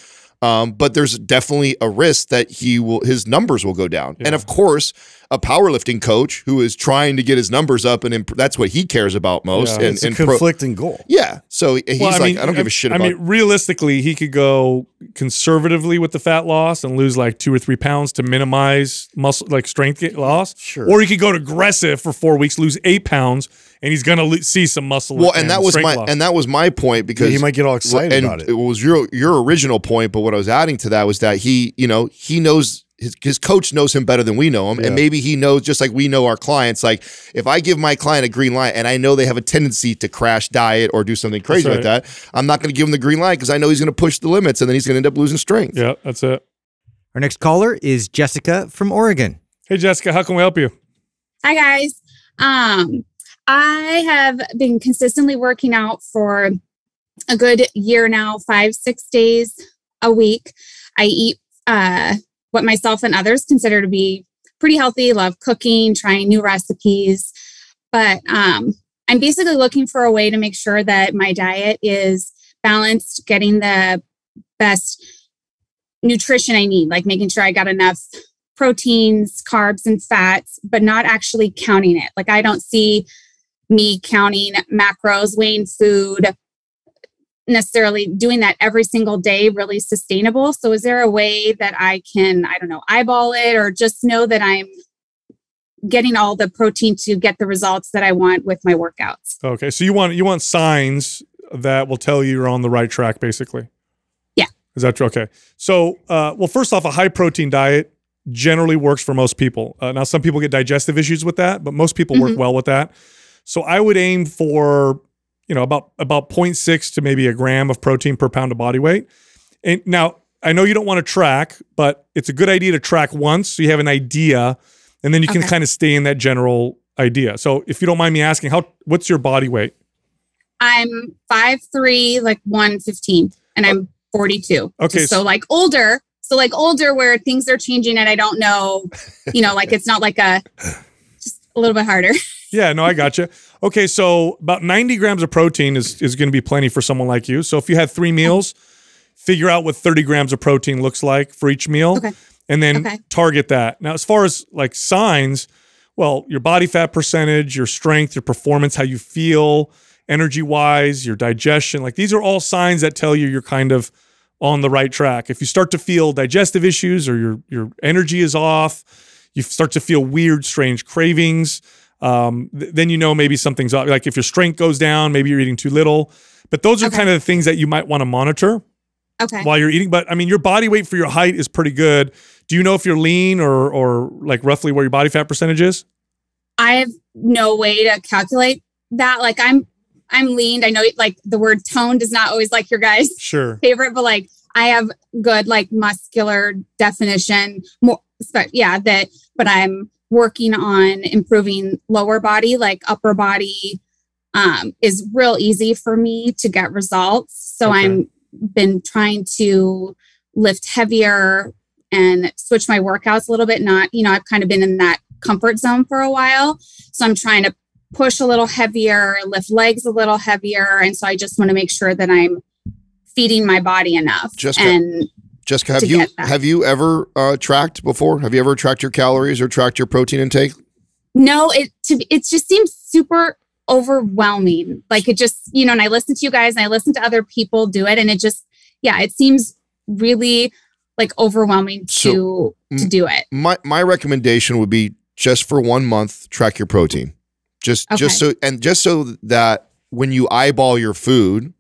[SPEAKER 3] Um, but there's definitely a risk that he will his numbers will go down, and of course, a powerlifting coach who is trying to get his numbers up, and imp- that's what he cares about most.
[SPEAKER 2] Yeah.
[SPEAKER 3] and,
[SPEAKER 4] it's a
[SPEAKER 3] and pro-
[SPEAKER 4] conflicting goal.
[SPEAKER 3] yeah, so he's
[SPEAKER 2] Well,
[SPEAKER 3] like, I don't give a shit
[SPEAKER 2] I mean, realistically, he could go conservatively with the fat loss and lose like two or three pounds to minimize muscle, like strength loss.
[SPEAKER 4] Sure.
[SPEAKER 2] Or he could go to aggressive for four weeks, lose eight pounds, and he's gonna lo- see some muscle.
[SPEAKER 3] well, and that was my
[SPEAKER 2] loss.
[SPEAKER 3] and that was my point because
[SPEAKER 4] he might get all excited
[SPEAKER 3] and
[SPEAKER 4] about it.
[SPEAKER 3] It was your your original point, but what I was adding to that was that he, you know, he knows his, his coach knows him better than we know him,
[SPEAKER 4] Yeah.
[SPEAKER 3] and maybe he knows just like we know our clients. Like if I give my client a green light and I know they have a tendency to crash diet or do something crazy like that, I'm not going to give him the green light because I know he's going to push the limits and then he's going to end up losing strength.
[SPEAKER 2] yeah, that's it.
[SPEAKER 5] Our next caller is Jessica from Oregon.
[SPEAKER 2] Hey, Jessica, how can we help you?
[SPEAKER 8] Hi guys. Um, I have been consistently working out for a good year now, five, six days a week. I eat uh, what myself and others consider to be pretty healthy, love cooking, trying new recipes. But um, I'm basically looking for a way to make sure that my diet is balanced, getting the best nutrition I need, like making sure I got enough proteins, carbs, and fats, but not actually counting it. Like I don't see me counting macros, weighing food, necessarily doing that every single day really sustainable. So is there a way that I can, I don't know, eyeball it or just know that I'm getting all the protein to get the results that I want with my workouts?
[SPEAKER 2] Okay, so you want you want signs that will tell you you're on the right track, basically.
[SPEAKER 8] Yeah.
[SPEAKER 2] Is that true? Okay. So, uh, well, first off, a high protein diet generally works for most people. Uh, now, some people get digestive issues with that, but most people work
[SPEAKER 8] Mhm.
[SPEAKER 2] well with that. So, I would aim for you know about about 0.6 to maybe a gram of protein per pound of body weight. And now, I know you don't want to track, but it's a good idea to track once so you have an idea, and then you can
[SPEAKER 8] Okay.
[SPEAKER 2] kind of stay in that general idea. So, if you don't mind me asking, how what's your body weight?
[SPEAKER 8] I'm five three, like 115, and I'm 42.
[SPEAKER 2] Okay, so-
[SPEAKER 8] So like older. So like older where things are changing and I don't know, you know, like it's not like a just a little bit harder.
[SPEAKER 2] Yeah, no, I got you. Okay, so about 90 grams of protein is, is going to be plenty for someone like you. So if you had three meals, figure out what 30 grams of protein looks like for each meal
[SPEAKER 8] Okay.
[SPEAKER 2] and then
[SPEAKER 8] Okay.
[SPEAKER 2] target that. Now, as far as like signs, well, your body fat percentage, your strength, your performance, how you feel, energy wise, your digestion, like these are all signs that tell you you're kind of on the right track. If you start to feel digestive issues or your your energy is off, you start to feel weird, strange cravings, um, th- then you know maybe something's up. Like if your strength goes down, maybe you're eating too little. But those are
[SPEAKER 8] Okay.
[SPEAKER 2] kind of the things that you might want to monitor
[SPEAKER 8] Okay.
[SPEAKER 2] while you're eating. But I mean, your body weight for your height is pretty good. Do you know if you're lean or or like roughly where your body fat percentage is?
[SPEAKER 8] I have no way to calculate that. Like I'm I'm leaned. I know like the word tone does not always like your guys'
[SPEAKER 2] Sure.
[SPEAKER 8] favorite, but like I have good like muscular definition. More, spe- yeah, that. But I'm working on improving lower body, like upper body, um, is real easy for me to get results. So
[SPEAKER 2] Okay.
[SPEAKER 8] I'm been trying to lift heavier and switch my workouts a little bit. Not, you know, I've kind of been in that comfort zone for a while. So I'm trying to push a little heavier, lift legs a little heavier. And so I just want to make sure that I'm feeding my body enough.
[SPEAKER 3] Jessica,
[SPEAKER 8] and
[SPEAKER 3] Jessica, have you have you ever uh, tracked before? Have you ever tracked your calories or tracked your protein intake?
[SPEAKER 8] no, it to it just seems super overwhelming. Like it just, you know, and I listen to you guys and I listen to other people do it and it just, yeah, it seems really like overwhelming
[SPEAKER 3] So,
[SPEAKER 8] to to do it.
[SPEAKER 3] my my recommendation would be just for one month track your protein just just so and just so that when you eyeball your food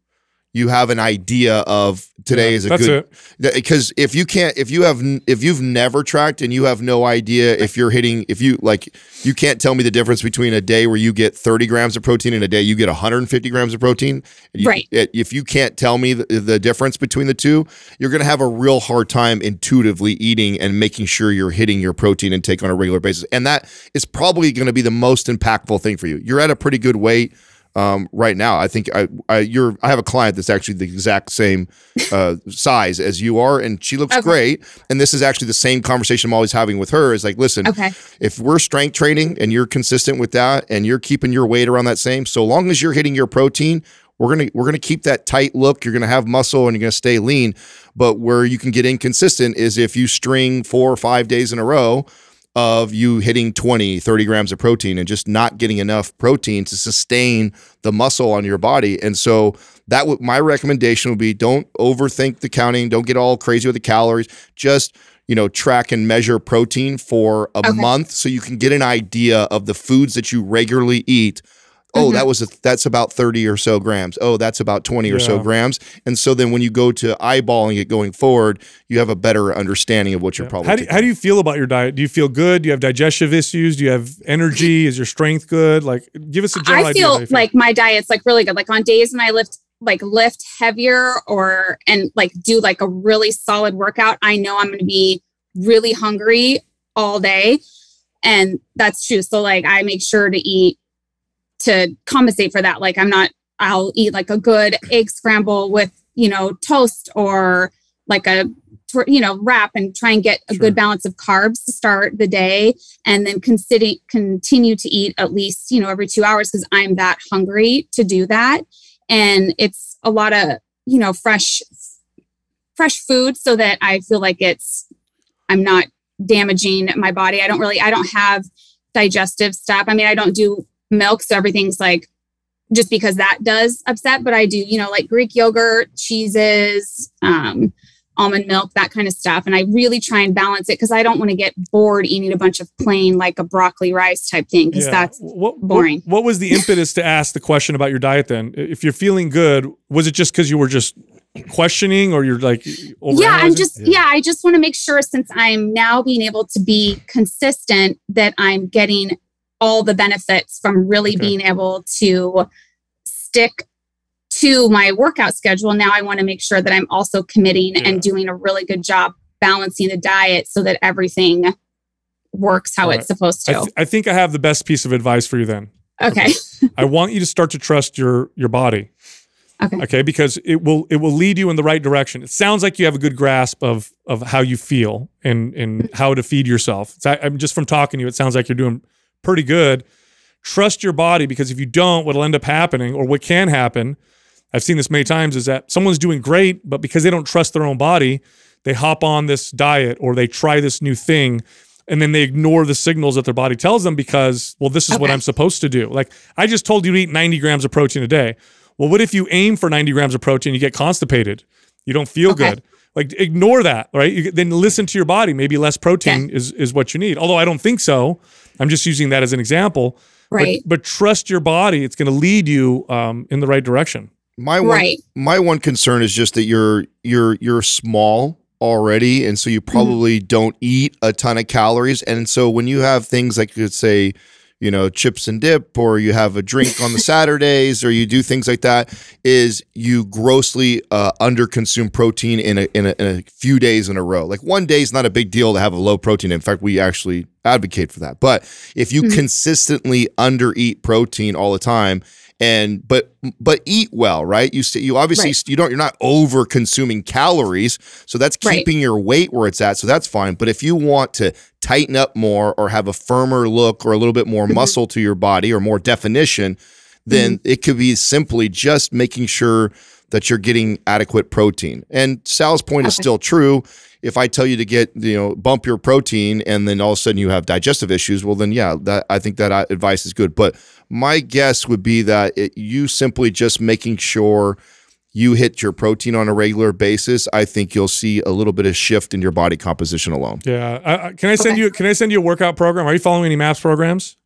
[SPEAKER 3] you have an idea of today
[SPEAKER 2] Yeah,
[SPEAKER 3] is a
[SPEAKER 2] that's
[SPEAKER 3] good because if you can't if you have if you've never tracked and you have no idea if you're hitting if you like you can't tell me the difference between a day where you get 30 grams of protein and a day you get 150 grams of protein You-
[SPEAKER 8] Right.
[SPEAKER 3] if you can't tell me the, the difference between the two you're going to have a real hard time intuitively eating and making sure you're hitting your protein intake on a regular basis and that is probably going to be the most impactful thing for you you're at a pretty good weight um, right now. I think I, I you're I have a client that's actually the exact same uh, size as you are, and she looks
[SPEAKER 8] Okay.
[SPEAKER 3] great. And this is actually the same conversation I'm always having with her. Is like, listen,
[SPEAKER 8] Okay.
[SPEAKER 3] if we're strength training and you're consistent with that, and you're keeping your weight around that same, so long as you're hitting your protein. We're gonna we're gonna keep that tight look. You're gonna have muscle and you're gonna stay lean. But where you can get inconsistent is if you string four or five days in a row of you hitting 20, 30 grams of protein and just not getting enough protein to sustain the muscle on your body. And so that would my recommendation would be don't overthink the counting, don't get all crazy with the calories. Just you know, track and measure protein for a
[SPEAKER 8] Okay.
[SPEAKER 3] month so you can get an idea of the foods that you regularly eat. Oh,
[SPEAKER 8] Mhm.
[SPEAKER 3] that was a, that's about 30 or so grams. Oh, that's about 20 or so grams. And so then when you go to eyeballing it going forward, you have a better understanding of what you're
[SPEAKER 2] Yeah.
[SPEAKER 3] probably
[SPEAKER 2] How do, you, how do you feel about your diet? Do you feel good? Do you have digestive issues? Do you have energy? Is your strength good? Like, give us a general
[SPEAKER 8] I
[SPEAKER 2] idea. of
[SPEAKER 8] feel like my diet's like really good. Like on days when I lift like lift heavier or and like do like a really solid workout, I know I'm going to be really hungry all day, and that's true. So like I make sure to eat to compensate for that. Like I'm not. I'll eat like a good egg scramble with you know toast or like a you know wrap and try and get a
[SPEAKER 2] Sure.
[SPEAKER 8] good balance of carbs to start the day and then consider continue to eat at least you know every two hours because i'm that hungry to do that and it's a lot of you know fresh fresh food so that i feel like it's i'm not damaging my body i don't really i don't have digestive stuff i mean i don't do milk so everything's like just because that does upset but i do you know like greek yogurt cheeses um almond milk, that kind of stuff. And I really try and balance it because I don't want to get bored eating a bunch of plain, like a broccoli rice type thing, because
[SPEAKER 2] Yeah.
[SPEAKER 8] that's
[SPEAKER 2] what, what-
[SPEAKER 8] boring.
[SPEAKER 2] What, was the impetus to ask the question about your diet then? If you're feeling good, was it just because you were just questioning or you're like,
[SPEAKER 8] yeah, I'm just yeah. I just want to make sure since I'm now being able to be consistent that I'm getting all the benefits from really
[SPEAKER 2] Okay.
[SPEAKER 8] being able to stick to my workout schedule. Now I want to make sure that I'm also committing
[SPEAKER 2] Yeah.
[SPEAKER 8] and doing a really good job balancing the diet so that everything works how
[SPEAKER 2] All
[SPEAKER 8] it's
[SPEAKER 2] right.
[SPEAKER 8] supposed
[SPEAKER 2] I,
[SPEAKER 8] to.
[SPEAKER 2] th- I think I have the best piece of advice for you then.
[SPEAKER 8] okay.
[SPEAKER 2] I want you to start to trust your your body.
[SPEAKER 8] Okay.
[SPEAKER 2] Okay, because it will it will lead you in the right direction. It sounds like you have a good grasp of of how you feel and and mm-hmm. how to feed yourself. It's, I, I'm just from talking to you, it sounds like you're doing pretty good. Trust your body because if you don't, what'll end up happening, or what can happen, I've seen this many times, is that someone's doing great, but because they don't trust their own body, they hop on this diet or they try this new thing and then they ignore the signals that their body tells them because, well, this is what I'm supposed to do. Like I just told you to eat 90 grams of protein a day. Well, what if you aim for 90 grams of protein, you get constipated, you don't feel
[SPEAKER 8] Okay.
[SPEAKER 2] good. Like ignore that, right? You, then listen to your body. Maybe less protein is is what you need. Although I don't think so. I'm just using that as an example. But-
[SPEAKER 8] Right.
[SPEAKER 2] But, trust your body. It's going to lead you um, in the right direction.
[SPEAKER 3] My one,
[SPEAKER 8] Right.
[SPEAKER 3] my one concern is just that you're you're you're small already, and so you probably don't eat a ton of calories. And so when you have things like let's say, you know, chips and dip, or you have a drink on the Saturdays, or you do things like that, is you grossly uh, underconsume protein in a, in a in a few days in a row. Like one day is not a big deal to have a low protein. In fact, we actually advocate for that. But if you
[SPEAKER 8] Mhm.
[SPEAKER 3] consistently undereat protein all the time and but but eat well right you you obviously
[SPEAKER 8] Right.
[SPEAKER 3] you don't you're not over consuming calories so that's
[SPEAKER 8] Right.
[SPEAKER 3] keeping your weight where it's at so that's fine but if you want to tighten up more or have a firmer look or a little bit more
[SPEAKER 8] Mhm.
[SPEAKER 3] muscle to your body or more definition then
[SPEAKER 8] Mm-hmm.
[SPEAKER 3] it could be simply just making sure that you're getting adequate protein and sal's point is still true if I tell you to get, you know, bump your protein and then all of a sudden you have digestive issues, well, then yeah, that I think that uh, advice is good. But my guess would be that it, you simply just making sure you hit your protein on a regular basis, I think you'll see a little bit of shift in your body composition alone.
[SPEAKER 2] Yeah. I, I, can I send
[SPEAKER 8] Okay.
[SPEAKER 2] you? Can I send you a workout program? Are you following any MAPS programs?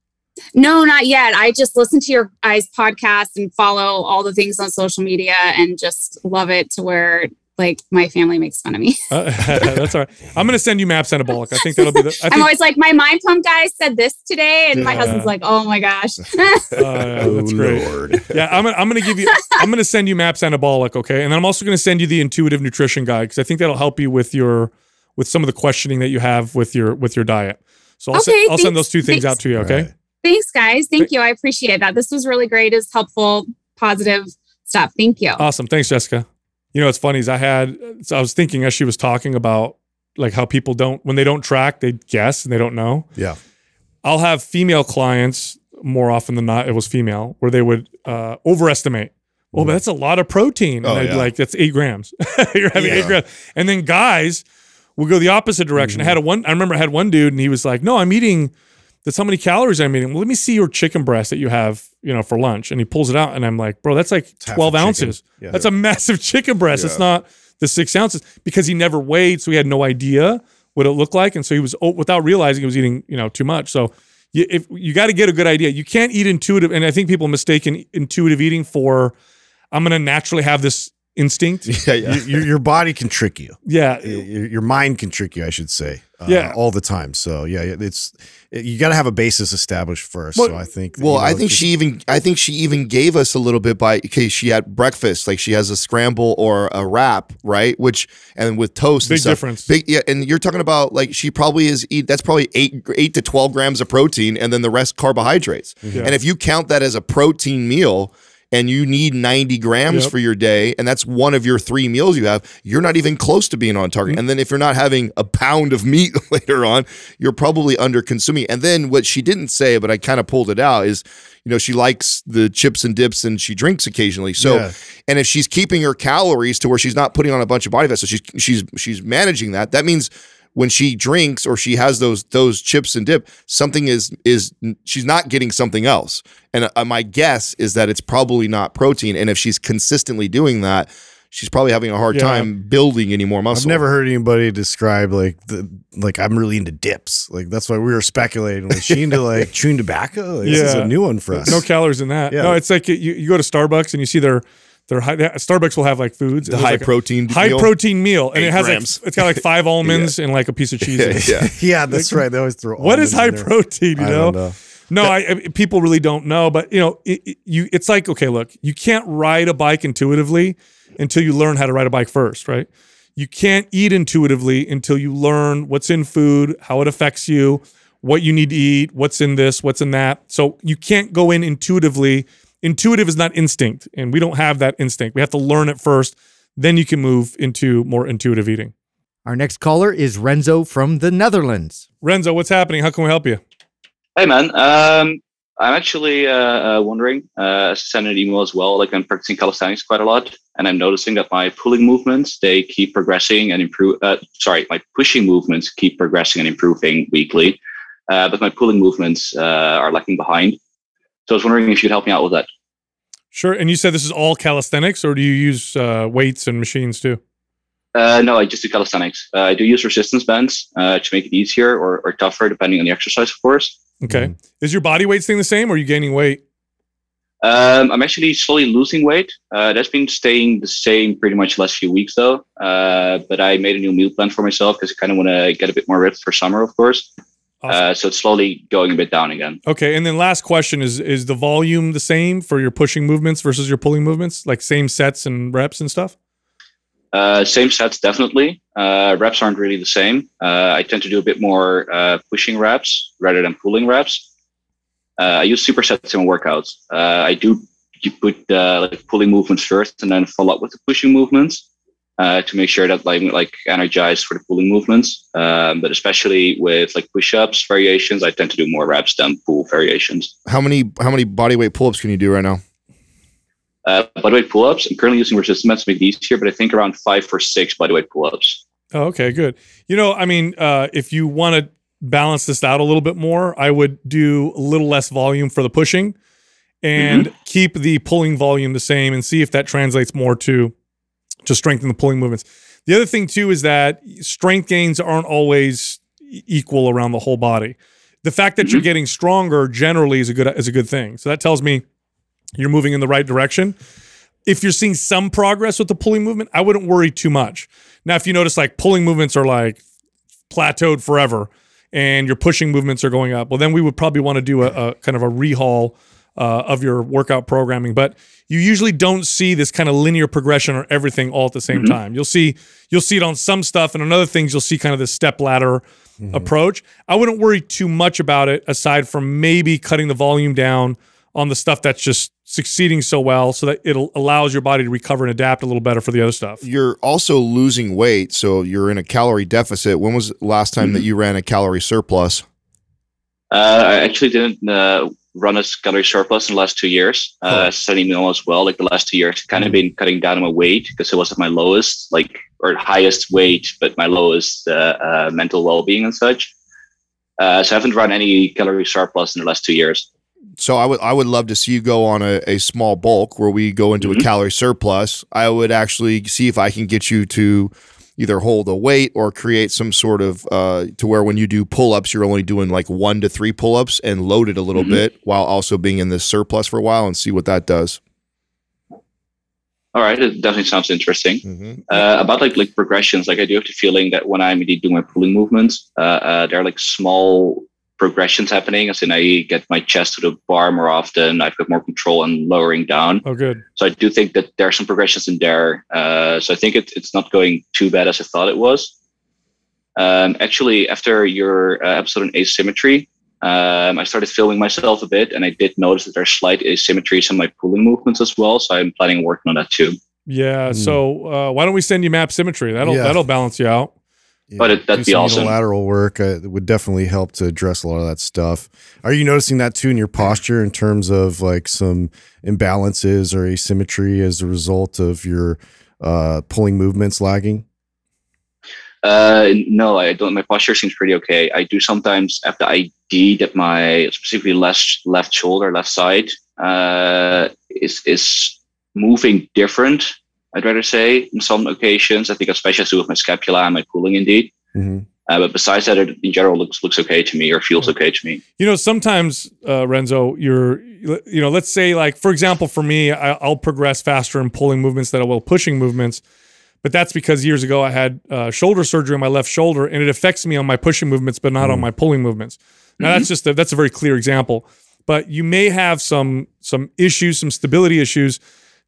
[SPEAKER 8] No, not yet. I just listen to your guys' podcast and follow all the things on social media and just love it to where like my family makes fun of me.
[SPEAKER 2] Uh, that's all right. I'm going to send you MAPS anabolic. I think that'll be the. I
[SPEAKER 8] I'm always like, my mind pump guy said this today, and my husband's like, oh my gosh.
[SPEAKER 2] uh, yeah, that's great.
[SPEAKER 4] Lord.
[SPEAKER 2] Yeah, I'm gonna, I'm gonna give you I'm gonna send you Maps Anabolic, okay? And then I'm also gonna send you the intuitive nutrition guide because I think that'll help you with your with some of the questioning that you have with your with your diet. So I'll,
[SPEAKER 8] Okay,
[SPEAKER 2] send, I'll send those two things out to you, okay?
[SPEAKER 4] Right.
[SPEAKER 8] Thanks, guys. Thank you. I appreciate that. This was really great. It's helpful, positive stuff. Thank you.
[SPEAKER 2] Awesome. Thanks, Jessica. You know, what's funny is I had so I was thinking as she was talking about like how people don't when they don't track, they guess and they don't know.
[SPEAKER 4] Yeah.
[SPEAKER 2] I'll have female clients more often than not, it was female, where they would uh, overestimate. Oh, but that's a lot of protein. And
[SPEAKER 3] Oh,
[SPEAKER 2] I'd be like, that's eight grams. You're having eight grams. And then guys will go the opposite direction. I had a one, I remember I had one dude and he was like, no, I'm eating, that's how many calories I'm eating. Well, let me see your chicken breast that you have, you know, for lunch. And he pulls it out and I'm like, bro, that's like
[SPEAKER 4] a
[SPEAKER 2] 12 ounces.
[SPEAKER 4] Yeah.
[SPEAKER 2] That's a massive chicken breast. It's not the six ounces because he never weighed. So he had no idea what it looked like. And so he was, oh, without realizing he was eating, you know, too much. So you, if you got to get a good idea, you can't eat intuitive. And I think people mistaken intuitive eating for, I'm going to naturally have this instinct.
[SPEAKER 3] Yeah, yeah.
[SPEAKER 4] Your, your body can trick you.
[SPEAKER 2] Yeah.
[SPEAKER 4] Your, your mind can trick you, I should say. Uh,
[SPEAKER 2] Yeah.
[SPEAKER 4] all the time. So yeah, it's you got to have a basis established first.
[SPEAKER 3] Well-
[SPEAKER 4] so I think.
[SPEAKER 3] Well,
[SPEAKER 4] you know,
[SPEAKER 3] I think
[SPEAKER 4] just-
[SPEAKER 3] she even I think she even gave us a little bit by okay, she had breakfast, like she has a scramble or a wrap, right? Which and with toast,
[SPEAKER 2] Big
[SPEAKER 3] and stuff.
[SPEAKER 2] difference.
[SPEAKER 3] Big, yeah, and you're talking about like she probably is eat. That's probably eight eight to twelve grams of protein, and then the rest carbohydrates.
[SPEAKER 2] Yeah.
[SPEAKER 3] And if you count that as a protein meal. And you need 90 grams
[SPEAKER 2] Yep.
[SPEAKER 3] for your day, and that's one of your three meals you have. You're not even close to being on target.
[SPEAKER 2] Mm-hmm.
[SPEAKER 3] And then if you're not having a pound of meat later on, you're probably under consuming. And then what she didn't say, but I kind of pulled it out, is you know she likes the chips and dips and she drinks occasionally so
[SPEAKER 4] Yeah.
[SPEAKER 3] and if she's keeping her calories to where she's not putting on a bunch of body fat so she's she's she's managing that that means when she drinks or she has those those chips and dip something is is she's not getting something else and uh, my guess is that it's probably not protein and if she's consistently doing that she's probably having a hard
[SPEAKER 2] Yeah.
[SPEAKER 3] time building any more muscle
[SPEAKER 4] I've never heard anybody describe like the like I'm really into dips. Like that's why we were speculating. Was she into like chewing tobacco? Like, This is
[SPEAKER 2] Yeah.
[SPEAKER 4] a new one for us.
[SPEAKER 2] No calories in that.
[SPEAKER 4] Yeah.
[SPEAKER 2] No, it's like you, you go to Starbucks and you see their their high, Starbucks will have like foods.
[SPEAKER 3] the high
[SPEAKER 2] like a
[SPEAKER 3] protein
[SPEAKER 2] high
[SPEAKER 3] meal.
[SPEAKER 2] protein meal, and
[SPEAKER 3] Eight
[SPEAKER 2] it has
[SPEAKER 3] grams.
[SPEAKER 2] like it's got like five almonds and like a piece of cheese. in
[SPEAKER 3] yeah
[SPEAKER 4] yeah, that's right. They always throw.
[SPEAKER 2] What is high
[SPEAKER 4] in there.
[SPEAKER 2] protein? You
[SPEAKER 4] I
[SPEAKER 2] know?
[SPEAKER 4] don't know.
[SPEAKER 2] No, I, I- people really don't know, but you know, it, it- you it's like okay, look, you can't ride a bike intuitively until you learn how to ride a bike first, right? You can't eat intuitively until you learn what's in food, how it affects you, what you need to eat, what's in this, what's in that. So you can't go in intuitively. Intuitive is not instinct, and we don't have that instinct. We have to learn it first, then you can move into more intuitive eating.
[SPEAKER 5] Our next caller is Renzo from the Netherlands.
[SPEAKER 2] Renzo, what's happening? How can we help you?
[SPEAKER 9] Hey man, um, I'm actually uh, uh, wondering. Uh, I sent an email as well. Like I'm practicing calisthenics quite a lot, and I'm noticing that my pulling movements they keep progressing and improve. Uh, sorry, my pushing movements keep progressing and improving weekly, uh, but my pulling movements uh, are lacking behind. So I was wondering if you'd help me out with that.
[SPEAKER 2] Sure. And you said this is all calisthenics, or do you use uh, weights and machines too?
[SPEAKER 9] Uh, no, I just do calisthenics. Uh, I do use resistance bands uh, to make it easier or, or tougher, depending on the exercise, of course.
[SPEAKER 2] Okay.
[SPEAKER 4] Mhm.
[SPEAKER 2] Is your body weight staying the same, or are you gaining weight?
[SPEAKER 9] Um, I'm actually slowly losing weight. Uh, that's been staying the same pretty much the last few weeks though. Uh, but I made a new meal plan for myself because I kind of want to get a bit more ripped for summer, of course.
[SPEAKER 2] Awesome.
[SPEAKER 9] Uh, so it's slowly going a bit down again.
[SPEAKER 2] Okay. And then last question is: Is the volume the same for your pushing movements versus your pulling movements? Like same sets and reps and stuff?
[SPEAKER 9] Uh, same sets, definitely. Uh, reps aren't really the same. Uh, I tend to do a bit more uh, pushing reps rather than pulling reps. Uh, I use supersets in workouts. Uh, I do you put uh, like pulling movements first and then follow up with the pushing movements uh, to make sure that I'm like energized for the pulling movements. Um, but especially with like push-ups variations, I tend to do more reps than pull variations.
[SPEAKER 3] how many how many body weight pull-ups can you do right now
[SPEAKER 9] Uh, bodyweight pull-ups. I'm currently using resistance bands to make these here, but I think around five or six bodyweight pull-ups.
[SPEAKER 2] Oh, okay, good. You know, I mean, uh, if you want to balance this out a little bit more, I would do a little less volume for the pushing and keep the pulling volume the same and see if that translates more to to strengthen the pulling movements. The other thing too is that strength gains aren't always equal around the whole body. The fact that you're mm-hmm. getting stronger generally is a good is a good thing. So that tells me you're moving in the right direction. If you're seeing some progress with the pulling movement, I wouldn't worry too much. Now, if you notice like pulling movements are like plateaued forever and your pushing movements are going up, well, then we would probably want to do a, a kind of a rehaul uh, of your workout programming. But you usually don't see this kind of linear progression or everything all at the same time. You'll see you'll see it on some stuff, and on other things you'll see kind of this step ladder approach. I wouldn't worry too much about it, aside from maybe cutting the volume down on the stuff that's just succeeding so well, so that it allows your body to recover and adapt a little better for the other stuff.
[SPEAKER 3] You're also losing weight, so you're in a calorie deficit. When was the last time that you ran a calorie surplus?
[SPEAKER 9] Uh, I actually didn't uh, run a calorie surplus in the last two years. Uh, Studying meal as well, like the last two years, kind of been cutting down on my weight because it was at my lowest, like or highest weight, but my lowest uh, uh, mental well-being and such. Uh, so I haven't run any calorie surplus in the last two years.
[SPEAKER 3] So I would I would love to see you go on a, a small bulk where we go into a calorie surplus. I would actually see if I can get you to either hold a weight or create some sort of uh, to where when you do pull ups, you're only doing like one to three pull ups and load it a little bit while also being in this surplus for a while and see what that does.
[SPEAKER 9] All right, it definitely sounds interesting.
[SPEAKER 3] Mhm.
[SPEAKER 9] Uh, about like like progressions, like I do have the feeling that when I'm indeed doing my pulling movements, uh, uh, there are like small progressions happening. As in, I get my chest to the bar more often. I've got more control on lowering down.
[SPEAKER 2] Oh, good.
[SPEAKER 9] So I do think that there are some progressions in there. Uh, so I think it, it's not going too bad as I thought it was. Um, actually, after your uh, episode on asymmetry, um, I started filming myself a bit, and I did notice that there's slight asymmetries in my pulling movements as well. So I'm planning on working on that too.
[SPEAKER 2] Yeah. So uh, why don't we send you MAPS symmetry? That'll
[SPEAKER 4] Yeah.
[SPEAKER 2] that'll balance you out.
[SPEAKER 4] Yeah,
[SPEAKER 9] But it- that'd be awesome.
[SPEAKER 4] Lateral work uh, would definitely help to address a lot of that stuff. Are you noticing that too in your posture in terms of like some imbalances or asymmetry as a result of your uh, pulling movements lagging?
[SPEAKER 9] Uh, no, I don't. My posture seems pretty okay. I do sometimes have the ID that my specifically left left shoulder, left side, uh, is is moving different. I'd rather say in some occasions. I think especially has to do with my scapula and my pulling indeed.
[SPEAKER 4] hmm
[SPEAKER 9] Uh, but besides that, it in general looks looks okay to me or feels okay to me.
[SPEAKER 2] You know, sometimes uh, Renzo, you're, you know, let's say like for example, for me, I, I'll progress faster in pulling movements than I will pushing movements, but that's because years ago I had uh, shoulder surgery on my left shoulder, and it affects me on my pushing movements, but not on my pulling movements. Now that's just a, that's a very clear example, but you may have some some issues, some stability issues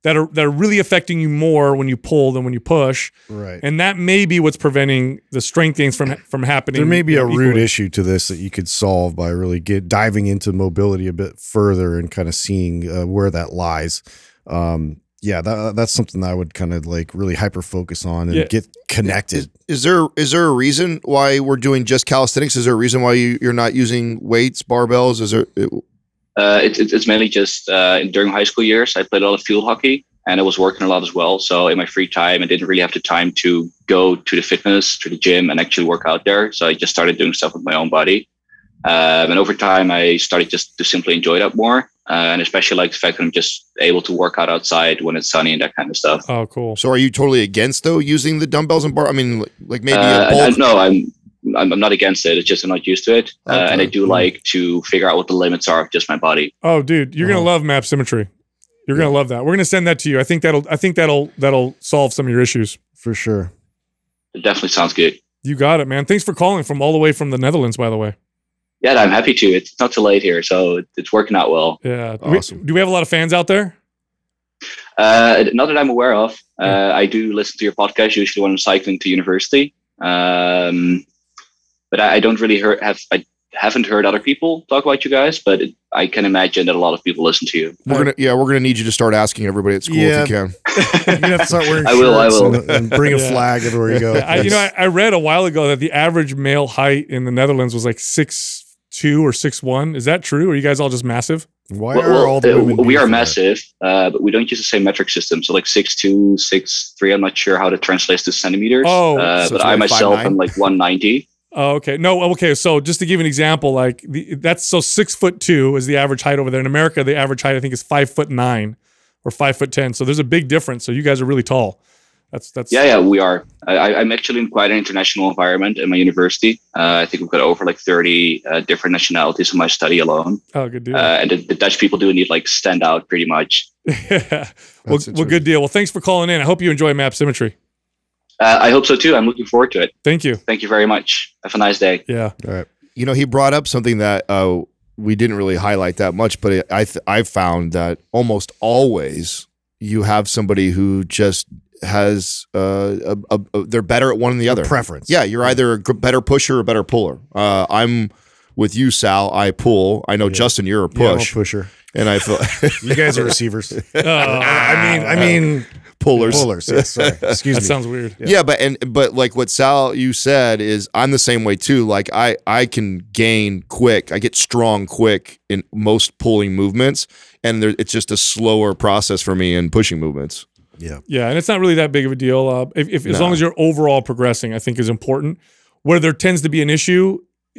[SPEAKER 2] that are that are really affecting you more when you pull than when you push,
[SPEAKER 4] Right.
[SPEAKER 2] and that may be what's preventing the strength gains from from happening.
[SPEAKER 4] there may be a
[SPEAKER 2] know,
[SPEAKER 4] root issue to this that you could solve by really get diving into mobility a bit further and kind of seeing uh, where that lies. Um, yeah, that, that's something that I would kind of like really hyper focus on and
[SPEAKER 2] Yeah.
[SPEAKER 4] get connected.
[SPEAKER 3] Is there is there a reason why we're doing just calisthenics? Is there a reason why you, you're not using weights, barbells? Is there
[SPEAKER 9] Uh, it, it, it's mainly just uh, during high school years. I played a lot of field hockey, and I was working a lot as well. So in my free time, I didn't really have the time to go to the fitness, to the gym, and actually work out there. So I just started doing stuff with my own body. Um, and over time, I started just to simply enjoy that more, uh, and especially like the fact that I'm just able to work out outside when it's sunny and that kind of stuff.
[SPEAKER 2] Oh, cool.
[SPEAKER 3] so? Are you totally against though using the dumbbells and bar? I mean, like maybe
[SPEAKER 9] Uh,
[SPEAKER 3] a bulk.
[SPEAKER 9] I- no, I'm, I'm I'm not against it. It's just I'm not used to it, uh, and I
[SPEAKER 3] Okay.
[SPEAKER 9] do like to figure out what the limits are of just my body.
[SPEAKER 2] Oh, dude, you're gonna love MAPS symmetry. You're gonna love that. We're gonna send that to you. I think that'll I think that'll that'll solve some of your issues.
[SPEAKER 4] For sure.
[SPEAKER 9] It definitely sounds good.
[SPEAKER 2] You got it, man. Thanks for calling from all the way from the Netherlands, by the way.
[SPEAKER 9] Yeah, I'm happy to. It's not too late here, so it's working out well.
[SPEAKER 2] Yeah. Do we-
[SPEAKER 3] Awesome.
[SPEAKER 2] do we have a lot of fans out there?
[SPEAKER 9] Uh, not that I'm aware of. Uh, I do listen to your podcast usually when I'm cycling to university, um, but I, I don't really hear, have I haven't heard other people talk about you guys. But it, I can imagine that a lot of people listen to you.
[SPEAKER 3] We're gonna yeah, we're gonna need you to start asking everybody at school
[SPEAKER 4] Yeah.
[SPEAKER 3] if you can.
[SPEAKER 4] You're have to start wearing
[SPEAKER 9] I will, I will.
[SPEAKER 4] And, and bring a
[SPEAKER 2] Yeah.
[SPEAKER 4] flag everywhere you go.
[SPEAKER 2] I, you know, I, I read a while ago that the average male height in the Netherlands was like six two or six one. Is that true? Are you guys all just massive?
[SPEAKER 4] Why
[SPEAKER 9] Well,
[SPEAKER 4] are
[SPEAKER 9] well,
[SPEAKER 4] all the
[SPEAKER 9] uh,
[SPEAKER 4] women
[SPEAKER 9] we are massive, uh, but we don't use the same metric system. So like six two, six three. I'm not sure how that translates to centimeters.
[SPEAKER 2] Oh,
[SPEAKER 9] uh,
[SPEAKER 3] so
[SPEAKER 9] but
[SPEAKER 3] it's
[SPEAKER 9] I myself
[SPEAKER 3] 5'9"?
[SPEAKER 9] am like 190.
[SPEAKER 2] Oh, okay. No, okay. So just to give an example, like the, that's so six foot two is the average height over there. In America, the average height I think is five foot nine or five foot ten. So there's a big difference. So you guys are really tall. That's that's
[SPEAKER 9] Yeah, yeah, we are. I, I- I'm actually in quite an international environment in my university. Uh, I think we've got over like 30 uh, different nationalities in my study alone.
[SPEAKER 2] Oh, good deal.
[SPEAKER 9] Uh, and the, the Dutch people do need like stand out pretty much.
[SPEAKER 2] yeah. Well, well, good deal. Well, thanks for calling in. I hope you enjoy MAPS Symmetry.
[SPEAKER 9] Uh, I hope so too. I'm looking forward to it.
[SPEAKER 2] Thank you.
[SPEAKER 9] Thank you very much. Have a nice day.
[SPEAKER 2] Yeah.
[SPEAKER 4] All right.
[SPEAKER 3] You know, he brought up something that uh, we didn't really highlight that much, but I th- I found that almost always you have somebody who just has uh, a, a, a- they're better at one than the other.
[SPEAKER 4] preference.
[SPEAKER 3] Yeah, you're either a better pusher or a better puller. Uh, I'm with you, Sal. I pull. I know Justin, you're a
[SPEAKER 4] Yeah, I'm a pusher.
[SPEAKER 3] And I feel
[SPEAKER 4] You guys are receivers.
[SPEAKER 2] Oh,
[SPEAKER 4] I mean, I mean,
[SPEAKER 3] pullers.
[SPEAKER 4] pullers. Yeah, sorry. Excuse
[SPEAKER 2] that
[SPEAKER 4] me.
[SPEAKER 2] sounds weird.
[SPEAKER 3] Yeah. but and but like what Sal you said is I'm the same way too. Like I I can gain quick. I get strong quick in most pulling movements, and there, it's just a slower process for me in pushing movements.
[SPEAKER 4] yeah.
[SPEAKER 2] Yeah, and it's not really that big of a deal. Uh, if, if as
[SPEAKER 3] No.
[SPEAKER 2] long as you're overall progressing, I think is important. Where there tends to be an issue,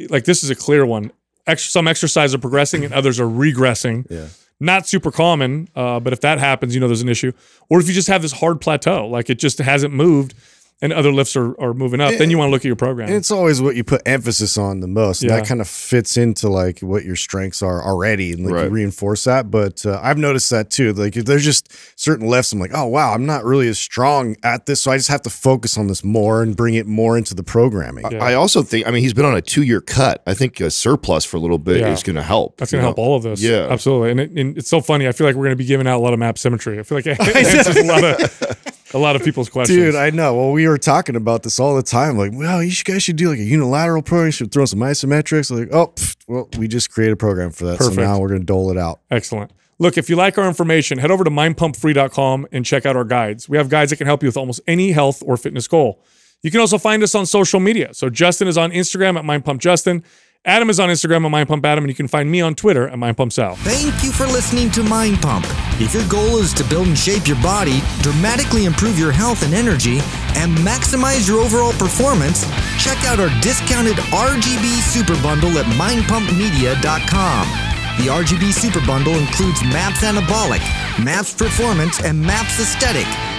[SPEAKER 2] like this is a clear one. Ex- some exercises are progressing and others are regressing.
[SPEAKER 4] Yeah.
[SPEAKER 2] Not super common, uh, but if that happens, you know there's an issue. Or if you just have this hard plateau, like it just hasn't moved, and other lifts are, are moving up, then you want to look at your program.
[SPEAKER 4] And it's always what you put emphasis on the most.
[SPEAKER 2] Yeah.
[SPEAKER 4] that kind of fits into like what your strengths are already and like
[SPEAKER 3] Right.
[SPEAKER 4] you reinforce that. But uh, I've noticed that too. Like if there's just certain lifts, I'm like, oh, wow, I'm not really as strong at this. So I just have to focus on this more and bring it more into the programming.
[SPEAKER 2] Yeah.
[SPEAKER 3] I also think. I mean, he's been on a two year cut. I think a surplus for a little bit
[SPEAKER 2] Yeah.
[SPEAKER 3] is going to help.
[SPEAKER 2] That's going to help all of this.
[SPEAKER 3] Yeah.
[SPEAKER 2] absolutely. And, it, and it's so funny. I feel like we're going to be giving out a lot of MAPS symmetry. I feel like it answers a lot of a lot of people's questions.
[SPEAKER 4] Dude, I know. Well, we were talking about this all the time. Like, well, you guys should do like a unilateral program. You should throw some isometrics. Like, oh, pfft, well, we just created a program for that.
[SPEAKER 2] Perfect.
[SPEAKER 4] So now we're going to dole it out.
[SPEAKER 2] Excellent. Look, if you like our information, head over to mindpumpfree.com and check out our guides. We have guides that can help you with almost any health or fitness goal. You can also find us on social media. So Justin is on Instagram at mindpumpjustin. Adam is on Instagram at Mind Pump Adam, and you can find me on Twitter at mindpumpsal.
[SPEAKER 5] Thank you for listening to Mind Pump. If your goal is to build and shape your body, dramatically improve your health and energy, and maximize your overall performance, check out our discounted RGB Super Bundle at mindpumpmedia.com. The RGB Super Bundle includes MAPS Anabolic, MAPS Performance, and MAPS Aesthetic.